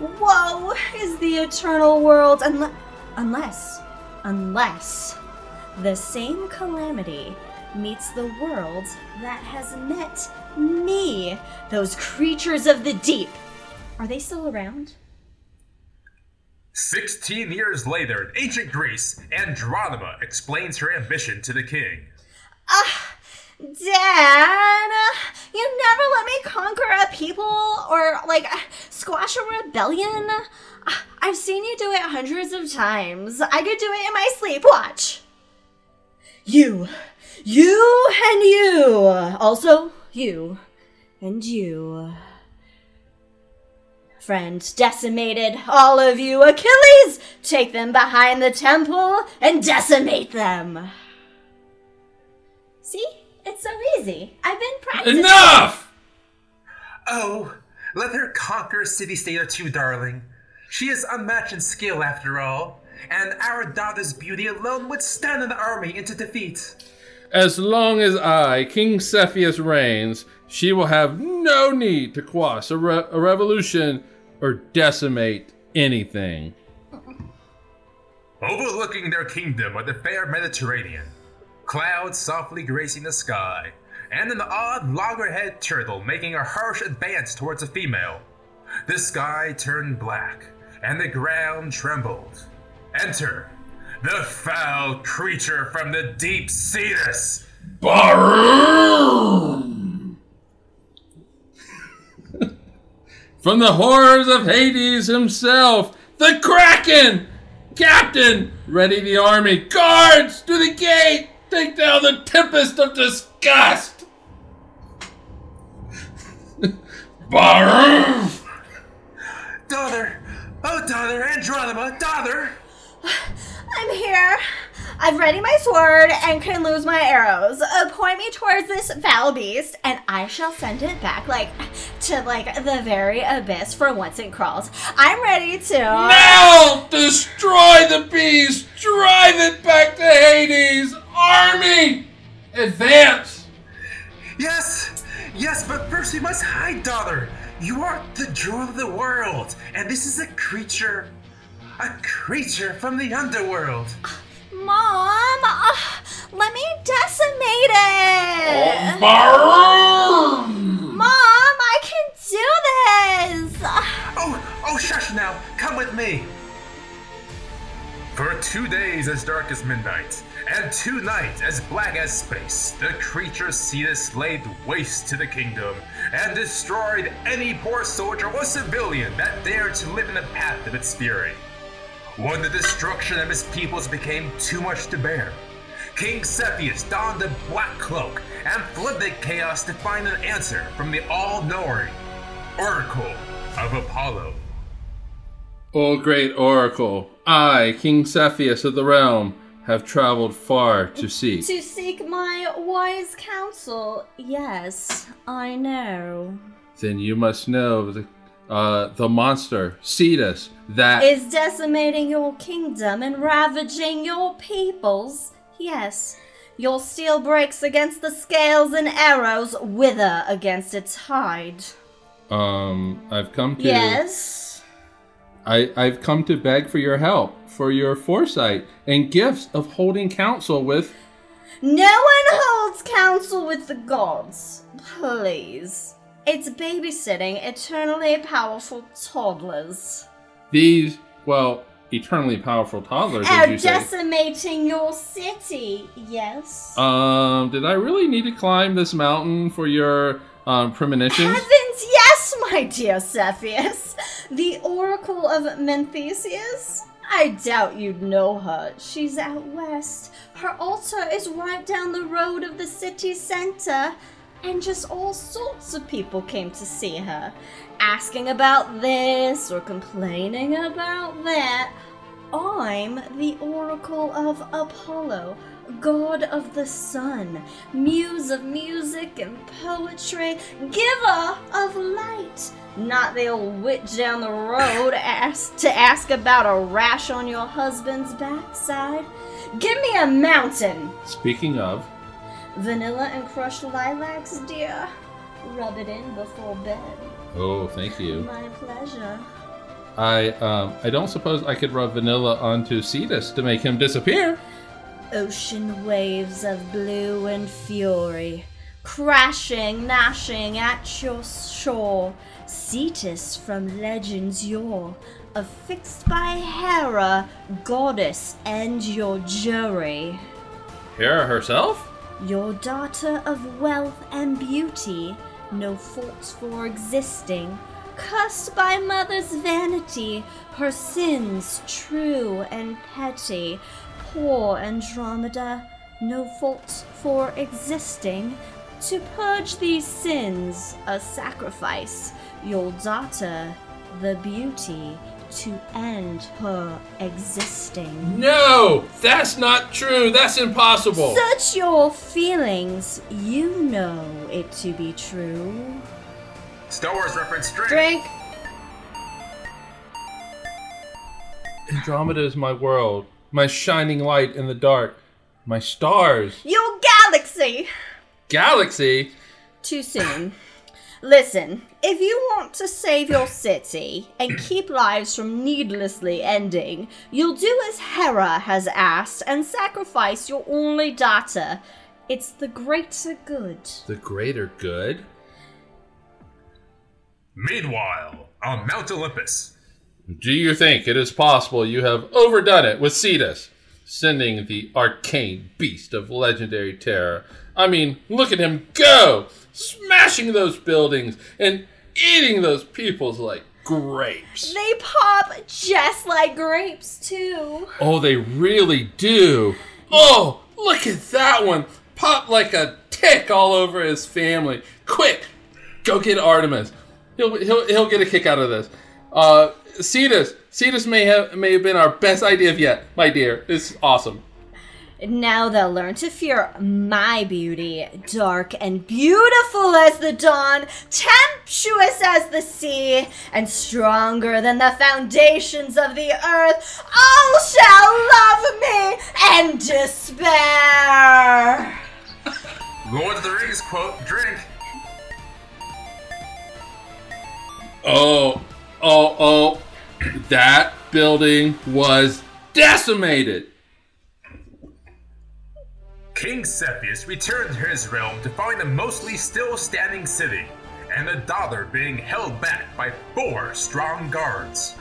Woe is the eternal world unle- unless, unless the same calamity meets the world that has met me. Those creatures of the deep. Are they still around? 16 years later, in ancient Greece, Andronima explains her ambition to the king. Ah, Dad, you never let me conquer a people or like squash a rebellion. Ah, I've seen you do it hundreds of times. I could do it in my sleep. Watch. You, you, and you. Also, you, and you. Friend decimated, all of you. Achilles, take them behind the temple and decimate them. See? It's so easy. I've been practicing. Enough! Oh, let her conquer city state or two, darling. She is unmatched in skill, after all, and our daughter's beauty alone would stand an army into defeat. As long as I, King Cepheus, reigns, she will have no need to quash a, re- a revolution or decimate anything. Overlooking their kingdom are the fair Mediterranean, clouds softly gracing the sky, and an odd loggerhead turtle making a harsh advance towards a female. The sky turned black, and the ground trembled. Enter the foul creature from the deep Cetus. Barum! From the horrors of Hades himself, the Kraken! Captain, ready the army. Guards, to the gate! Take down the tempest of disgust! Barum! Daughter! Oh, daughter, Andronima, daughter! I'm here. I've ready my sword and can lose my arrows. Uh, point me towards this foul beast, and I shall send it back, like to like the very abyss for once it crawls. I'm ready to. Now! Destroy the beast! Drive it back to Hades! Army! Advance! Yes! Yes, but first we must hide, daughter! You are the jewel of the world, and this is a creature. A creature from the underworld. Mom, uh, let me decimate it. Barum! Mom, I can do this. Oh, oh, shush now! Come with me! For two days as dark as midnight, and two nights as black as space, the creature Cetus laid waste to the kingdom and destroyed any poor soldier or civilian that dared to live in the path of its fury. When the destruction of his peoples became too much to bear, King Cepheus donned a black cloak and fled the chaos to find an answer from the all-knowing Oracle of Apollo. O great oracle, I, King Cepheus of the realm, have traveled far to seek. To seek my wise counsel. Yes, I know. Then you must know the, uh, the monster, Cetus, that Is decimating your kingdom and ravaging your peoples. Yes, your steel breaks against the scales and arrows wither against its hide. um I've come to Yes. I, I've come to beg for your help, for your foresight and gifts of holding counsel with No one holds counsel with the gods. Please. It's babysitting eternally powerful toddlers. these well, eternally powerful toddlers, Are you say. decimating your city. Yes. Um, did I really need to climb this mountain for your um, premonitions? Heavens, yes, my dear Cepheus. The Oracle of Menthesius? I doubt you'd know her. She's out west. Her altar is right down the road of the city center. And just all sorts of people came to see her, asking about this or complaining about that. I'm the oracle of Apollo, god of the sun, muse of music and poetry, giver of light. Not the old witch down the road ask, to ask about a rash on your husband's backside. Give me a mountain. Speaking of, Vanilla and crushed lilacs, dear. Rub it in before bed. oh, thank you. My pleasure. I um, I don't suppose I could rub vanilla onto Cetus to make him disappear. Ocean waves of blue and fury, crashing, gnashing at your shore. Cetus from legends yore, affixed by Hera, goddess and your jury. Hera herself? Your daughter of wealth and beauty, no faults for existing, cursed by mother's vanity, her sins true and petty. Poor Andromeda, no faults for existing. To purge these sins, a sacrifice, your daughter, the beauty, to end her existing. No, that's not true. That's impossible. Search your feelings, you know it to be true. Star Wars reference drink. Drink. Andromeda is my world, my shining light in the dark, my stars. Your galaxy! Galaxy? Too soon. Listen, if you want to save your city and keep lives from needlessly ending, you'll do as Hera has asked and sacrifice your only daughter. It's the greater good. The greater good? Meanwhile, on Mount Olympus, Do you think it is possible you have overdone it with Cetus? Sending the arcane beast of legendary terror. I mean, look at him go! Smashing those buildings and eating those peoples like grapes. They pop just like grapes, too. Oh, they really do. Oh, look at that one. Pop like a tick all over his family. Quick, go get Artemis. He'll he'll he'll get a kick out of this. Uh, Cetus, Cetus may have may have been our best idea of yet, my dear. It's awesome. Now they'll learn to fear my beauty, dark and beautiful as the dawn, tempestuous as the sea, and stronger than the foundations of the earth. All shall love me and despair. Lord of the Rings quote drink. Oh, oh, oh! That building was decimated. King Cepheus returned to his realm to find a mostly still standing city, and the daughter being held back by four strong guards.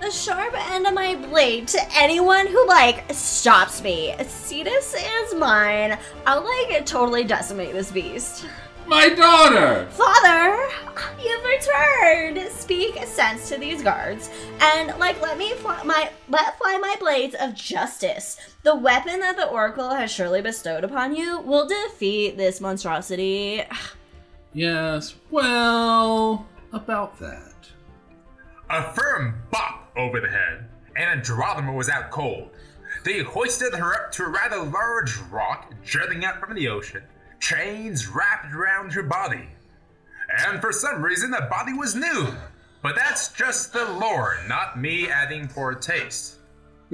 The sharp end of my blade to anyone who like stops me. Cetus is mine. I'll like totally decimate this beast. My daughter. Father, you've returned. Speak sense to these guards, and like let me fly my let fly my blades of justice. The weapon that the oracle has surely bestowed upon you will defeat this monstrosity. Yes. Well, about that. A firm bop over the head, and Andromeda was out cold. They hoisted her up to a rather large rock jutting out from the ocean, chains wrapped around her body. And for some reason, the body was nude. But that's just the lore, not me adding poor taste.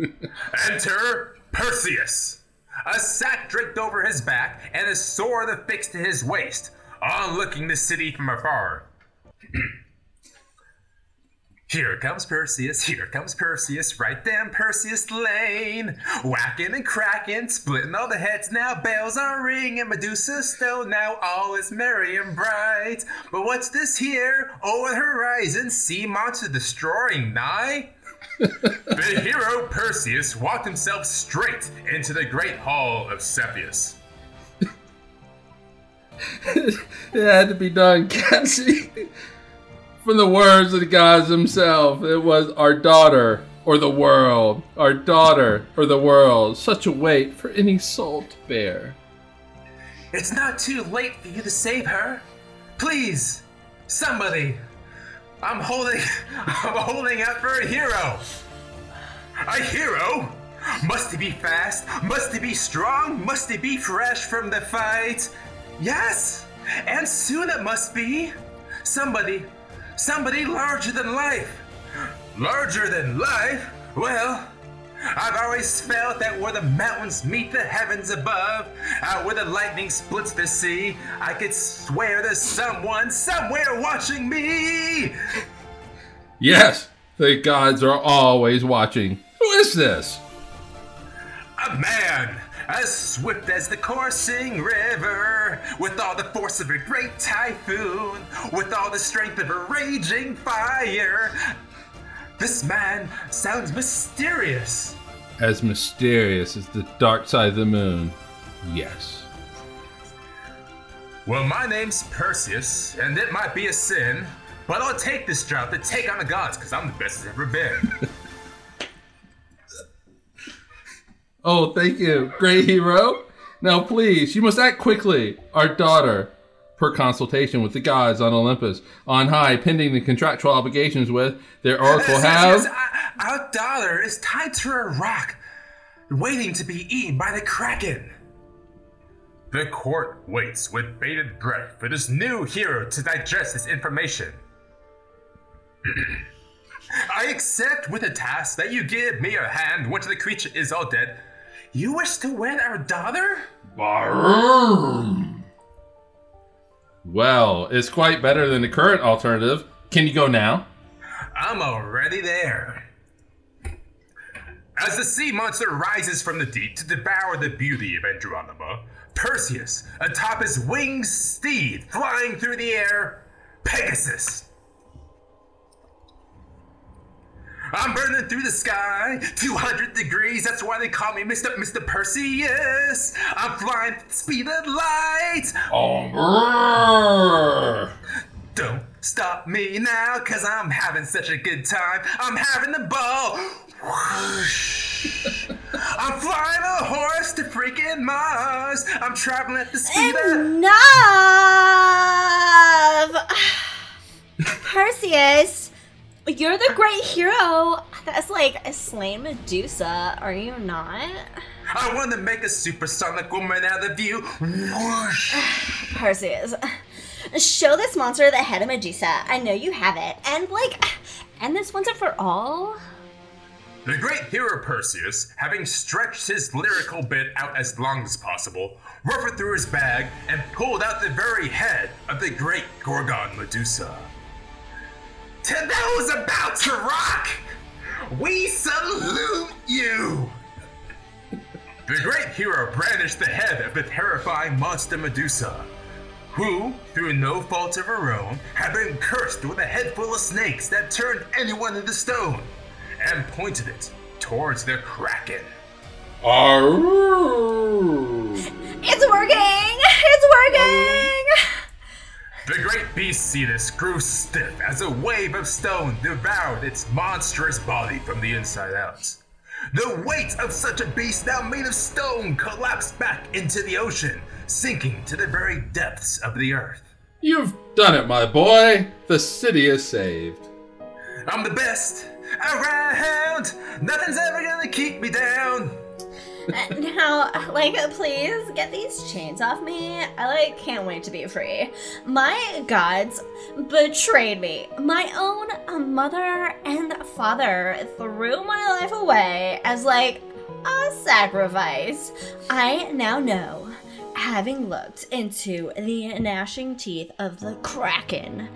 Enter Perseus, a sack draped over his back and a sword affixed to his waist, on looking the city from afar. Here comes Perseus, here comes Perseus, right down Perseus Lane. Whacking and cracking, splitting all the heads now, bells are ringing, Medusa stone now, all is merry and bright. But what's this here? Over the horizon, sea monster destroying nigh? the hero Perseus walked himself straight into the great hall of Cepheus. It had to be done, Cassie from the words of the gods themselves. It was our daughter or the world, our daughter or the world, such a weight for any soul to bear. It's not too late for you to save her. Please, somebody. I'm holding I'm holding out for a hero. A hero? Must he be fast? Must he be strong? Must he be fresh from the fight? Yes! And soon it must be. Somebody, somebody larger than life. Larger than life? Well, I've always felt that where the mountains meet the heavens above, out where the lightning splits the sea, I could swear there's someone somewhere watching me. Yes, the gods are always watching. Who is this? A man. As swift as the coursing river, with all the force of a great typhoon, with all the strength of a raging fire, this man sounds mysterious. As mysterious as the dark side of the moon, yes. Well, my name's Perseus, and it might be a sin, but I'll take this job to take on the gods, because I'm the best it's ever been. Oh, thank you, great hero. Now, please, you must act quickly, our daughter, per consultation with the gods on Olympus, on high, pending the contractual obligations with their oracle house. our daughter is tied to a rock, waiting to be eaten by the kraken. The court waits with bated breath for this new hero to digest this information. I accept with the task that you give me a hand once the creature is all dead you wish to wed our daughter? Barum. Well, it's quite better than the current alternative. Can you go now? I'm already there. As the sea monster rises from the deep to devour the beauty of Andromeda, Perseus, atop his winged steed, flying through the air, Pegasus I'm burning through the sky, 200 degrees. That's why they call me Mr. Mr. Perseus. I'm flying at the speed of light. Um, Don't stop me now, cause I'm having such a good time. I'm having the ball. I'm flying a horse to freaking Mars. I'm traveling at the speed Enough! of. Perseus! You're the great hero that's like a slain Medusa, are you not? I want to make a supersonic woman out of you. Perseus, show this monster the head of Medusa. I know you have it. And like, and this once and for all. The great hero Perseus, having stretched his lyrical bit out as long as possible, ruffled through his bag and pulled out the very head of the great Gorgon Medusa. To those about to rock, we salute you! The great hero brandished the head of the terrifying monster Medusa, who, through no fault of her own, had been cursed with a head full of snakes that turned anyone into stone, and pointed it towards the Kraken. Arroo! It's working! It's working! The great beast Cetus grew stiff as a wave of stone devoured its monstrous body from the inside out. The weight of such a beast now made of stone collapsed back into the ocean, sinking to the very depths of the earth. You've done it, my boy. The city is saved. I'm the best around. Nothing's ever gonna keep me down. Now, like, please get these chains off me. I like can't wait to be free. My gods betrayed me. My own mother and father threw my life away as like a sacrifice. I now know, having looked into the gnashing teeth of the Kraken,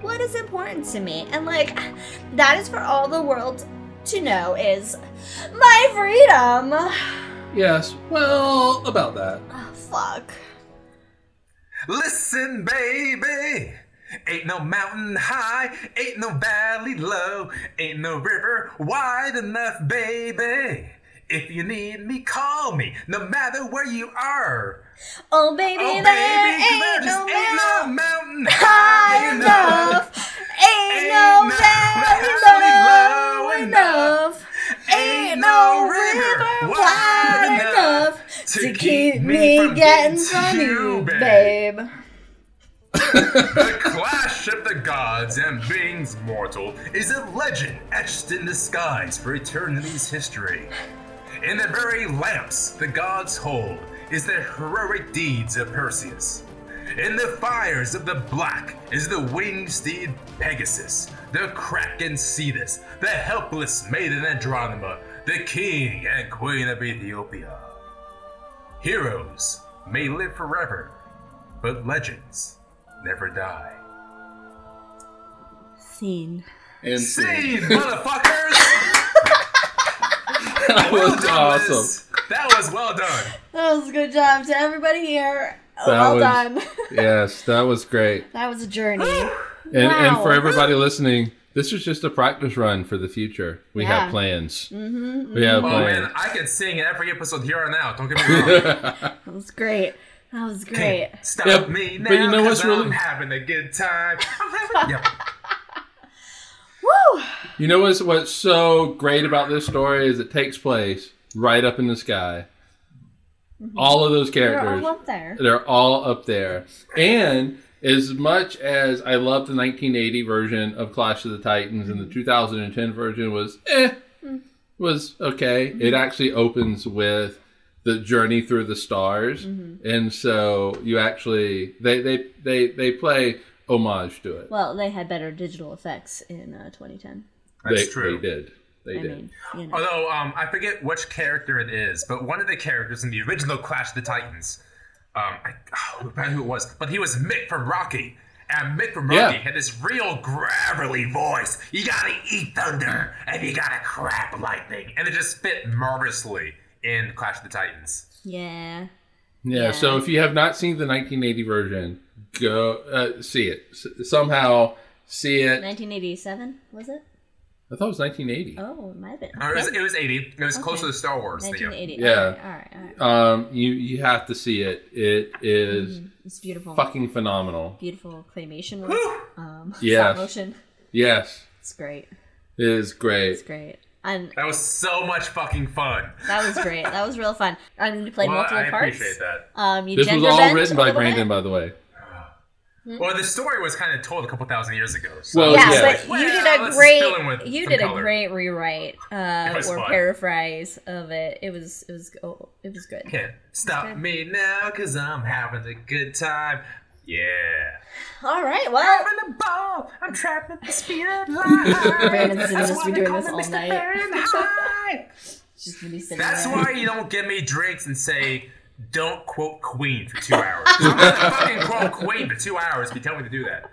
what is important to me. And like that is for all the world to know is my freedom. Yes, well, about that. Oh, fuck. Listen, baby. Ain't no mountain high, ain't no valley low, ain't no river wide enough, baby. If you need me, call me, no matter where you are. Oh baby, Oh, there baby, ain't, there just no ain't no mountain mountain high enough. Ain't no valley low enough. Ain't no river wide enough to keep me getting from you, babe. the clash of the gods and beings mortal is a legend etched in the skies for eternity's history. In the very lamps the gods hold is the heroic deeds of Perseus. In the fires of the black is the winged steed Pegasus, the kraken Cetus, the helpless maiden Andromeda, the king and queen of Ethiopia. Heroes may live forever, but legends never die. Scene. And Scene, motherfuckers! that Well was done, awesome. Liz. That was well done. That was a good job to everybody here. That well was- done. Yes, that was great. that was a journey. And, and for everybody listening, this is just a practice run for the future. We Yeah. have plans. Mm-hmm, We have Oh plans. man, I can sing every episode here on out. Don't get me wrong. That was great. That was great. Can't Stop Yeah, me now, but you know what's 'cause really- I'm having a good time. I'm having, yeah. Woo! You know what's what's so great about this story is it takes place right up in the sky. Mm-hmm. All of those They're characters, all up there. they're all up there. And as much as I love the 1980 version of Clash of the Titans and the mm-hmm. 2010 version was eh, mm. was okay. Mm-hmm. It actually opens with the journey through the stars, and so you actually they they they they play homage to it. Well, they had better digital effects in uh, 2010. That's they, true. They did. They I did. mean, you know. Although um, I forget which character it is, but one of the characters in the original Clash of the Titans, um, I, oh, I forgot who it was, but he was Mick from Rocky. And Mick from Rocky Yeah. had this real gravelly voice. You gotta eat thunder, and you gotta crap lightning, and it just fit marvelously in Clash of the Titans. Yeah. Yeah, Yeah. So if you have not seen the 1980 version, go uh, see it. S- somehow see it. 1987, was it? I thought it was 1980. Oh, it might have been. Or it, was, it was 80. It was close to the Star Wars. yeah. 1980. Yeah. All right, all right, all right. Um, you you have to see it. It is It's beautiful. fucking phenomenal. Beautiful claymation work. Whew. Um, Yes. Stop motion. Yes, It's great. it is great. It's great. great. And That was so much fucking fun. that was great. That was real fun. I mean, you played Well, multiple I parts. appreciate that. Um, you This was all written by Brandon, bit. by the way. Well, the story was kind of told a couple thousand years ago. So Well, Yeah, yeah. but Well, you did a just great fill in with you some did a great rewrite uh, or fun. paraphrase of it. It was it was oh, it was good. Can't stop good. me now, cause I'm having a good time. Yeah. All right, well, Having a ball. I'm trapped at the speed of light. Brandon's gonna just be doing this all Mr. night. Fahrenheit. just gonna be sitting That's there. why you don't give me drinks and say, don't quote Queen for two hours. I'm gonna fucking quote Queen for two hours if you tell me to do that.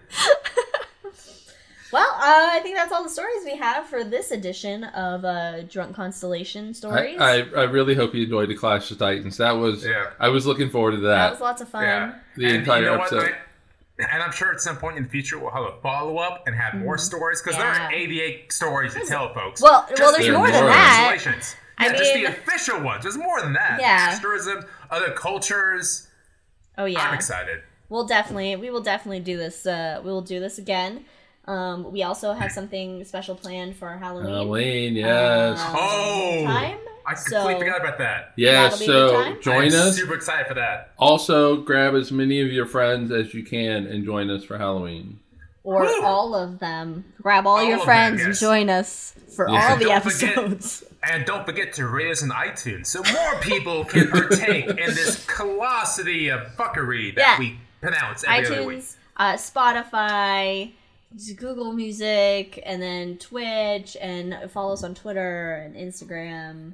Well, uh, I think that's all the stories we have for this edition of uh, Drunk Constellation Stories. I, I really hope you enjoyed the Clash of Titans. That was Yeah. I was looking forward to that that. was lots of fun. Yeah. The and entire you know episode. What, Mike? and I'm sure at some point in the future we'll have a follow up and have more stories because there Mm-hmm. Are 88 stories to tell folks. Well- well, there's the more than that. Translations. I Yeah, just the official ones. There's more than that. Yeah. Asterism, other cultures. Oh yeah. I'm excited. We'll definitely we will definitely do this. Uh, we will do this again. Um, we also have something special planned for Halloween. Halloween, yes. Um, Oh, time. I completely So- forgot about that. yes, that'll be a good so time. join I'm us. Super excited for that. Also, grab as many of your friends as you can and join us for Halloween. or Woo! all of them. Grab all, All your of them, friends and join us for Yeah. all the Don't forget- episodes. And don't forget to rate us on iTunes so more people can partake in this colossity of fuckery that Yeah. we pronounce every other week. iTunes, uh, Spotify, Google Music, and then Twitch, and follow us on Twitter and Instagram.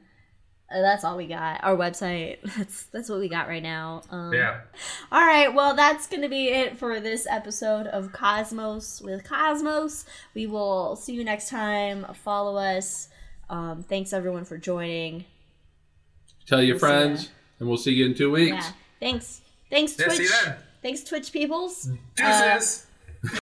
Uh, that's all we got. Our website. That's that's what we got right now. Um, Yeah. All right. Well, that's gonna be it for this episode of Cosmos with Cosmos. We will see you next time. Follow us. Um, thanks everyone for joining. Tell your We'll friends, ya. and we'll see you in two weeks. Yeah. Thanks. Thanks Yeah, Twitch. see you then. Thanks Twitch peoples. Uh, Deuces.